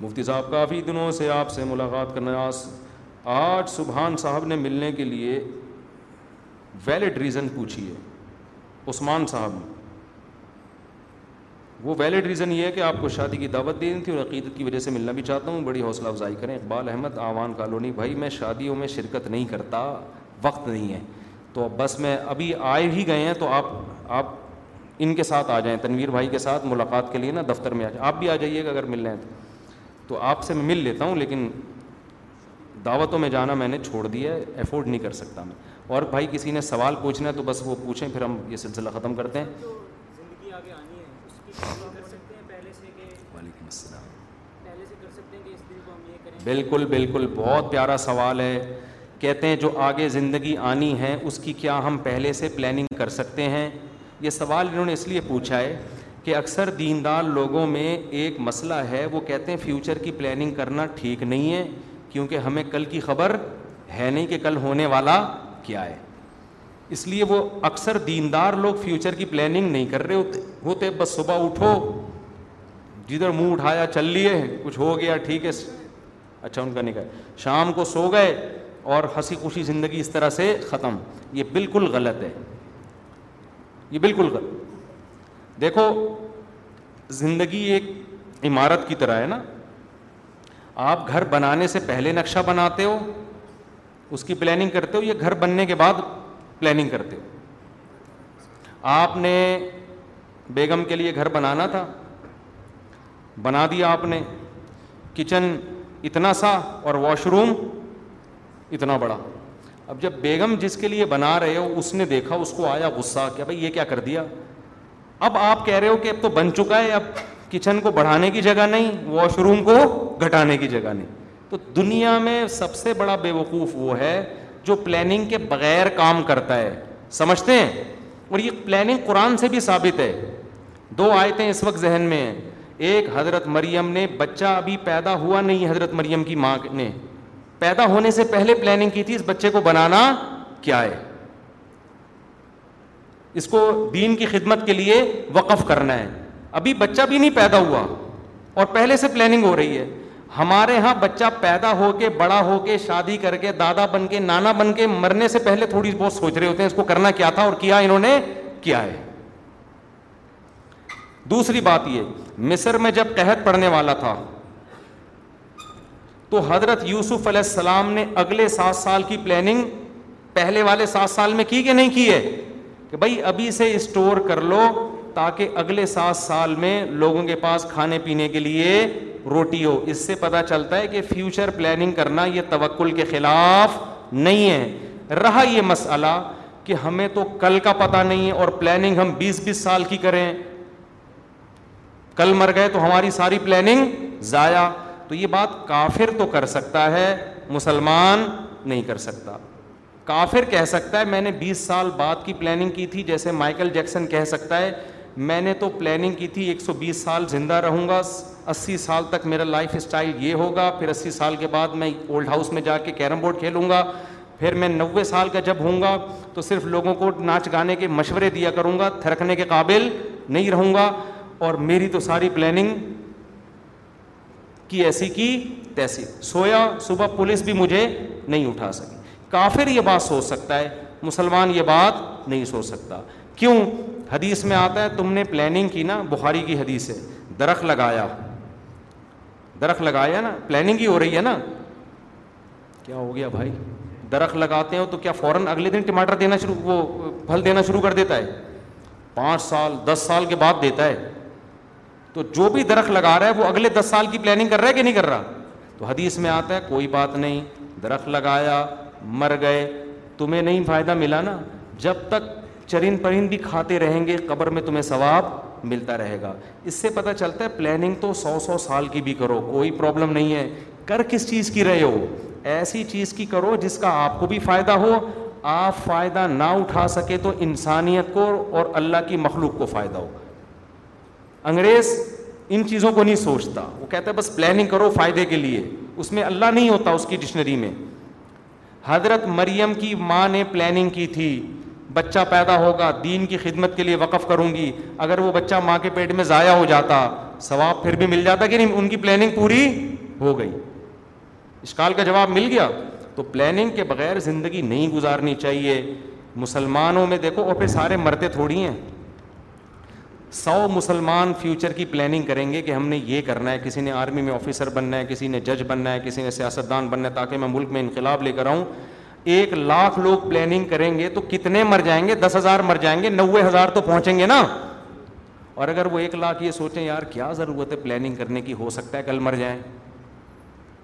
مفتی صاحب کافی دنوں سے آپ سے ملاقات کرنا آج آج سبحان صاحب نے ملنے کے لیے ویلڈ ریزن پوچھی ہے عثمان صاحب نے وہ ویلڈ ریزن یہ ہے کہ آپ کو شادی کی دعوت دینی تھی اور عقیدت کی وجہ سے ملنا بھی چاہتا ہوں بڑی حوصلہ افزائی کریں اقبال احمد آوان کالونی بھائی میں شادیوں میں شرکت نہیں کرتا وقت نہیں ہے تو اب بس میں ابھی آئے ہی گئے ہیں تو آپ آپ ان کے ساتھ آ جائیں تنویر بھائی کے ساتھ ملاقات کے لیے نا دفتر میں آ جائیں آپ بھی آ جائیے گا اگر مل رہے ہیں تو تو آپ سے میں مل لیتا ہوں لیکن دعوتوں میں جانا میں نے چھوڑ دیا ہے افورڈ نہیں کر سکتا میں اور بھائی کسی نے سوال پوچھنا ہے تو بس وہ پوچھیں پھر ہم یہ سلسلہ ختم کرتے ہیں بالکل بالکل بہت پیارا سوال ہے کہتے ہیں جو آگے زندگی آنی ہے اس کی کیا ہم پہلے سے پلاننگ کر سکتے ہیں یہ سوال انہوں نے اس لیے پوچھا ہے کہ اکثر دیندار لوگوں میں ایک مسئلہ ہے وہ کہتے ہیں فیوچر کی پلاننگ کرنا ٹھیک نہیں ہے کیونکہ ہمیں کل کی خبر ہے نہیں کہ کل ہونے والا کیا ہے اس لیے وہ اکثر دیندار لوگ فیوچر کی پلاننگ نہیں کر رہے ہوتے ہوتے بس صبح اٹھو جدھر منہ اٹھایا چل لیے کچھ ہو گیا ٹھیک ہے اچھا ان کا نہیں کہا شام کو سو گئے اور ہنسی خوشی زندگی اس طرح سے ختم یہ بالکل غلط ہے یہ بالکل غلط دیکھو زندگی ایک عمارت کی طرح ہے نا آپ گھر بنانے سے پہلے نقشہ بناتے ہو اس کی پلاننگ کرتے ہو یہ گھر بننے کے بعد پلاننگ کرتے ہو آپ نے بیگم کے لیے گھر بنانا تھا بنا دیا آپ نے کچن اتنا سا اور واش روم اتنا بڑا اب جب بیگم جس کے لیے بنا رہے ہو اس نے دیکھا اس کو آیا غصہ کیا بھائی یہ کیا کر دیا اب آپ کہہ رہے ہو کہ اب تو بن چکا ہے اب کچن کو بڑھانے کی جگہ نہیں واش روم کو گھٹانے کی جگہ نہیں تو دنیا میں سب سے بڑا بے وقوف وہ ہے جو پلاننگ کے بغیر کام کرتا ہے سمجھتے ہیں اور یہ پلاننگ قرآن سے بھی ثابت ہے دو آیتیں اس وقت ذہن میں ہیں ایک حضرت مریم نے بچہ ابھی پیدا ہوا نہیں حضرت مریم کی ماں نے پیدا ہونے سے پہلے پلاننگ کی تھی اس بچے کو بنانا کیا ہے اس کو دین کی خدمت کے لیے وقف کرنا ہے ابھی بچہ بھی نہیں پیدا ہوا اور پہلے سے پلاننگ ہو رہی ہے ہمارے ہاں بچہ پیدا ہو کے بڑا ہو کے شادی کر کے دادا بن کے نانا بن کے مرنے سے پہلے تھوڑی بہت سوچ رہے ہوتے ہیں اس کو کرنا کیا تھا اور کیا انہوں نے کیا ہے دوسری بات یہ مصر میں جب قحط پڑنے والا تھا تو حضرت یوسف علیہ السلام نے اگلے سات سال کی پلاننگ پہلے والے سات سال میں کی کہ نہیں کی ہے کہ بھائی ابھی سے اسٹور کر لو تاکہ اگلے سات سال میں لوگوں کے پاس کھانے پینے کے لیے روٹی ہو اس سے پتا چلتا ہے کہ فیوچر پلاننگ کرنا یہ توکل کے خلاف نہیں ہے رہا یہ مسئلہ کہ ہمیں تو کل کا پتا نہیں ہے اور پلاننگ ہم بیس بیس سال کی کریں کل مر گئے تو ہماری ساری پلاننگ ضائع تو یہ بات کافر تو کر سکتا ہے مسلمان نہیں کر سکتا کافر کہہ سکتا ہے میں نے بیس سال بعد کی پلاننگ کی تھی جیسے مائیکل جیکسن کہہ سکتا ہے میں نے تو پلاننگ کی تھی ایک سو بیس سال زندہ رہوں گا اسی سال تک میرا لائف اسٹائل یہ ہوگا پھر اسی سال کے بعد میں اولڈ ہاؤس میں جا کے کیرم بورڈ کھیلوں گا پھر میں نوے سال کا جب ہوں گا تو صرف لوگوں کو ناچ گانے کے مشورے دیا کروں گا تھرکنے کے قابل نہیں رہوں گا اور میری تو ساری پلاننگ کی ایسی کی تیسی سویا صبح پولیس بھی مجھے نہیں اٹھا سکی کافر یہ بات سوچ سکتا ہے مسلمان یہ بات نہیں سوچ سکتا کیوں حدیث میں آتا ہے تم نے پلاننگ کی نا بخاری کی حدیث ہے لگایا درخت لگایا نا پلاننگ ہی ہو رہی ہے نا کیا ہو گیا بھائی درخت لگاتے ہو تو کیا فوراً اگلے دن ٹماٹر دینا شروع وہ پھل دینا شروع کر دیتا ہے پانچ سال دس سال کے بعد دیتا ہے تو جو بھی درخت لگا رہا ہے وہ اگلے دس سال کی پلاننگ کر رہا ہے کہ نہیں کر رہا تو حدیث میں آتا ہے کوئی بات نہیں درخت لگایا مر گئے تمہیں نہیں فائدہ ملا نا جب تک چرند پرند بھی کھاتے رہیں گے قبر میں تمہیں ثواب ملتا رہے گا اس سے پتہ چلتا ہے پلاننگ تو سو سو سال کی بھی کرو کوئی پرابلم نہیں ہے کر کس چیز کی رہے ہو ایسی چیز کی کرو جس کا آپ کو بھی فائدہ ہو آپ فائدہ نہ اٹھا سکے تو انسانیت کو اور اللہ کی مخلوق کو فائدہ ہو انگریز ان چیزوں کو نہیں سوچتا وہ کہتا ہے بس پلاننگ کرو فائدے کے لیے اس میں اللہ نہیں ہوتا اس کی ڈکشنری میں حضرت مریم کی ماں نے پلاننگ کی تھی بچہ پیدا ہوگا دین کی خدمت کے لیے وقف کروں گی اگر وہ بچہ ماں کے پیٹ میں ضائع ہو جاتا ثواب پھر بھی مل جاتا کہ نہیں ان کی پلاننگ پوری ہو گئی اس کال کا جواب مل گیا تو پلاننگ کے بغیر زندگی نہیں گزارنی چاہیے مسلمانوں میں دیکھو اور پھر سارے مرتے تھوڑی ہیں سو مسلمان فیوچر کی پلاننگ کریں گے کہ ہم نے یہ کرنا ہے کسی نے آرمی میں آفیسر بننا ہے کسی نے جج بننا ہے کسی نے سیاست دان بننا ہے تاکہ میں ملک میں انقلاب لے کر آؤں ایک لاکھ لوگ پلاننگ کریں گے تو کتنے مر جائیں گے دس ہزار مر جائیں گے نوے ہزار تو پہنچیں گے نا اور اگر وہ ایک لاکھ یہ سوچیں یار کیا ضرورت ہے پلاننگ کرنے کی ہو سکتا ہے کل مر جائیں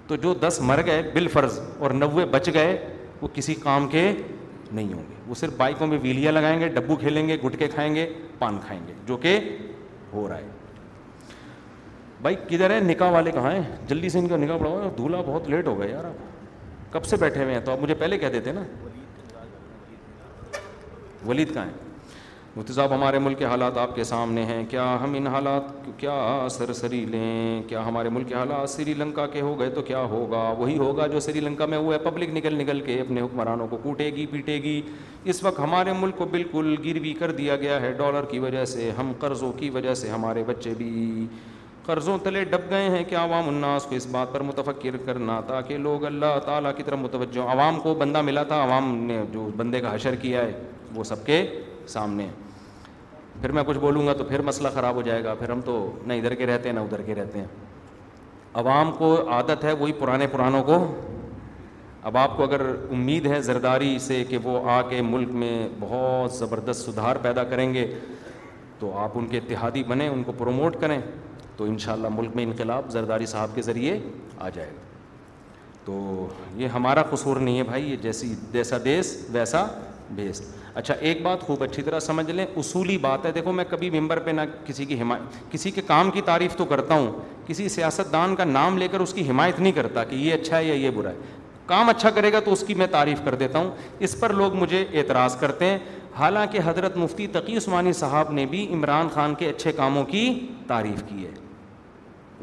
تو جو دس مر گئے بال فرض اور نوے بچ گئے وہ کسی کام کے نہیں ہوں گے وہ صرف بائکوں میں ویلیاں لگائیں گے ڈبو کھیلیں گے گٹکے کھائیں گے پان کھائیں گے جو کہ ہو رہا ہے بھائی کدھر ہے نکاح والے کہاں ہیں جلدی سے ان کا نکاح پڑا ہوا بہت لیٹ ہو گیا یار آپ کب سے بیٹھے ہوئے ہیں تو آپ مجھے پہلے کہہ دیتے نا ولید کہاں مفتی صاحب ہمارے ملک کے حالات آپ کے سامنے ہیں کیا ہم ان حالات کیا سر سری لیں کیا ہمارے ملک کے حالات سری لنکا کے ہو گئے تو کیا ہوگا وہی ہوگا جو سری لنکا میں ہوا ہے پبلک نکل نکل کے اپنے حکمرانوں کو کوٹے گی پیٹے گی اس وقت ہمارے ملک کو بالکل گروی کر دیا گیا ہے ڈالر کی وجہ سے ہم قرضوں کی وجہ سے ہمارے بچے بھی قرضوں تلے ڈب گئے ہیں کہ عوام الناس کو اس بات پر متفکر کرنا تاکہ لوگ اللہ تعالیٰ کی طرف متوجہ عوام کو بندہ ملا تھا عوام نے جو بندے کا حشر کیا ہے وہ سب کے سامنے پھر میں کچھ بولوں گا تو پھر مسئلہ خراب ہو جائے گا پھر ہم تو نہ ادھر کے رہتے ہیں نہ ادھر کے رہتے ہیں عوام کو عادت ہے وہی پرانے پرانوں کو اب آپ کو اگر امید ہے زرداری سے کہ وہ آ کے ملک میں بہت زبردست سدھار پیدا کریں گے تو آپ ان کے اتحادی بنیں ان کو پروموٹ کریں تو انشاءاللہ ملک میں انقلاب زرداری صاحب کے ذریعے آ جائے گا تو یہ ہمارا قصور نہیں ہے بھائی یہ جیسی جیسا دیس ویسا بھیس اچھا ایک بات خوب اچھی طرح سمجھ لیں اصولی بات ہے دیکھو میں کبھی ممبر پہ نہ کسی کی حمایت کسی کے کام کی تعریف تو کرتا ہوں کسی سیاست دان کا نام لے کر اس کی حمایت نہیں کرتا کہ یہ اچھا ہے یا یہ برا ہے کام اچھا کرے گا تو اس کی میں تعریف کر دیتا ہوں اس پر لوگ مجھے اعتراض کرتے ہیں حالانکہ حضرت مفتی تقی عثمانی صاحب نے بھی عمران خان کے اچھے کاموں کی تعریف کی ہے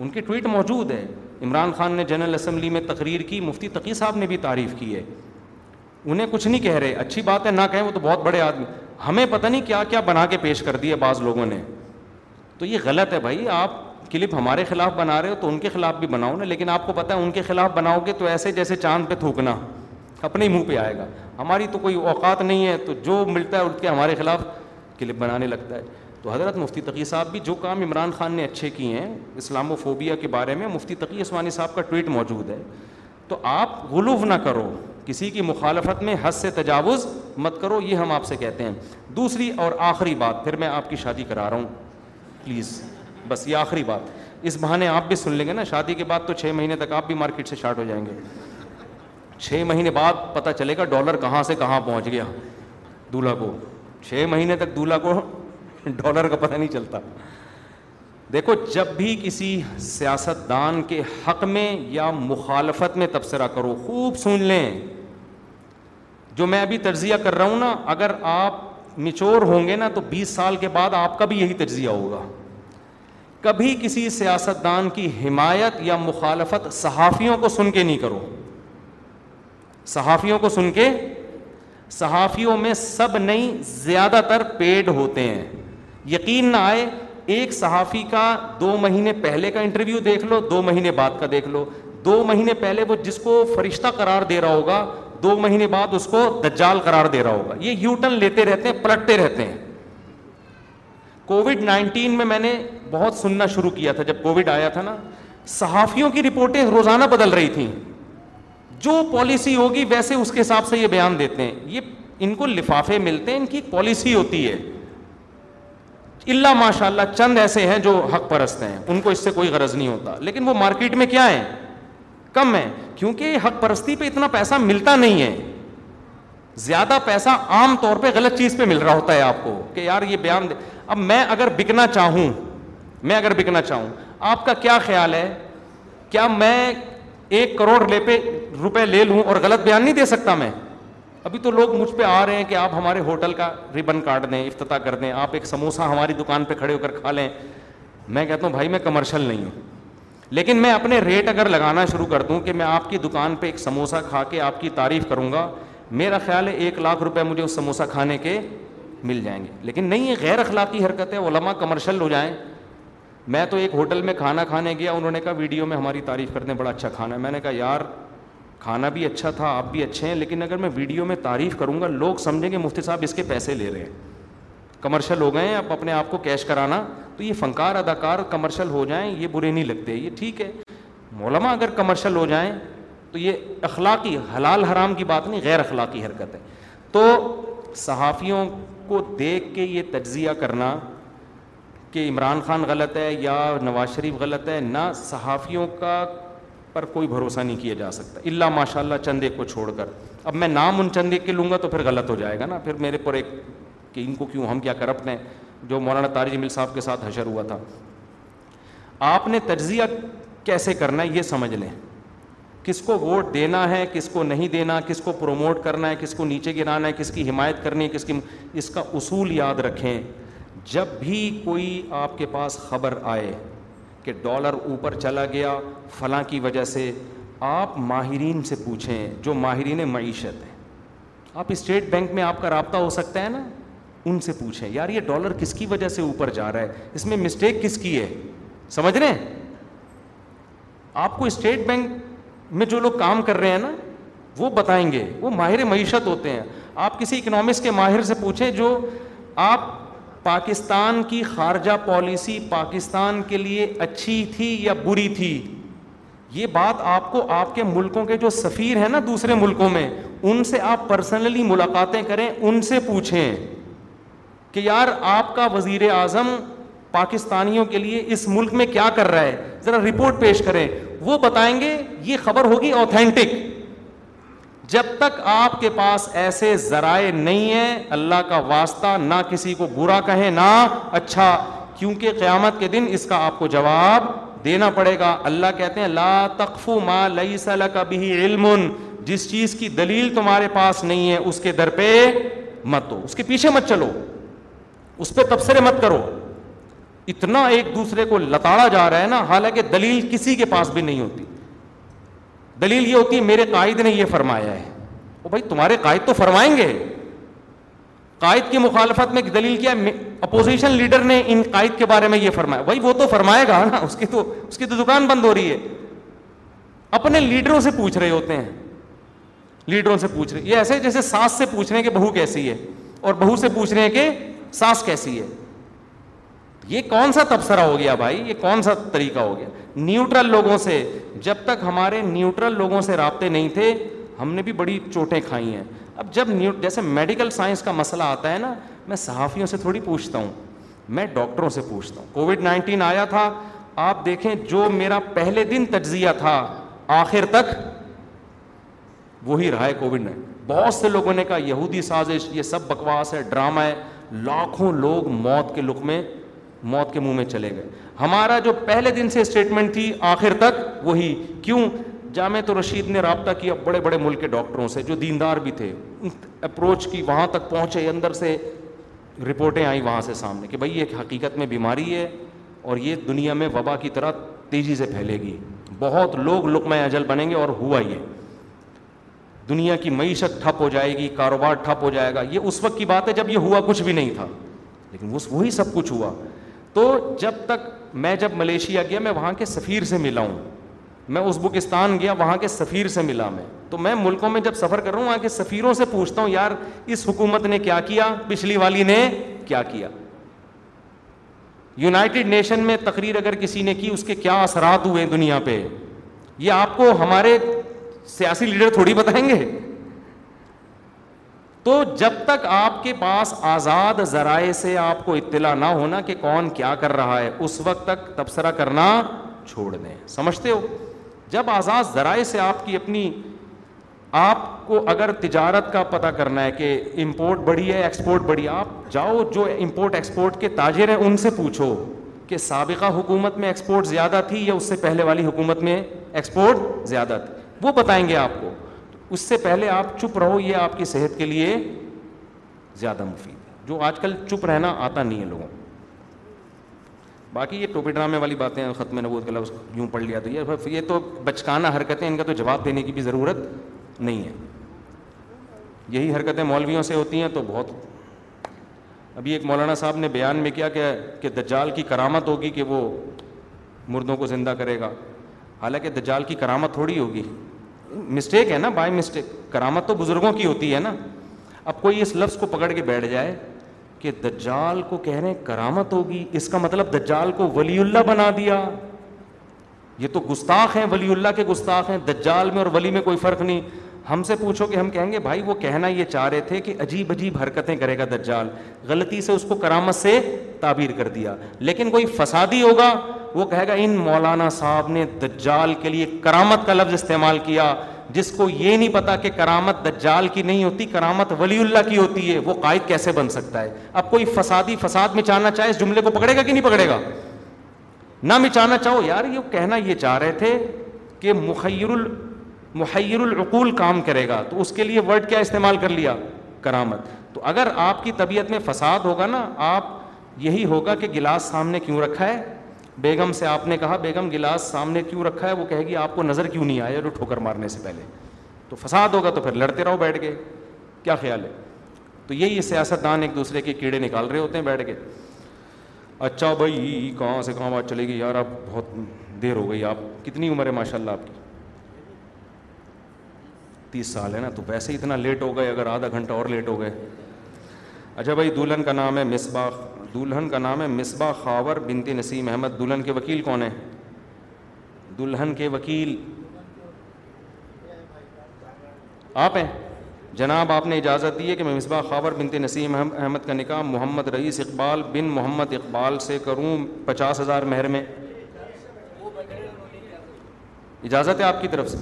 ان کی ٹویٹ موجود ہے عمران خان نے جنرل اسمبلی میں تقریر کی مفتی تقی صاحب نے بھی تعریف کی ہے انہیں کچھ نہیں کہہ رہے اچھی بات ہے نہ کہیں وہ تو بہت بڑے آدمی ہمیں پتہ نہیں کیا کیا بنا کے پیش کر دیے بعض لوگوں نے تو یہ غلط ہے بھائی آپ کلپ ہمارے خلاف بنا رہے ہو تو ان کے خلاف بھی بناؤ نا لیکن آپ کو پتہ ہے ان کے خلاف بناؤ گے تو ایسے جیسے چاند پہ تھوکنا اپنے ہی منہ پہ آئے گا ہماری تو کوئی اوقات نہیں ہے تو جو ملتا ہے اٹھ کے ہمارے خلاف کلپ بنانے لگتا ہے تو حضرت مفتی تقی صاحب بھی جو کام عمران خان نے اچھے کیے ہیں اسلام و فوبیا کے بارے میں مفتی تقی عثمانی صاحب کا ٹویٹ موجود ہے تو آپ غلوف نہ کرو کسی کی مخالفت میں حد سے تجاوز مت کرو یہ ہم آپ سے کہتے ہیں دوسری اور آخری بات پھر میں آپ کی شادی کرا رہا ہوں پلیز بس یہ آخری بات اس بہانے آپ بھی سن لیں گے نا شادی کے بعد تو چھ مہینے تک آپ بھی مارکیٹ سے شارٹ ہو جائیں گے چھ مہینے بعد پتہ چلے گا ڈالر کہاں سے کہاں پہنچ گیا دولہا کو چھ مہینے تک دولہا کو ڈالر کا پتہ نہیں چلتا دیکھو جب بھی کسی سیاست دان کے حق میں یا مخالفت میں تبصرہ کرو خوب سن لیں جو میں ابھی تجزیہ کر رہا ہوں نا اگر آپ مچور ہوں گے نا تو بیس سال کے بعد آپ کا بھی یہی تجزیہ ہوگا کبھی کسی سیاست دان کی حمایت یا مخالفت صحافیوں کو سن کے نہیں کرو صحافیوں کو سن کے صحافیوں میں سب نہیں زیادہ تر پیڈ ہوتے ہیں یقین نہ آئے ایک صحافی کا دو مہینے پہلے کا انٹرویو دیکھ لو دو مہینے بعد کا دیکھ لو دو مہینے پہلے وہ جس کو فرشتہ قرار دے رہا ہوگا دو مہینے بعد اس کو دجال قرار دے رہا ہوگا یہ یو ٹرن لیتے رہتے ہیں پلٹتے رہتے ہیں کووڈ نائنٹین میں میں نے بہت سننا شروع کیا تھا جب کووڈ آیا تھا نا صحافیوں کی رپورٹیں روزانہ بدل رہی تھیں جو پالیسی ہوگی ویسے اس کے حساب سے یہ بیان دیتے ہیں یہ ان کو لفافے ملتے ہیں ان کی پالیسی ہوتی ہے اللہ ماشاء اللہ چند ایسے ہیں جو حق پرست ہیں ان کو اس سے کوئی غرض نہیں ہوتا لیکن وہ مارکیٹ میں کیا ہیں کم ہیں کیونکہ حق پرستی پہ اتنا پیسہ ملتا نہیں ہے زیادہ پیسہ عام طور پہ غلط چیز پہ مل رہا ہوتا ہے آپ کو کہ یار یہ بیان دے اب میں اگر بکنا چاہوں میں اگر بکنا چاہوں آپ کا کیا خیال ہے کیا میں ایک کروڑ لے پہ روپے لے لوں اور غلط بیان نہیں دے سکتا میں ابھی تو لوگ مجھ پہ آ رہے ہیں کہ آپ ہمارے ہوٹل کا ربن کاٹ دیں افتتاح کر دیں آپ ایک سموسہ ہماری دکان پہ کھڑے ہو کر کھا لیں میں کہتا ہوں بھائی میں کمرشل نہیں ہوں لیکن میں اپنے ریٹ اگر لگانا شروع کر دوں کہ میں آپ کی دکان پہ ایک سموسہ کھا کے آپ کی تعریف کروں گا میرا خیال ہے ایک لاکھ روپے مجھے اس سموسہ کھانے کے مل جائیں گے لیکن نہیں یہ غیر اخلاقی حرکت ہے علما کمرشل ہو جائیں میں تو ایک ہوٹل میں کھانا کھانے گیا انہوں نے کہا ویڈیو میں ہماری تعریف کر دیں بڑا اچھا کھانا ہے میں نے کہا یار کھانا بھی اچھا تھا آپ بھی اچھے ہیں لیکن اگر میں ویڈیو میں تعریف کروں گا لوگ سمجھیں گے مفتی صاحب اس کے پیسے لے رہے ہیں کمرشل ہو گئے ہیں اب اپنے آپ کو کیش کرانا تو یہ فنکار اداکار کمرشل ہو جائیں یہ برے نہیں لگتے یہ ٹھیک ہے مولما اگر کمرشل ہو جائیں تو یہ اخلاقی حلال حرام کی بات نہیں غیر اخلاقی حرکت ہے تو صحافیوں کو دیکھ کے یہ تجزیہ کرنا کہ عمران خان غلط ہے یا نواز شریف غلط ہے نہ صحافیوں کا پر کوئی بھروسہ نہیں کیا جا سکتا اللہ ماشاء اللہ چند ایک کو چھوڑ کر اب میں نام ان چند ایک کے لوں گا تو پھر غلط ہو جائے گا نا پھر میرے پر ایک کہ ان کو کیوں ہم کیا کرپٹ ہیں جو مولانا تارج مل صاحب کے ساتھ حشر ہوا تھا آپ نے تجزیہ کیسے کرنا ہے یہ سمجھ لیں کس کو ووٹ دینا ہے کس کو نہیں دینا کس کو پروموٹ کرنا ہے کس کو نیچے گرانا ہے کس کی حمایت کرنی ہے کس کی اس کا اصول یاد رکھیں جب بھی کوئی آپ کے پاس خبر آئے کہ ڈالر اوپر چلا گیا فلاں کی وجہ سے آپ ماہرین سے پوچھیں جو ماہرین معیشت ہیں آپ اسٹیٹ بینک میں آپ کا رابطہ ہو سکتا ہے نا ان سے پوچھیں یار یہ ڈالر کس کی وجہ سے اوپر جا رہا ہے اس میں مسٹیک کس کی ہے سمجھ رہے ہیں آپ کو اسٹیٹ بینک میں جو لوگ کام کر رہے ہیں نا وہ بتائیں گے وہ ماہر معیشت ہوتے ہیں آپ کسی اکنامکس کے ماہر سے پوچھیں جو آپ پاکستان کی خارجہ پالیسی پاکستان کے لیے اچھی تھی یا بری تھی یہ بات آپ کو آپ کے ملکوں کے جو سفیر ہیں نا دوسرے ملکوں میں ان سے آپ پرسنلی ملاقاتیں کریں ان سے پوچھیں کہ یار آپ کا وزیر اعظم پاکستانیوں کے لیے اس ملک میں کیا کر رہا ہے ذرا رپورٹ پیش کریں وہ بتائیں گے یہ خبر ہوگی اوتھینٹک جب تک آپ کے پاس ایسے ذرائع نہیں ہیں اللہ کا واسطہ نہ کسی کو برا کہے نہ اچھا کیونکہ قیامت کے دن اس کا آپ کو جواب دینا پڑے گا اللہ کہتے ہیں لا تقف ما لئی کبھی علم جس چیز کی دلیل تمہارے پاس نہیں ہے اس کے در پہ مت دو اس کے پیچھے مت چلو اس پہ تبصرے مت کرو اتنا ایک دوسرے کو لتاڑا جا رہا ہے نا حالانکہ دلیل کسی کے پاس بھی نہیں ہوتی دلیل یہ ہوتی ہے میرے قائد نے یہ فرمایا ہے وہ بھائی تمہارے قائد تو فرمائیں گے قائد کی مخالفت میں دلیل کیا اپوزیشن لیڈر نے ان قائد کے بارے میں یہ فرمایا بھائی وہ تو فرمائے گا نا اس کی تو اس کی تو دکان بند ہو رہی ہے اپنے لیڈروں سے پوچھ رہے ہوتے ہیں لیڈروں سے پوچھ رہے یہ ایسے جیسے ساس سے پوچھ رہے ہیں کہ بہو کیسی ہے اور بہو سے پوچھ رہے ہیں کہ ساس کیسی ہے یہ کون سا تبصرہ ہو گیا بھائی یہ کون سا طریقہ ہو گیا نیوٹرل لوگوں سے جب تک ہمارے نیوٹرل لوگوں سے رابطے نہیں تھے ہم نے بھی بڑی چوٹیں کھائی ہیں اب جب نیو جیسے میڈیکل سائنس کا مسئلہ آتا ہے نا میں صحافیوں سے تھوڑی پوچھتا ہوں میں ڈاکٹروں سے پوچھتا ہوں کووڈ نائنٹین آیا تھا آپ دیکھیں جو میرا پہلے دن تجزیہ تھا آخر تک وہی رہا ہے کووڈ نائنٹین بہت سے لوگوں نے کہا یہودی سازش یہ سب بکواس ہے ڈرامہ ہے لاکھوں لوگ موت کے لک میں موت کے منہ میں چلے گئے ہمارا جو پہلے دن سے اسٹیٹمنٹ تھی آخر تک وہی کیوں جامع تو رشید نے رابطہ کیا بڑے بڑے ملک کے ڈاکٹروں سے جو دیندار بھی تھے اپروچ کی وہاں تک پہنچے اندر سے رپورٹیں آئیں وہاں سے سامنے کہ بھائی یہ حقیقت میں بیماری ہے اور یہ دنیا میں وبا کی طرح تیزی سے پھیلے گی بہت لوگ لقمۂ اجل بنیں گے اور ہوا یہ دنیا کی معیشت ٹھپ ہو جائے گی کاروبار ٹھپ ہو جائے گا یہ اس وقت کی بات ہے جب یہ ہوا کچھ بھی نہیں تھا لیکن وہی سب کچھ ہوا تو جب تک میں جب ملیشیا گیا میں وہاں کے سفیر سے ملا ہوں میں ازبکستان گیا وہاں کے سفیر سے ملا میں تو میں ملکوں میں جب سفر کر رہا ہوں وہاں کے سفیروں سے پوچھتا ہوں یار اس حکومت نے کیا کیا پچھلی والی نے کیا کیا یونائٹیڈ نیشن میں تقریر اگر کسی نے کی اس کے کیا اثرات ہوئے دنیا پہ یہ آپ کو ہمارے سیاسی لیڈر تھوڑی بتائیں گے تو جب تک آپ کے پاس آزاد ذرائع سے آپ کو اطلاع نہ ہونا کہ کون کیا کر رہا ہے اس وقت تک تبصرہ کرنا چھوڑ دیں سمجھتے ہو جب آزاد ذرائع سے آپ کی اپنی آپ کو اگر تجارت کا پتہ کرنا ہے کہ امپورٹ بڑھی ہے ایکسپورٹ بڑی ہے آپ جاؤ جو امپورٹ ایکسپورٹ کے تاجر ہیں ان سے پوچھو کہ سابقہ حکومت میں ایکسپورٹ زیادہ تھی یا اس سے پہلے والی حکومت میں ایکسپورٹ زیادہ تھی وہ بتائیں گے آپ کو اس سے پہلے آپ چپ رہو یہ آپ کی صحت کے لیے زیادہ مفید ہے جو آج کل چپ رہنا آتا نہیں ہے لوگوں باقی یہ ٹوپی ڈرامے والی باتیں ختم نبوت نبود لفظ یوں پڑھ لیا تو یہ تو بچکانا حرکتیں ان کا تو جواب دینے کی بھی ضرورت نہیں ہے یہی حرکتیں مولویوں سے ہوتی ہیں تو بہت ابھی ایک مولانا صاحب نے بیان میں کیا کہ دجال کی کرامت ہوگی کہ وہ مردوں کو زندہ کرے گا حالانکہ دجال کی کرامت تھوڑی ہوگی مسٹیک ہے نا بائی مسٹیک کرامت تو بزرگوں کی ہوتی ہے نا اب کوئی اس لفظ کو پکڑ کے بیٹھ جائے کہ دجال کو کہہ رہے ہیں کرامت ہوگی اس کا مطلب دجال کو ولی اللہ بنا دیا یہ تو گستاخ ہیں ولی اللہ کے گستاخ ہیں دجال میں اور ولی میں کوئی فرق نہیں ہم سے پوچھو کہ ہم کہیں گے بھائی وہ کہنا یہ چاہ رہے تھے کہ عجیب عجیب حرکتیں کرے گا دجال غلطی سے اس کو کرامت سے تعبیر کر دیا لیکن کوئی فسادی ہوگا وہ کہے گا ان مولانا صاحب نے دجال کے لیے کرامت کا لفظ استعمال کیا جس کو یہ نہیں پتا کہ کرامت دجال کی نہیں ہوتی کرامت ولی اللہ کی ہوتی ہے وہ قائد کیسے بن سکتا ہے اب کوئی فسادی فساد مچانا چاہے اس جملے کو پکڑے گا کہ نہیں پکڑے گا نہ مچانا چاہو یار یہ کہنا یہ چاہ رہے تھے کہ مخیر ال محیر العقول کام کرے گا تو اس کے لیے ورڈ کیا استعمال کر لیا کرامت تو اگر آپ کی طبیعت میں فساد ہوگا نا آپ یہی ہوگا کہ گلاس سامنے کیوں رکھا ہے بیگم سے آپ نے کہا بیگم گلاس سامنے کیوں رکھا ہے وہ کہے گی آپ کو نظر کیوں نہیں آیا جو ٹھوکر مارنے سے پہلے تو فساد ہوگا تو پھر لڑتے رہو بیٹھ کے کیا خیال ہے تو یہی سیاست دان ایک دوسرے کے کیڑے نکال رہے ہوتے ہیں بیٹھ کے اچھا بھائی کہاں سے کہاں بات چلے گی یار آپ بہت دیر ہو گئی آپ کتنی عمر ہے ماشاء اللہ آپ کی تیس سال ہے نا تو ویسے ہی اتنا لیٹ ہو گئے اگر آدھا گھنٹہ اور لیٹ ہو گئے اچھا بھائی دلہن کا نام ہے مصباح دلہن کا نام ہے مصباح خاور بنتی نسیم احمد دلہن کے وکیل کون ہیں دلہن کے وکیل آپ ہیں جناب آپ نے اجازت دی ہے کہ میں مصباح خاور بنتی نسیم احمد کا نکاح محمد رئیس اقبال بن محمد اقبال سے کروں پچاس ہزار مہر میں اجازت ہے آپ کی طرف سے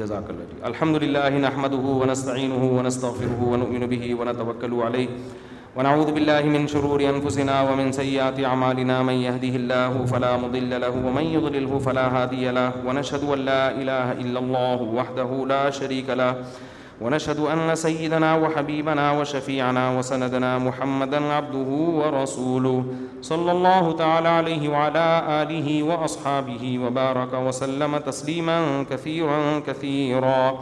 جزاک اللہ جی الحمد للہ نحمد ونستعین ونستغفر ونؤمن به ونتوکل علیہ ونعوذ باللہ من شرور انفسنا ومن سیئات اعمالنا من يهده اللہ فلا مضل له ومن يضلله فلا هادی له ونشهد ان لا الہ الا اللہ وحده لا شریک له ونشهد أن سيدنا وحبيبنا وشفيعنا وسندنا محمدا عبده ورسوله صلى الله تعالى عليه وعلى آله وأصحابه وبارك وسلم تسليما كثيرا كثيرا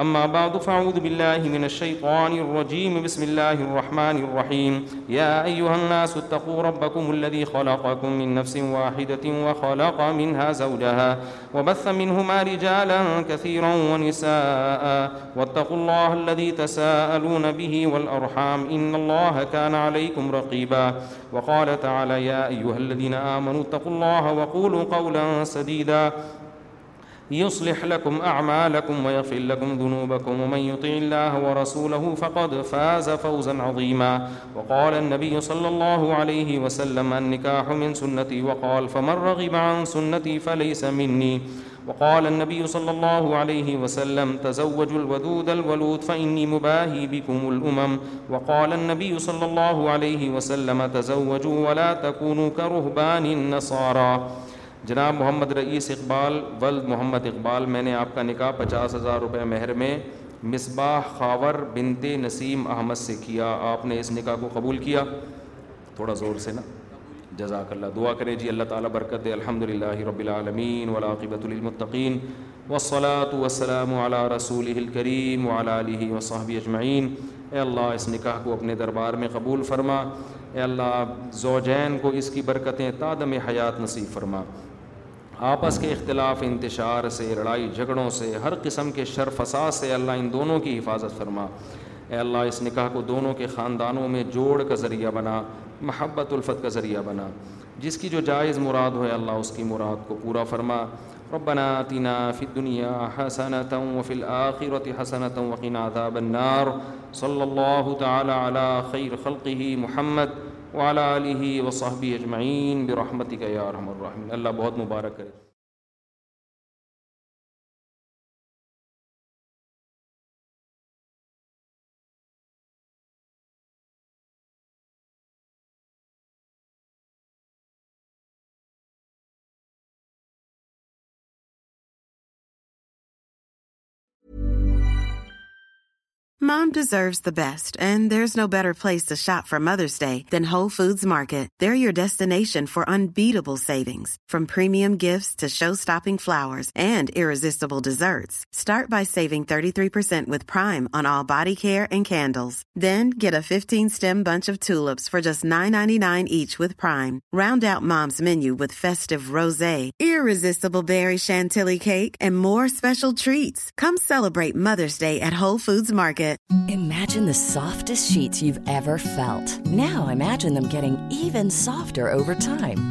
أما بعد فأعوذ بالله من الشيطان الرجيم بسم الله الرحمن الرحيم يا أيها الناس اتقوا ربكم الذي خلقكم من نفس واحدة وخلق منها زوجها وبث منهما رجالا كثيرا ونساء واتقوا الله الذي تساءلون به والأرحام إن الله كان عليكم رقيبا وقال تعالى يا أيها الذين آمنوا اتقوا الله وقولوا قولا سديدا يصلح لكم أعمالكم ويغفر لكم ذنوبكم ومن يطع الله ورسوله فقد فاز فوزا عظيما وقال النبي صلى الله عليه وسلم النكاح من سنتي وقال فمن رغب عن سنتي فليس مني وقال النبي صلى الله عليه وسلم تزوج الودود الولود فإني مباهي بكم الأمم وقال النبي صلى الله عليه وسلم تزوجوا ولا تكونوا كرهبان النصارى جناب محمد رئیس اقبال ولد محمد اقبال میں نے آپ کا نکاح پچاس ہزار روپے مہر میں مصباح خاور بنت نسیم احمد سے کیا آپ نے اس نکاح کو قبول کیا تھوڑا زور سے نا جزاک اللہ دعا کرے جی اللہ تعالیٰ برکت الحمد للہ رب العالمین ولاقبۃ المطقین وصلاۃ وسلم اعلیٰ رسول کریم وعلیٰ علیہ و اجمعین اے اللہ اس نکاح کو اپنے دربار میں قبول فرما اے اللہ زوجین کو اس کی برکتیں تادم حیات نصیب فرما آپس کے اختلاف انتشار سے لڑائی جھگڑوں سے ہر قسم کے شر فساد سے اللہ ان دونوں کی حفاظت فرما اے اللہ اس نکاح کو دونوں کے خاندانوں میں جوڑ کا ذریعہ بنا محبت الفت کا ذریعہ بنا جس کی جو جائز مراد ہو اللہ اس کی مراد کو پورا فرما اور بنا تنا ف دنیا حسنت حسنت عذاب النار صلی اللہ تعالی علی خیر خلقہ محمد اعلیٰ علیہ وصحب اجمعین برحمتی کا رحم الرحمین اللہ بہت مبارک کرے Mom deserves the best, and there's no better place to shop for Mother's Day than Whole Foods Market. They're your destination for unbeatable savings, from premium gifts to show-stopping flowers and irresistible desserts. Start by saving 33% with Prime on all body care and candles. Then get a 15-stem bunch of tulips for just $9.99 each with Prime. Round out Mom's menu with festive rosé, irresistible berry chantilly cake, and more special treats. Come celebrate Mother's Day at Whole Foods Market. Imagine the softest sheets you've ever felt. Now imagine them getting even softer over time.